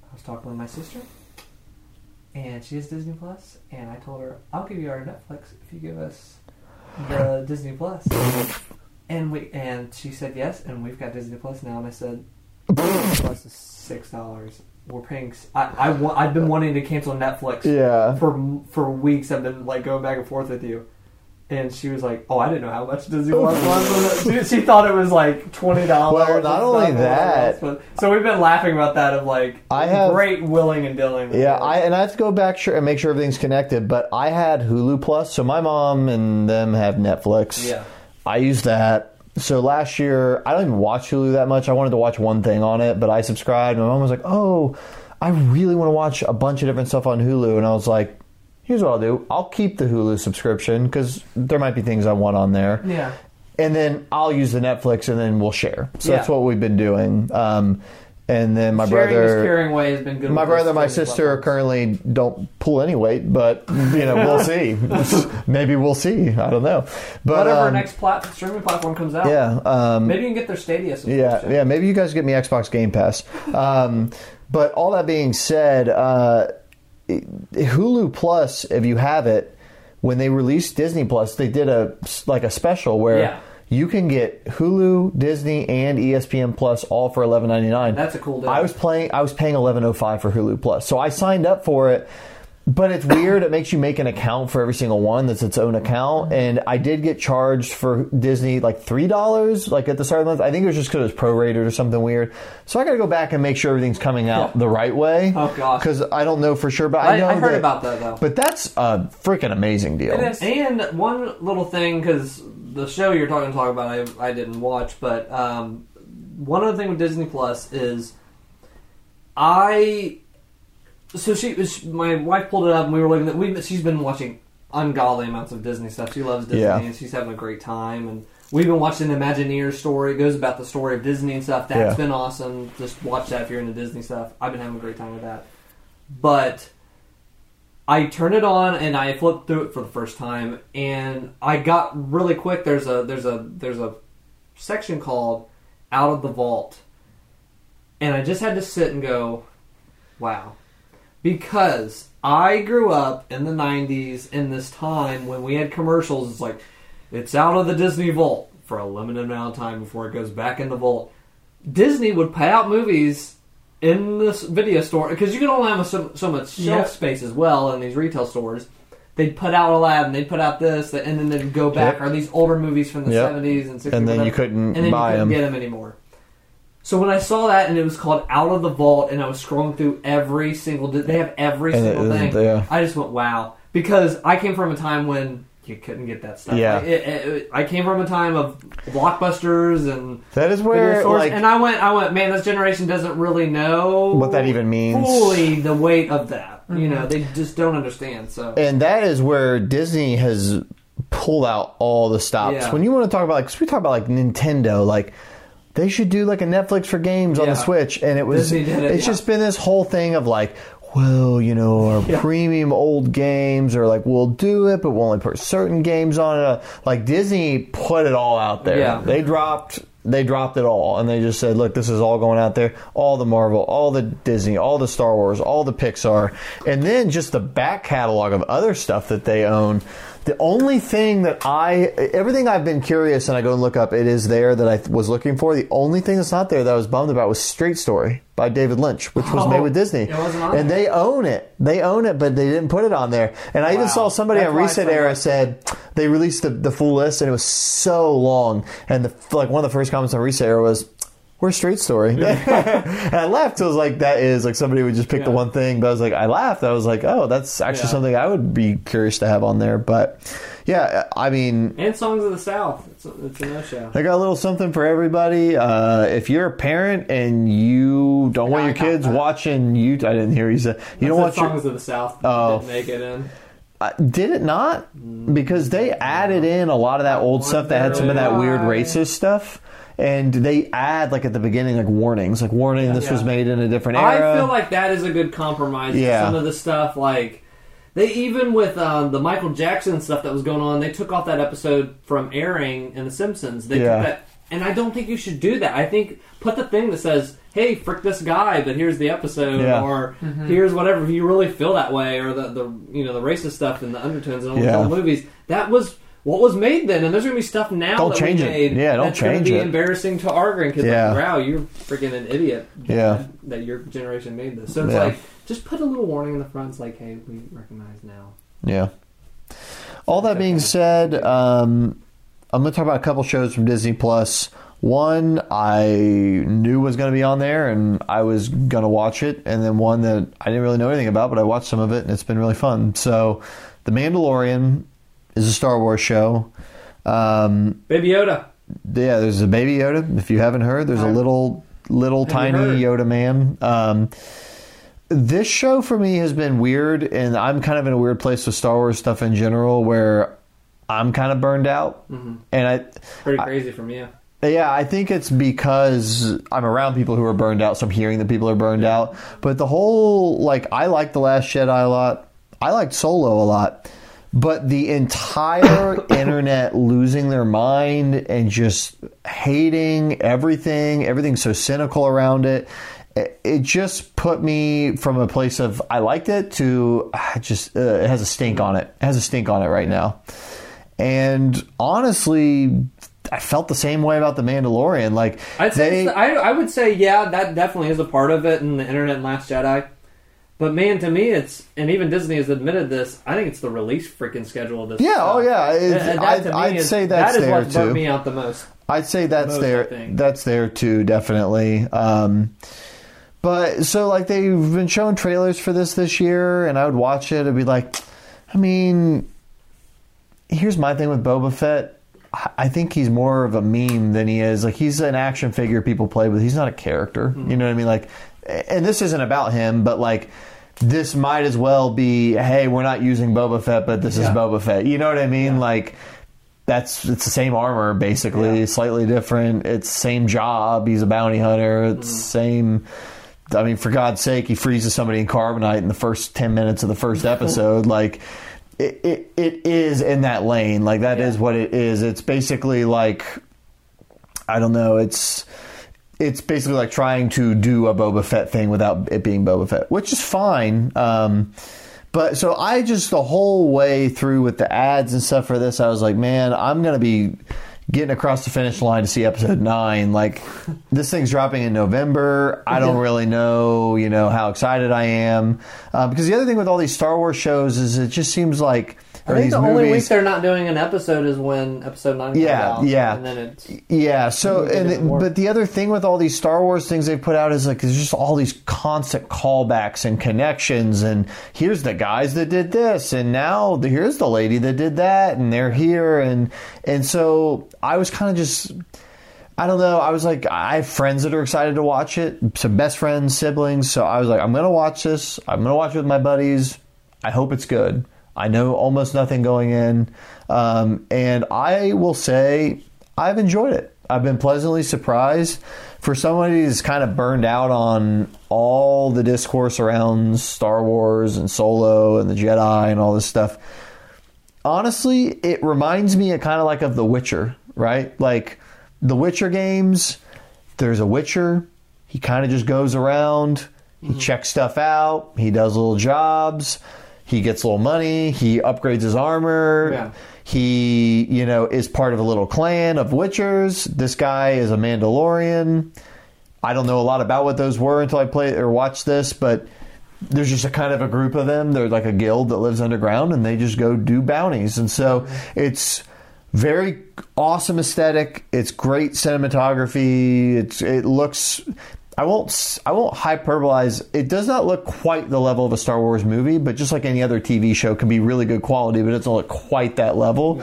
I was talking with my sister, and she has Disney Plus, and I told her, "I'll give you our Netflix if you give us the Disney Plus." And we and she said yes, and we've got Disney Plus now. And I said, Disney Plus is six dollars. We're paying. s- I, I I've been wanting to cancel Netflix Yeah. for for weeks. I've been like going back and forth with you, and she was like, "Oh, I didn't know how much Disney Plus was." she, she thought it was like twenty dollars. Well, not only that- so we've been laughing about that. Of like, I have- great willing and dealing. with Yeah. I and I have to go back sure and make sure everything's connected. But I had Hulu Plus, so my mom and them have Netflix. yeah. I use that. So last year, I don't even watch Hulu that much. I wanted to watch one thing on it, but I subscribed. My mom was like, "Oh, I really want to watch a bunch of different stuff on Hulu," and I was like, "Here's what I'll do: I'll keep the Hulu subscription because there might be things I want on there, Yeah. and then I'll use the Netflix, and then we'll share." So that's what we've been doing. Um, and then my Sharing brother, caring way has been good. my brother and my sister currently don't pull any weight, but you know we'll see. Maybe we'll see. I don't know. But Whatever um, next plat- streaming platform comes out. yeah, um, Maybe you can get their Stadia. yeah, yeah. Maybe you guys get me Xbox Game Pass. Um, but all that being said, uh, Hulu Plus, if you have it, when they released Disney Plus, they did a like a special where Yeah. You can get Hulu, Disney, and ESPN Plus all for eleven ninety nine. That's a cool deal. I was playing. I was paying eleven oh five for Hulu Plus, so I signed up for it. But it's weird. it makes you make an account for every single one. That's its own account. And I did get charged for Disney like three dollars, like at the start of the month. I think it was just because it was prorated or something weird. So I got to go back and make sure everything's coming out the right way. Oh, gosh. because I don't know for sure. But I, I, know I heard that- about that though. But that's a freaking amazing deal. It is. And one little thing, because the show you're talking talk about, I, I didn't watch, but um, one other thing with Disney Plus is I. So she, was my wife pulled it up, and we were looking at. We she's been watching ungodly amounts of Disney stuff. She loves Disney, Yeah. and she's having a great time. And we've been watching the Imagineers story. It goes about the story of Disney and stuff. That's Yeah. been awesome. Just watch that if you're into Disney stuff. I've been having a great time with that. But I turned it on and I flipped through it for the first time, and I got really quick. There's a there's a there's a section called "Out of the Vault," and I just had to sit and go, "Wow," because I grew up in the '90s in this time when we had commercials. It's like it's out of the Disney Vault for a limited amount of time before it goes back in the vault. Disney would put out movies in this video store because you can only have so, so much shelf space as well in these retail stores. They'd put out Aladdin, they'd put out this, and then they'd go back. Yep. Are these older movies from the Yep. seventies and sixties? And then you couldn't and then buy you couldn't 'em. get them anymore. So when I saw that and it was called Out of the Vault, and I was scrolling through every single, they have every And it single isn't thing. there. I just went wow because I came from a time when you couldn't get that stuff. Yeah. Like, it- it- it- I came from a time of blockbusters and That is video where stores, like and I went, I went, man, this generation doesn't really know what that even means. fully the weight of that. You mm-hmm. know, they just don't understand. So And that is where Disney has pulled out all the stops. Yeah. When you want to talk about, like, 'cause we talk about like Nintendo, like they should do like a Netflix for games on the Switch, and it was, it, it's yeah. just been this whole thing of like. Well, you know, our Yeah. premium old games are like, we'll do it, but we'll only put certain games on it. Like Disney put it all out there. Yeah. They dropped, they dropped it all, and they just said, look, this is all going out there. All the Marvel, all the Disney, all the Star Wars, all the Pixar, and then just the back catalog of other stuff that they own. The only thing that I, everything I've been curious and I go and look up, it is there that I was looking for. The only thing that's not there that I was bummed about was Straight Story by David Lynch, which was Oh, made with Disney. it wasn't on and they own it. They own it, but they didn't put it on there. And I even saw somebody That's on ResetEra said they released the, the full list and it was so long. And the, like one of the first comments on ResetEra was, "Where's Straight Story?" and I laughed. I was like, "That is like somebody would just pick the one thing." But I was like, I laughed. I was like, "Oh, that's actually Yeah. something I would be curious to have on there." But yeah, I mean, and Songs of the South, it's a, it's a no show. I got a little something for everybody. Uh, if you're a parent and you don't want your kids watching you, I didn't hear you say you don't want your Songs of the South Oh. didn't make it in. Uh, did it not? Because they added in a lot of that old stuff that had some of that weird racist stuff. And they add, like, at the beginning, like, warnings. Like, warning, this was made in a different era. I feel like that is a good compromise. Yeah. Some of the stuff, like they even with um, the Michael Jackson stuff that was going on, they took off that episode from airing in The Simpsons. They Yeah. took that, and I don't think you should do that. I think put the thing that says, "Hey, frick this guy," but here's the episode, Yeah. or here's whatever. If you really feel that way, or the the you know the racist stuff and the undertones and all Yeah. the movies, that was. What was made then, and there's gonna be stuff now Don't that change we it. Yeah, don't that's gonna be it. embarrassing to our grandkids. Yeah. Like, wow, you're freaking an idiot Yeah. that your generation made this. So it's Yeah. like just put a little warning in the front. It's like, hey, we recognize now. Yeah. All that being said, um, I'm going to talk about a couple shows from Disney Plus. One I knew was going to be on there, and I was going to watch it, and then one that I didn't really know anything about, but I watched some of it, and it's been really fun. So, The Mandalorian is a Star Wars show. Um, Baby Yoda. yeah, there's a baby Yoda. If you haven't heard, there's a little little tiny heard? Yoda man. Um, this show for me has been weird, and I'm kind of in a weird place with Star Wars stuff in general, where I'm kind of burned out, and I. Pretty crazy from you. Yeah, I think it's because I'm around people who are burned out, so I'm hearing that people are burned out. But the whole, like, I like The Last Jedi a lot. I liked Solo a lot. But the entire internet losing their mind and just hating everything, everything's so cynical around it. it, it just put me from a place of I liked it to just uh, it has a stink on it. It has a stink on it right now. And honestly, I felt the same way about the Mandalorian. Like I'd say they, I, I would say yeah, that definitely is a part of it in the internet and Last Jedi. But man, to me, it's and even Disney has admitted this. I think it's the release freaking schedule of this. Yeah, stuff. oh, yeah, And that I'd- I'd is- say that's that is there, what too. me out the most. I'd say that's Most, there. That's there too, definitely. Um, but so like they've been showing trailers for this this year, and I would watch it. I'd be like, I mean, here's my thing with Boba Fett. I- I think he's more of a meme than he is. Like he's an action figure people play with. He's not a character. You know what I mean? Like, and this isn't about him, but like. This might as well be, hey, we're not using Boba Fett, but this is Boba Fett. You know what I mean? Like, that's it's the same armor basically, Yeah. slightly different. It's same job. He's a bounty hunter. It's Mm-hmm. same. I mean, for God's sake, he freezes somebody in carbonite in the first ten minutes of the first episode. like, it, it it is in that lane. Like that is Yeah. what it is. It's basically like, I don't know. It's it's basically like trying to do a Boba Fett thing without it being Boba Fett, which is fine. Um, but so I just the whole way through with the ads and stuff for this, I was like, man, I'm gonna be getting across the finish line to see episode nine. Like this thing's dropping in November. I don't really know, you know, how excited I am um, because the other thing with all these Star Wars shows is it just seems like I think the only week they're not doing an episode is when episode nine comes Yeah, out. yeah. and then it's Yeah. So, and more. but the other thing with all these Star Wars things they put out is like there's just all these constant callbacks and connections, and here's the guys that did this, and now here's the lady that did that, and they're here, and and so I was kind of just. I don't know. I was like, I have friends that are excited to watch it, some best friends, siblings. So I was like, I'm going to watch this. I'm going to watch it with my buddies. I hope it's good. I know almost nothing going in. Um, and I will say, I've enjoyed it. I've been pleasantly surprised. For somebody who's kind of burned out on all the discourse around Star Wars and Solo and the Jedi and all this stuff, honestly, it reminds me kind of like of The Witcher, right? Like the Witcher games, there's a Witcher. He kind of just goes around, he checks stuff out, he does little jobs, he gets a little money, he upgrades his armor. Yeah. He, you know, is part of a little clan of Witchers. This guy is a Mandalorian. I don't know a lot about what those were until I played or watched this, but there's just a kind of a group of them. They're like a guild that lives underground, and they just go do bounties. And so it's very awesome aesthetic. It's great cinematography. It's it looks. I won't I won't hyperbolize. It does not look quite the level of a Star Wars movie, but just like any other TV show, can be really good quality, but it doesn't look quite that level.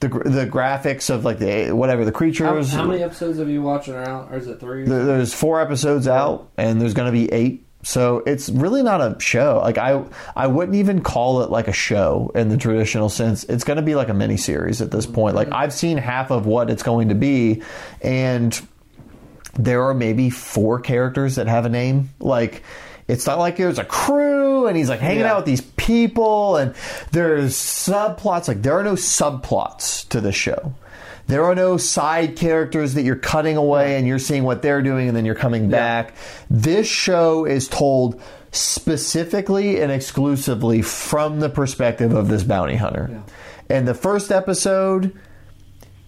The the graphics of like the whatever the creatures. how many episodes have you watched around, or is it three? There- There's four episodes out, and there's going to be eight. So it's really not a show. Like I, I wouldn't even call it like a show in the traditional sense. It's going to be like a mini series at this mm-hmm. point. Like I've seen half of what it's going to be, and there are maybe four characters that have a name. Like it's not like there's a crew and he's like hanging Yeah. out with these people and there's subplots. Like there are no subplots to this show. There are no side characters that you're cutting away and you're seeing what they're doing and then you're coming back. This show is told specifically and exclusively from the perspective of this bounty hunter. Yeah. And the first episode,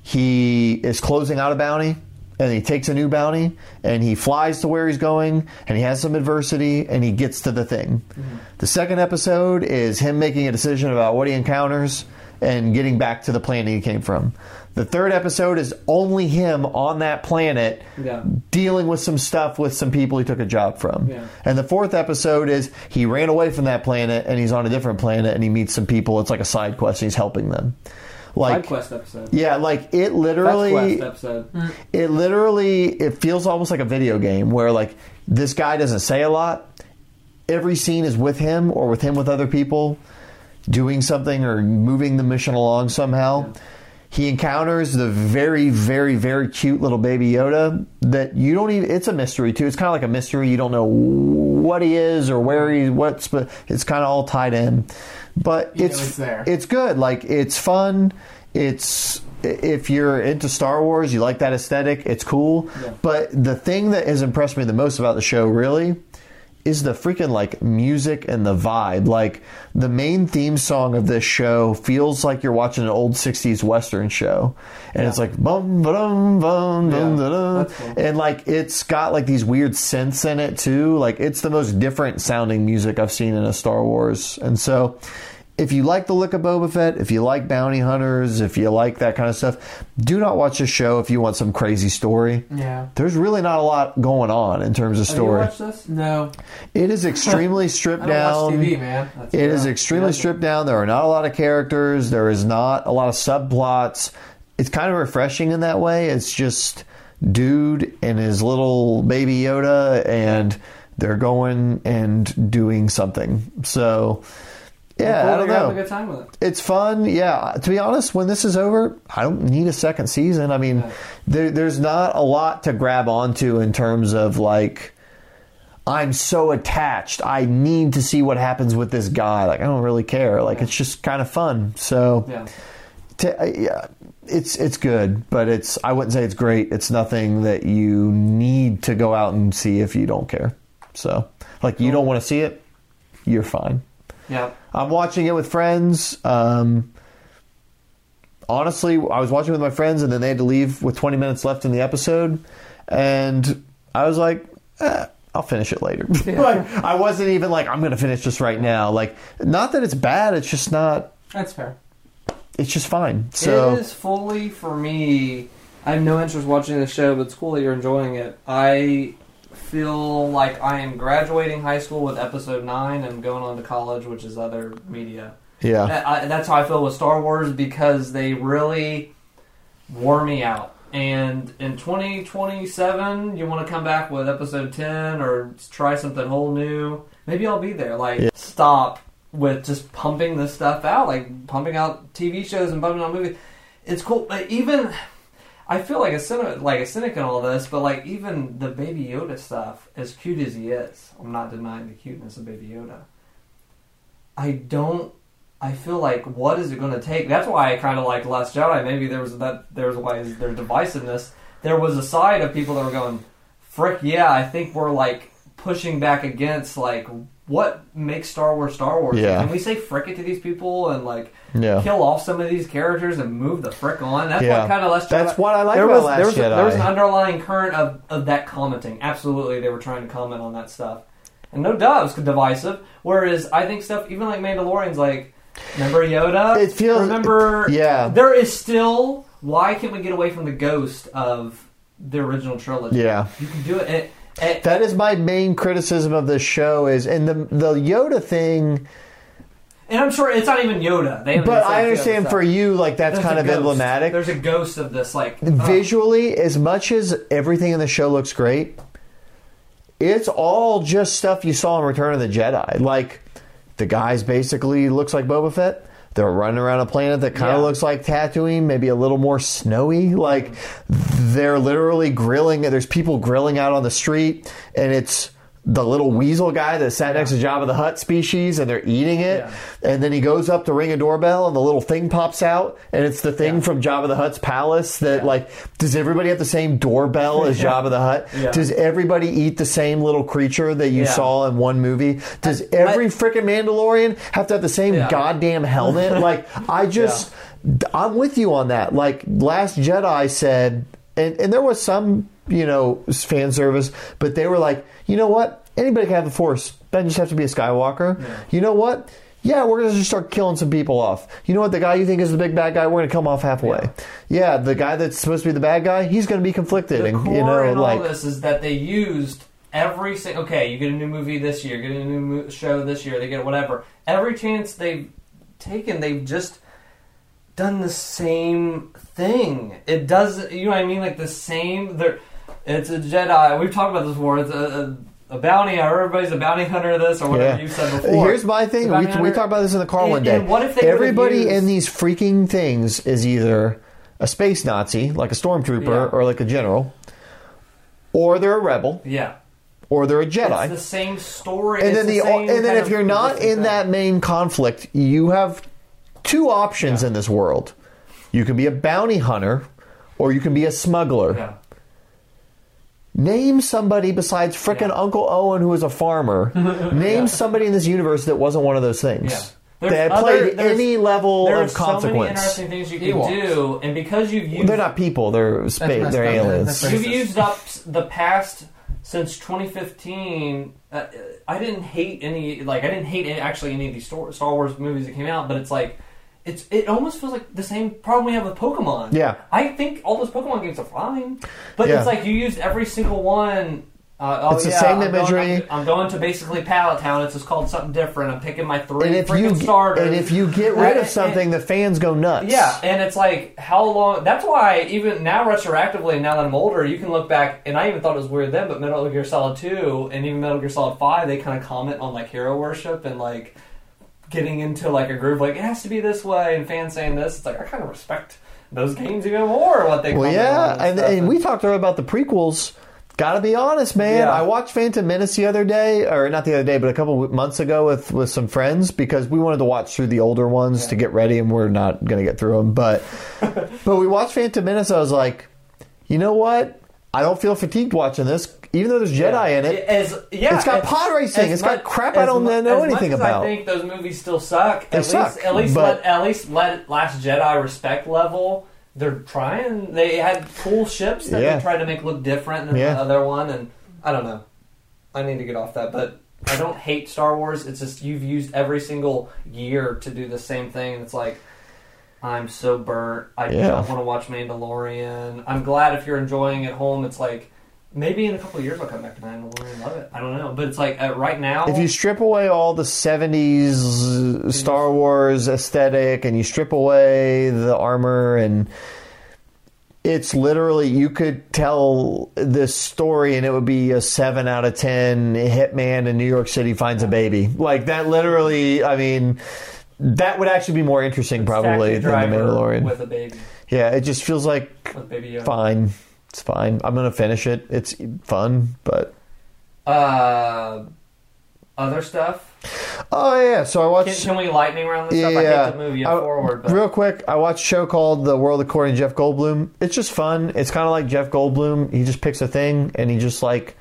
he is closing out a bounty and he takes a new bounty and he flies to where he's going and he has some adversity and he gets to the thing. Mm-hmm. The second episode is him making a decision about what he encounters and getting back to the planet he came from. The third episode is only him on that planet Yeah. dealing with some stuff with some people he took a job from. Yeah. And the fourth episode is he ran away from that planet and he's on a different planet and he meets some people. It's like a side quest and he's helping them. Like Side quest episode. yeah, like it literally quest episode. Mm. it literally it feels almost like a video game where like this guy doesn't say a lot. Every scene is with him or with him with other people doing something or moving the mission along somehow. He encounters the very, very, very cute little baby Yoda that you don't even. It's a mystery too. It's kind of like a mystery. You don't know what he is or where he what's, but it's kind of all tied in. But You it's it's there. it's good. Like it's fun. it's if you're into Star Wars, you like that aesthetic, it's cool. But the thing that has impressed me the most about the show, really, is the freaking like music and the vibe. Like the main theme song of this show feels like you're watching an old '60s western show, and it's like bum bum bum Yeah, dum, that's cool. and like it's got like these weird synths in it too. Like it's the most different sounding music I've seen in a Star Wars, and so. If you like the look of Boba Fett, if you like bounty hunters, if you like that kind of stuff, do not watch this show if you want some crazy story. Yeah. There's really not a lot going on in terms of Have you story. watched this? No. It is extremely stripped down. watch TV, man. That's It is extremely stripped down. There are not a lot of characters. There is not a lot of subplots. It's kind of refreshing in that way. It's just dude and his little baby Yoda, and they're going and doing something. So, yeah, I don't know. a good time with it. It's fun, yeah. To be honest, when this is over, I don't need a second season. I mean, Yeah. there, there's not a lot to grab onto in terms of like, I'm so attached. I need to see what happens with this guy. Like, I don't really care. Like, Yeah. it's just kind of fun. So, Yeah. to, uh, yeah, it's it's good, but it's I wouldn't say it's great. It's nothing that you need to go out and see if you don't care. So, like, you don't want to see it, you're fine. Yeah. I'm watching it with friends. Um, honestly, I was watching with my friends, and then they had to leave with 20 minutes left in the episode, and I was like, eh, "I'll finish it later." like, I wasn't even like, "I'm going to finish this right now." Like, not that it's bad; it's just not. That's fair. It's just fine. So it is fully for me. I have no interest watching the show, but it's cool that you're enjoying it. I feel like I am graduating high school with episode nine and going on to college, which is other media. yeah, That- I, that's how I feel with Star Wars because they really wore me out. And in 2027, you want to come back with episode 10 or try something whole new. Maybe I'll be there. Like, Yeah. stop with just pumping this stuff out, like pumping out TV shows and pumping out movies. It's cool. But even, I feel like a cynic, like a cynic in all this, but like even the Baby Yoda stuff, as cute as he is, I'm not denying the cuteness of Baby Yoda. I don't. I feel like what is it going to take? That's why I kind of like Last Jedi. Maybe there was that. There was why is there divisiveness. There was a side of people that were going, "Frick, yeah, I think we're like pushing back against like what makes Star Wars Star Wars. Yeah. Can we say frick it to these people and like yeah. kill off some of these characters and move the frick on? That's Yeah. what kind of Last Jedi. That's what I like there about was, Last there was, Jedi. there was an underlying current of, of that commenting. Absolutely, they were trying to comment on that stuff. And no doubt it was divisive. Whereas I think stuff, even like Mandalorian's like, remember Yoda? It feels- Remember. yeah. There is still. Why can't we get away from the ghost of the original trilogy? Yeah. You can do it. it, it That is my main criticism of this show is, and the the Yoda thing. and I'm sure it's not even Yoda. But I understand for you, like that's There's kind of ghost. emblematic. There's a ghost of this, like uh, visually as much as everything in the show looks great it's all just stuff you saw in return of the jedi like the guys basically looks like boba fett they're running around a planet that kind of Yeah. looks like Tatooine, maybe a little more snowy. Like they're literally grilling. There's people grilling out on the street, and it's the little weasel guy that sat next to Jabba the Hutt species, and they're eating it. Yeah. And then he goes up to ring a doorbell, and the little thing pops out, and it's the thing Yeah. from Jabba the Hutt's palace. That Yeah. like, does everybody have the same doorbell as. Jabba the Hutt? Does everybody eat the same little creature that you saw in one movie? Does I- every freaking Mandalorian have to have the same goddamn helmet? like, I just, I'm with you on that. Like, Last Jedi said, and, and there was some, you know, fan service, but they were like, you know what? Anybody can have the Force. Doesn't just have to be a Skywalker. You know what? Yeah, we're gonna just start killing some people off. You know what? The guy you think is the big bad guy, we're gonna come off halfway. Yeah, the guy that's supposed to be the bad guy, he's gonna be conflicted, The and core you know, in like all this is that they used every single. Okay, you get a new movie this year, get a new mo- show this year, they get whatever. Every chance they've taken, they've just done the same thing. It does, you know what I mean? Like the same. They're, it's a Jedi. We've talked about this before. It's a, a, a bounty. Or everybody's a bounty hunter. Of this or whatever Yeah. you said before. Here's my thing. The We, bounty we hunter- talked about this in the car And- one day. and what if they would've Everybody used- in these freaking things is either a space Nazi, like a stormtrooper, Yeah. or like a general, or they're a rebel, yeah. or they're a It's Jedi. the same story. and It's then the, same and then kind if of you're not in that main conflict, you have two options in this world. You can be a bounty hunter, or you can be a smuggler. Yeah. Name somebody besides frickin' Yeah. Uncle Owen who was a farmer. Name somebody in this universe that wasn't one of those things. Yeah. That There's had other- played any level There's of so many interesting things you can Ewoks. do, and because you've used Well, they're not people. They're space. They're aliens. You've used up the past since 2015. Uh, I didn't hate any, like I didn't hate any, actually any of these Star Star Wars movies that came out, but it's like it's it almost feels like the same problem we have with Pokemon. Yeah. I think all those Pokemon games are fine, but Yeah. it's like you used every single one. Uh, oh It's the yeah, same I'm imagery. Going, I'm, going to basically Pallet Town. It's just called something different. I'm picking my three And if you freaking starters. and if you get rid And- of something, the fans go nuts. Yeah, and it's like how long? That's why even now, retroactively, now that I'm older, you can look back, and I even thought it was weird then. But Metal Gear Solid Two and even Metal Gear Solid Five, they kind of comment on like hero worship and like getting into like a groove, like it has to be this way, and fans saying this. It's like I kind of respect those games even more. What they Well, yeah, and, stuff. and we talked earlier about the prequels. Got to be honest, man. Yeah. I watched Phantom Menace the other day, or not the other day, but a couple months ago with with some friends because we wanted to watch through the older ones to get ready, and we're not to get through them. But but we watched Phantom Menace. I was like, you know what? I don't feel fatigued watching this, even though there's Jedi in it. As, yeah, It's got as- pod racing. It's got crap I don't mu- know anything much about. I think those movies still suck. They at suck, least, at least, but- let, at least let Last Jedi respect level. They're trying. They had cool ships that Yeah. they tried to make look different than Yeah. the other one, and I don't know. I need to get off that, but I don't hate Star Wars. It's just you've used every single year to do the same thing, and it's like. I'm so burnt. I Yeah. don't want to watch Mandalorian. I'm glad if you're enjoying it at home. It's like maybe in a couple of years I'll come back to Mandalorian and love it. I don't know, but it's like uh, right now. If you strip away all the 70s Star Wars aesthetic and you strip away the armor and it's literally you could tell this story and it would be a 7 out of 10 hitman in New York City finds a baby. Like that literally, I mean that would actually be more interesting probably than the Mandalorian. with a baby, yeah, it just feels like with baby fine. It's fine. I'm going to finish it. It's fun, but Uh, other stuff. Oh yeah, so I watched Can, can we lightning round this stuff? I hate to move you I- forward, but real quick, I watched a show called The World According to Jeff Goldblum. It's just fun. It's kind of like Jeff Goldblum. He just picks a thing and he just like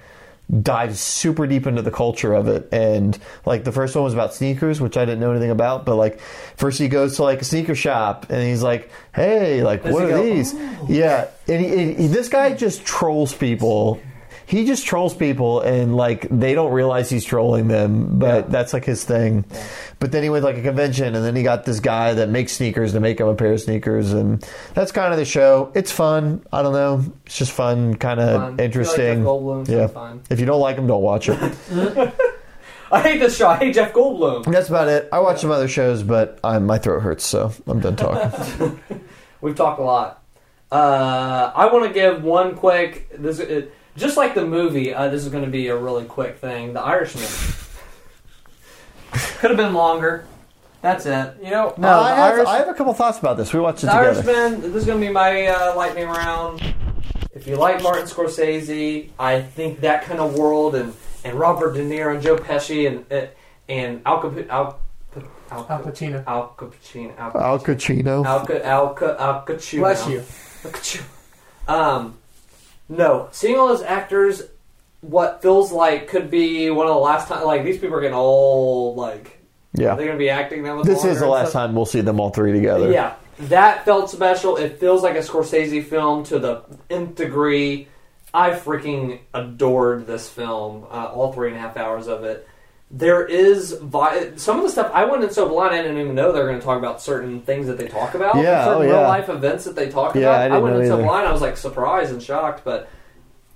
dives super deep into the culture of it. And like the first one was about sneakers, which I didn't know anything about. But like first he goes to like a sneaker shop and he's like, "Hey, like Does what are go, these?" Yeah, and he, he- this guy just trolls people. He just trolls people, and like they don't realize he's trolling them, but Yeah. that's like his thing. But then he went like a convention, and then he got this guy that makes sneakers to make him a pair of sneakers, and that's kind of the show. It's fun. I don't know. It's just fun, kind of like interesting. Jeff yeah. fine. If you don't like him, don't watch it. I hate this show. I hate Jeff Goldblum. that's about it. I watched some other shows, but I'm, my throat hurts, so I'm done talking. We've talked a lot. Uh, I want to give one quick. This it, just like the movie. Uh, this is going to be a really quick thing. The Irishman could have been longer. That's it. You know, No, I, the have, Irish- I have a couple thoughts about this. We watched it The together. Irishman. This is going to be my uh, lightning round. If you like Martin Scorsese, I think that kind of world and, and Robert De Niro and Joe Pesci and uh, and Al Cap- Al Al, Al Pacino. Al Cappuccino Al Al Pacino. Al Al Al Cappuccino. Bless you. Um, no, seeing all those actors, what feels like could be one of the last time. Like these people are getting old. Like yeah. they're gonna be acting that much. This is the last time we'll see them all three together. Yeah, that felt special. It feels like a Scorsese film to the nth degree. I freaking adored this film. Uh, all three and a half hours of it. There is vi- some of the stuff I went in so blind I didn't even know they were going to talk about certain things that they talk about. Yeah, certain oh, real life events that they talk Yeah, about. I didn't went know in so blind I was like surprised and shocked. But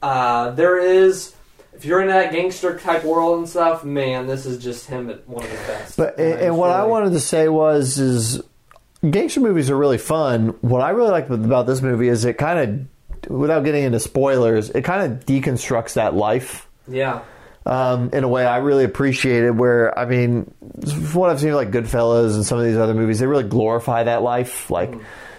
uh, there is, if you're in that gangster type world and stuff, man, this is just him at one of his best. But And and, what I wanted to say was is gangster movies are really fun. What I really like about this movie is it kind of, without getting into spoilers, it kind of deconstructs that life yeah. Um, in a way I really appreciated. Where I mean, from what I've seen, like Goodfellas and some of these other movies, they really glorify that life. Like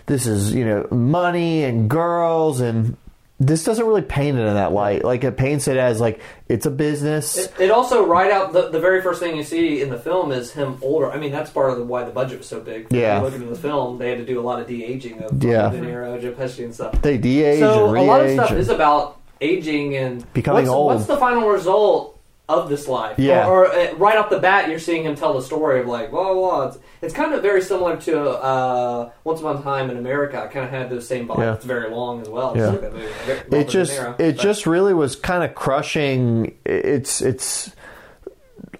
this is you know money and girls and this doesn't really paint it in that light. Like it paints it as like it's a business. It, it also right out the, the very first thing you see in the film is him older. I mean, that's part of the, why the budget was so big. Yeah. looking at the film, they had to do a lot of de aging of Yeah. De Niro, Joe Pesci, and stuff. they de-age so and a lot of stuff and- is about aging and Becoming what's, old. What's the final result of this life? Yeah. Or, or uh, right off the bat, you're seeing him tell the story of like, blah blah. blah. It's, it's kind of very similar to uh, Once Upon a Time in America. I kind of had those same vibes. Yeah. It's very long as well. Yeah. Like movie. Very- it just Niro. it But- just really was kind of crushing. It's it's.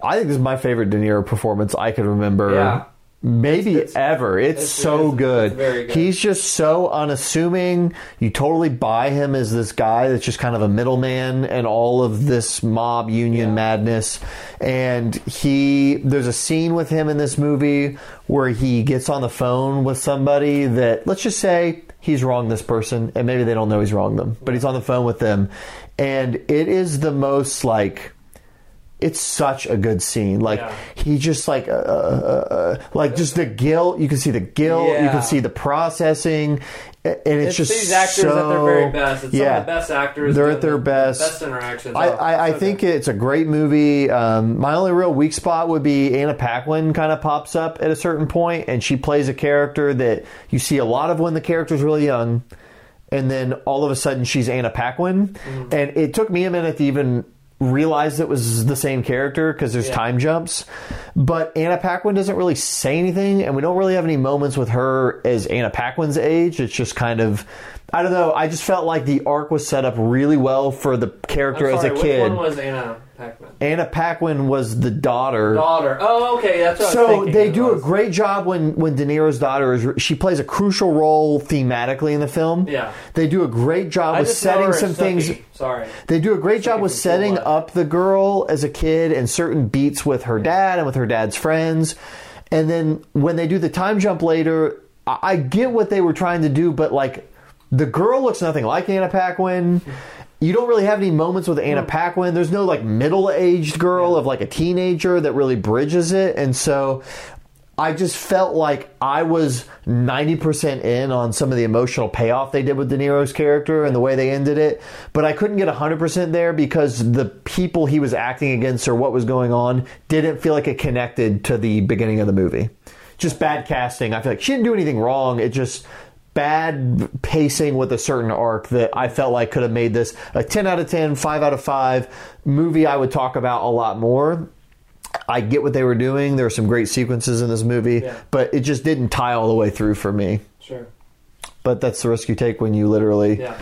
I think this is my favorite De Niro performance I could remember. Yeah. Maybe It's- ever. It's, it's- so it's- good. good. He's just so unassuming. You totally buy him as this guy that's just kind of a middleman and all of this mob union Yeah. madness. And he, there's a scene with him in this movie where he gets on the phone with somebody that, let's just say, he's wronged this person, and maybe they don't know he's wronged them, but he's on the phone with them. And it is the most like, it's such a good scene. Like Yeah. he just like uh, uh, uh, like just the guilt. You can see the guilt. You can see the processing, and it's, It's just these actors so, at their very best. It's yeah, some of the best actors. They're at their the best. Best interactions. I, Oh, I, I so think good. it's a great movie. Um, my only real weak spot would be Anna Paquin kind of pops up at a certain point, and she plays a character that you see a lot of when the character's really young, and then all of a sudden she's Anna Paquin, Mm-hmm. and it took me a minute to even realize it was the same character because there's Yeah. time jumps. But Anna Paquin doesn't really say anything, and we don't really have any moments with her as Anna Paquin's age. It's just kind of. I don't know. I just felt like the arc was set up really well for the character I'm as sorry, a kid. Which one was Anna Paquin? Anna Paquin was the daughter. Daughter. Oh, okay. That's what So they do a great job when when De Niro's daughter is. She plays a crucial role thematically in the film. Yeah. they do a great job I with setting some things. Sorry. They do a great job with setting Blood. up the girl as a kid and certain beats with her dad and with her dad's friends. And then when they do the time jump later, I, I get what they were trying to do, but like the girl looks nothing like Anna Paquin. You don't really have any moments with Anna Paquin. There's no like middle aged girl of like a teenager that really bridges it. And so I just felt like I was 90% in on some of the emotional payoff they did with De Niro's character and the way they ended it. But I couldn't get 100% there because the people he was acting against or what was going on didn't feel like it connected to the beginning of the movie. Just bad casting. I feel like she didn't do anything wrong. It just bad pacing with a certain arc that I felt like could have made this a 10 out of 10, 5 out of 5 movie I would talk about a lot more. I get what they were doing. There were some great sequences in this movie, Yeah. but it just didn't tie all the way through for me. Sure. But that's the risk you take when you literally Yeah.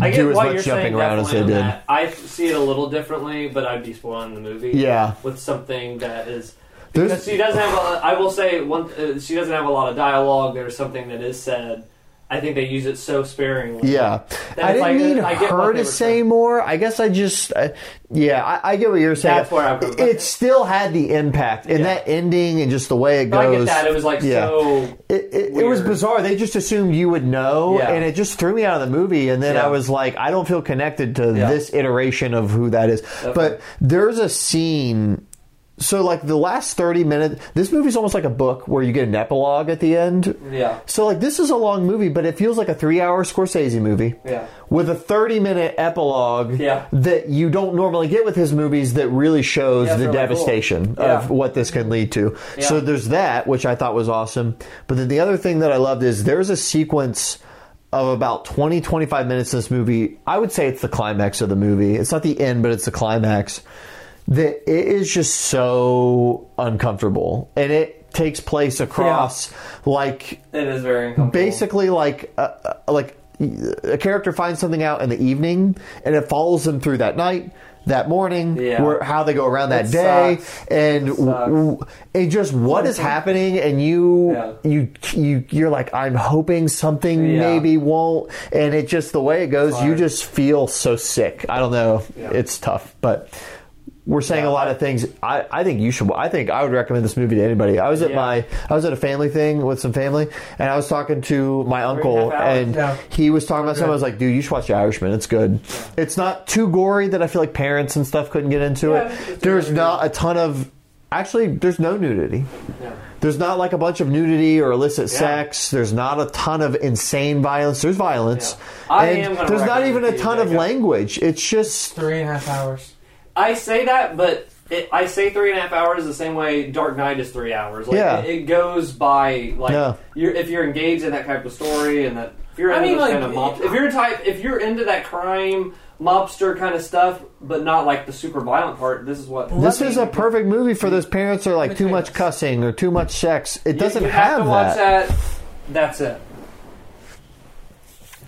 I get do as much you're jumping around as they did. that. I see it a little differently, but I'd be spoiling the movie. Yeah. With something that is There's- because she doesn't have. A, I will say one. Uh, she doesn't have a lot of dialogue. There's something that is said. I think they use it so sparingly. Yeah, I didn't like- need I her to say saying. more. I guess I just, uh, yeah, I, I get what you're saying. That's where I'm from. It still had the impact, and Yeah. that ending and just the way it But goes. I get that. It was like yeah. so. It, it, it was bizarre. They just assumed you would know, Yeah. and it just threw me out of the movie. And then. I was like, I don't feel connected to this iteration of who that is. But there's a scene. So, like the last thirty minutes, this movie's almost like a book where you get an epilogue at the end. Yeah. So, like, this is a long movie, but it feels like a three-hour Scorsese movie Yeah. with a 30 minute epilogue Yeah. that you don't normally get with his movies that really shows Yeah, the really cool. devastation Yeah. of what this can lead to. So there's that, which I thought was awesome. But then the other thing that I loved is there's a sequence of about 20, 25 minutes in this movie. I would say it's the climax of the movie. It's not the end, but it's the climax. That it is just so uncomfortable. And it takes place across like It is very uncomfortable. basically like uh, uh, like a character finds something out in the evening and it follows them through that night that morning Yeah. where how they go around that It day sucks. and It w- and just what is happening and you Yeah. you you you're like I'm hoping something Yeah. maybe won't and it just the way it goes you just feel so sick I don't know Yeah. it's tough but we're saying Yeah. a lot of things. I, I think you should. I think I would recommend this movie to anybody. I was at Yeah. my I was at a family thing with some family, and I was talking to my uncle, half hours. and Yeah. he was talking about good. something. I was like, "Dude, you should watch The Irishman. It's good. It's not too gory that I feel like parents and stuff couldn't get into Yeah, it. There's very not a ton of actually, there's no nudity. Yeah. There's not like a bunch of nudity or illicit Yeah. sex. There's not a ton of insane violence. There's violence. Yeah. I and am gonna there's not even a ton of language. It's just Three and a half hours. I say that, but it, I say three and a half hours the same way Dark Knight is three hours. Like, Yeah. it, it goes by like Yeah. you're, if you're engaged in that type of story and that if you're I into mean, those like, kind of mob, if you're type if you're into that crime mobster kind of stuff, but not like the super violent part, this is what this is me- a perfect movie for those parents that are like too much cussing or too much sex. It You- doesn't you have, to watch that. that. That's it.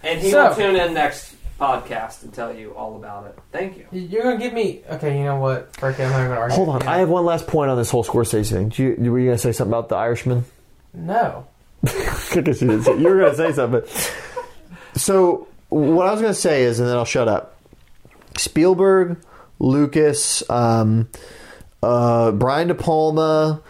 And he So- will tune in next podcast and tell you all about it. Thank you. You're gonna give me okay. You know what? Frick it, I'm not gonna argue. Hold on, Yeah. I have one last point on this whole Scorsese thing. Do you, were you going to say something about the Irishman? no. I guess you didn't say. You were going to say something. So what I was going to say is, and then I'll shut up. Spielberg, Lucas, um, uh, Brian De Palma,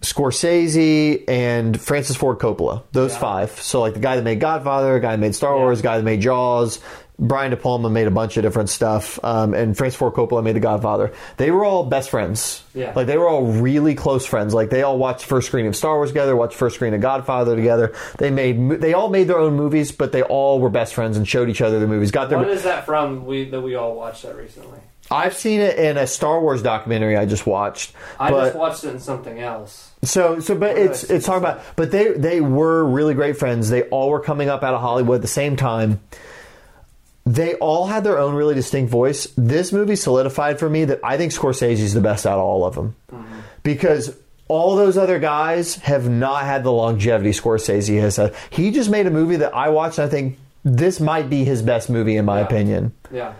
Scorsese, and Francis Ford Coppola. Those Yeah. five. So like the guy that made Godfather, the guy that made Star Yeah. Wars, the guy that made Jaws. Brian De Palma made a bunch of different stuff, um, and Francis Ford Coppola made The Godfather. They were all best friends. Yeah. Like they were all really close friends. Like they all watched first screen of Star Wars together, watched first screen of Godfather together. They made they all made their own movies, but they all were best friends and showed each other the movies. Got their What is that from? We that we all watched that recently. I've seen it in a Star Wars documentary I just watched. I but, just watched it in something else. so so but it's it's talking about but they they were really great friends. They all were coming up out of Hollywood at the same time. They all had their own really distinct voice. This movie solidified for me that I think Scorsese's the best out of all of them. Mm-hmm. Because all those other guys have not had the longevity Scorsese has had. He just made a movie that I watched and I think this might be his best movie in my Yeah. opinion. Yeah.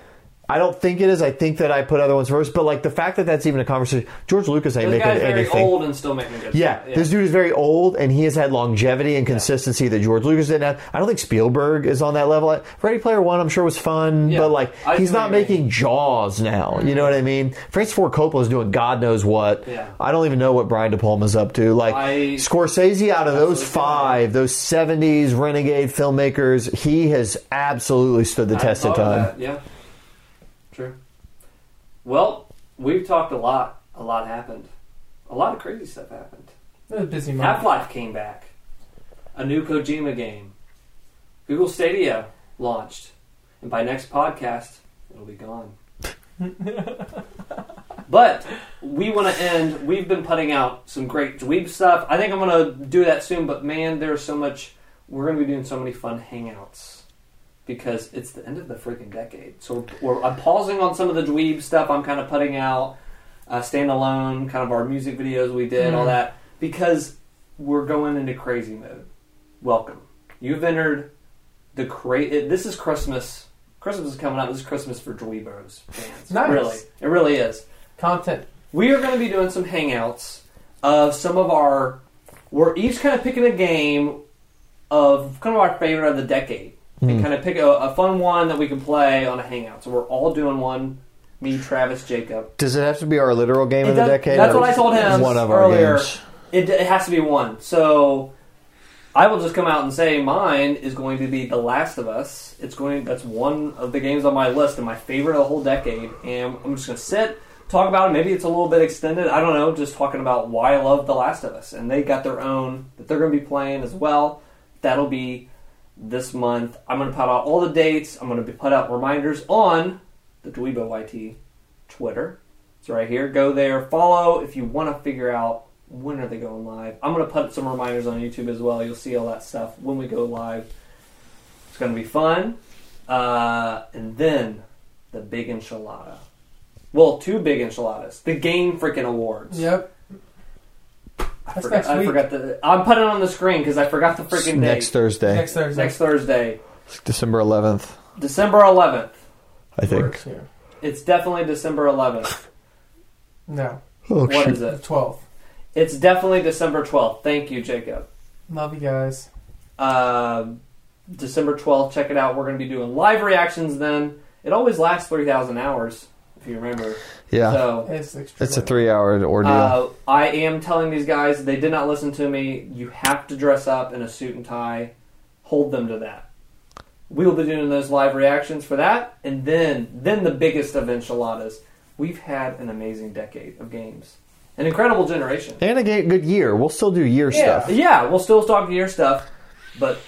I don't think it is. I think that I put other ones first, but like the fact that that's even a conversation. George Lucas ain't This making guy's very anything. old and still making good Yeah, stuff. this dude is very old, and he has had longevity and consistency that George Lucas didn't have. I don't think Spielberg is on that level. Ready Player One, I'm sure was fun, Yeah, but like I he's not you mean. making Jaws now. You know what I mean? Francis Ford Coppola is doing God knows what. Yeah. I don't even know what Brian De Palma's up to. Like I- Scorsese, out of those five, those '70s renegade filmmakers, he has absolutely stood the I test of time. Yeah. Well, we've talked a lot. A lot happened. A lot of crazy stuff happened. It was a busy month. Half Life came back. A new Kojima game. Google Stadia launched. And by next podcast, it'll be gone. but we want to end. We've been putting out some great dweeb stuff. I think I'm going to do that soon, but man, there's so much. We're going to be doing so many fun hangouts because it's the end of the freaking decade. So we're, I'm pausing on some of the dweeb stuff I'm kind of putting out, uh, standalone, kind of our music videos we did, all Mhm. that, because we're going into crazy mode. Welcome. You've entered the cra- This is Christmas. Christmas is coming up. This is Christmas for Dweebos fans. Nice. Really, it really is. Content. We are going to be doing some hangouts of some of our. We're each kind of picking a game of kind of our favorite of the decade, Hmm. And hmm. kind of pick a, a fun one that we can play on a hangout. So we're all doing one. Me, Travis, Jacob. Does it have to be our literal game It of the does- decade? that's or what I told him One of earlier. our games. It, it has to be one. So I will just come out and say mine is going to be The Last of Us. It's going. That's one of the games on my list and my favorite of the whole decade. And I'm just going to sit, talk about it. Maybe it's a little bit extended. I don't know. Just talking about why I love The Last of Us. And they got their own that they're going to be playing as well. That'll be this month. I'm going to put out all the dates. I'm going to be put out reminders on the Dweebo YT Twitter. It's right here. Go there, follow if you want to figure out when are they going live. I'm going to put some reminders on YouTube as well. You'll see all that stuff when we go live. It's going to be fun. Uh, and then the big enchilada. Well, two big enchiladas. The game freaking awards. Yep. I That's forgot, next I forgot the. I'm putting it on the screen because I forgot the freaking next date. Thursday, Next Thursday. Next Thursday, December 11th, December 11th. I think. It's definitely December 11th. No. Oh, What shoot. is The it? 12th. It's definitely December 12th. Thank you, Jacob. Love you guys. Um December 12th. Check it out. We're going to be doing live reactions then. It always lasts 3,000 hours, if you remember. Yeah, So, It's it's a three-hour ordeal. uh, I am telling these guys, they did not listen to me. You have to dress up in a suit and tie. Hold them to that. We'll be doing those live reactions for that. And then, then the biggest of enchiladas. We've had an amazing decade of games. an incredible generation. And a good year. We'll still do year Yeah. stuff. Yeah, we'll still talk year stuff, but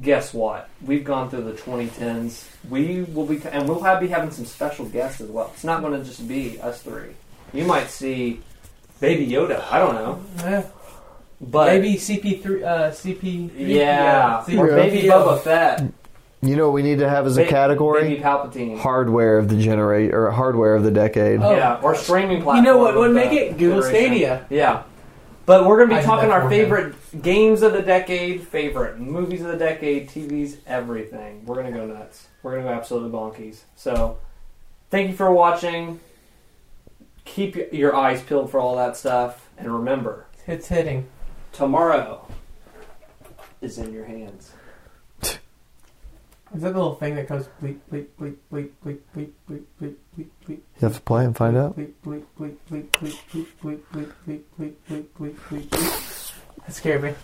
guess what? We've gone through the 2010s. We will be, and we'll have, be having some special guests as well. It's not going to just be us three. You might see Baby Yoda. I don't know, Yeah. but Maybe CP3, uh, CP. yeah, C- or Yeah. Baby Boba Fett, You know what we need to have as a Ba- category? Baby Palpatine. hardware of the generate or hardware of the decade. Oh. yeah, or streaming platform. You know what would make it? Google generation. Stadia. Yeah. But we're going to be did talking our for him. favorite games of the decade, favorite movies of the decade, TVs, everything. We're going to go nuts. We're going to go absolutely bonkies. So, thank you for watching. Keep your eyes peeled for all that stuff. And remember, It's hitting. tomorrow is in your hands. Is that the little thing that goes bleep, bleep, bleep, bleep, bleep, bleep, bleep, bleep, bleep, bleep, You have to play and find out. bleep, bleep, bleep, bleep, bleep, bleep, bleep, bleep, bleep, bleep, bleep, bleep, bleep. That scared me.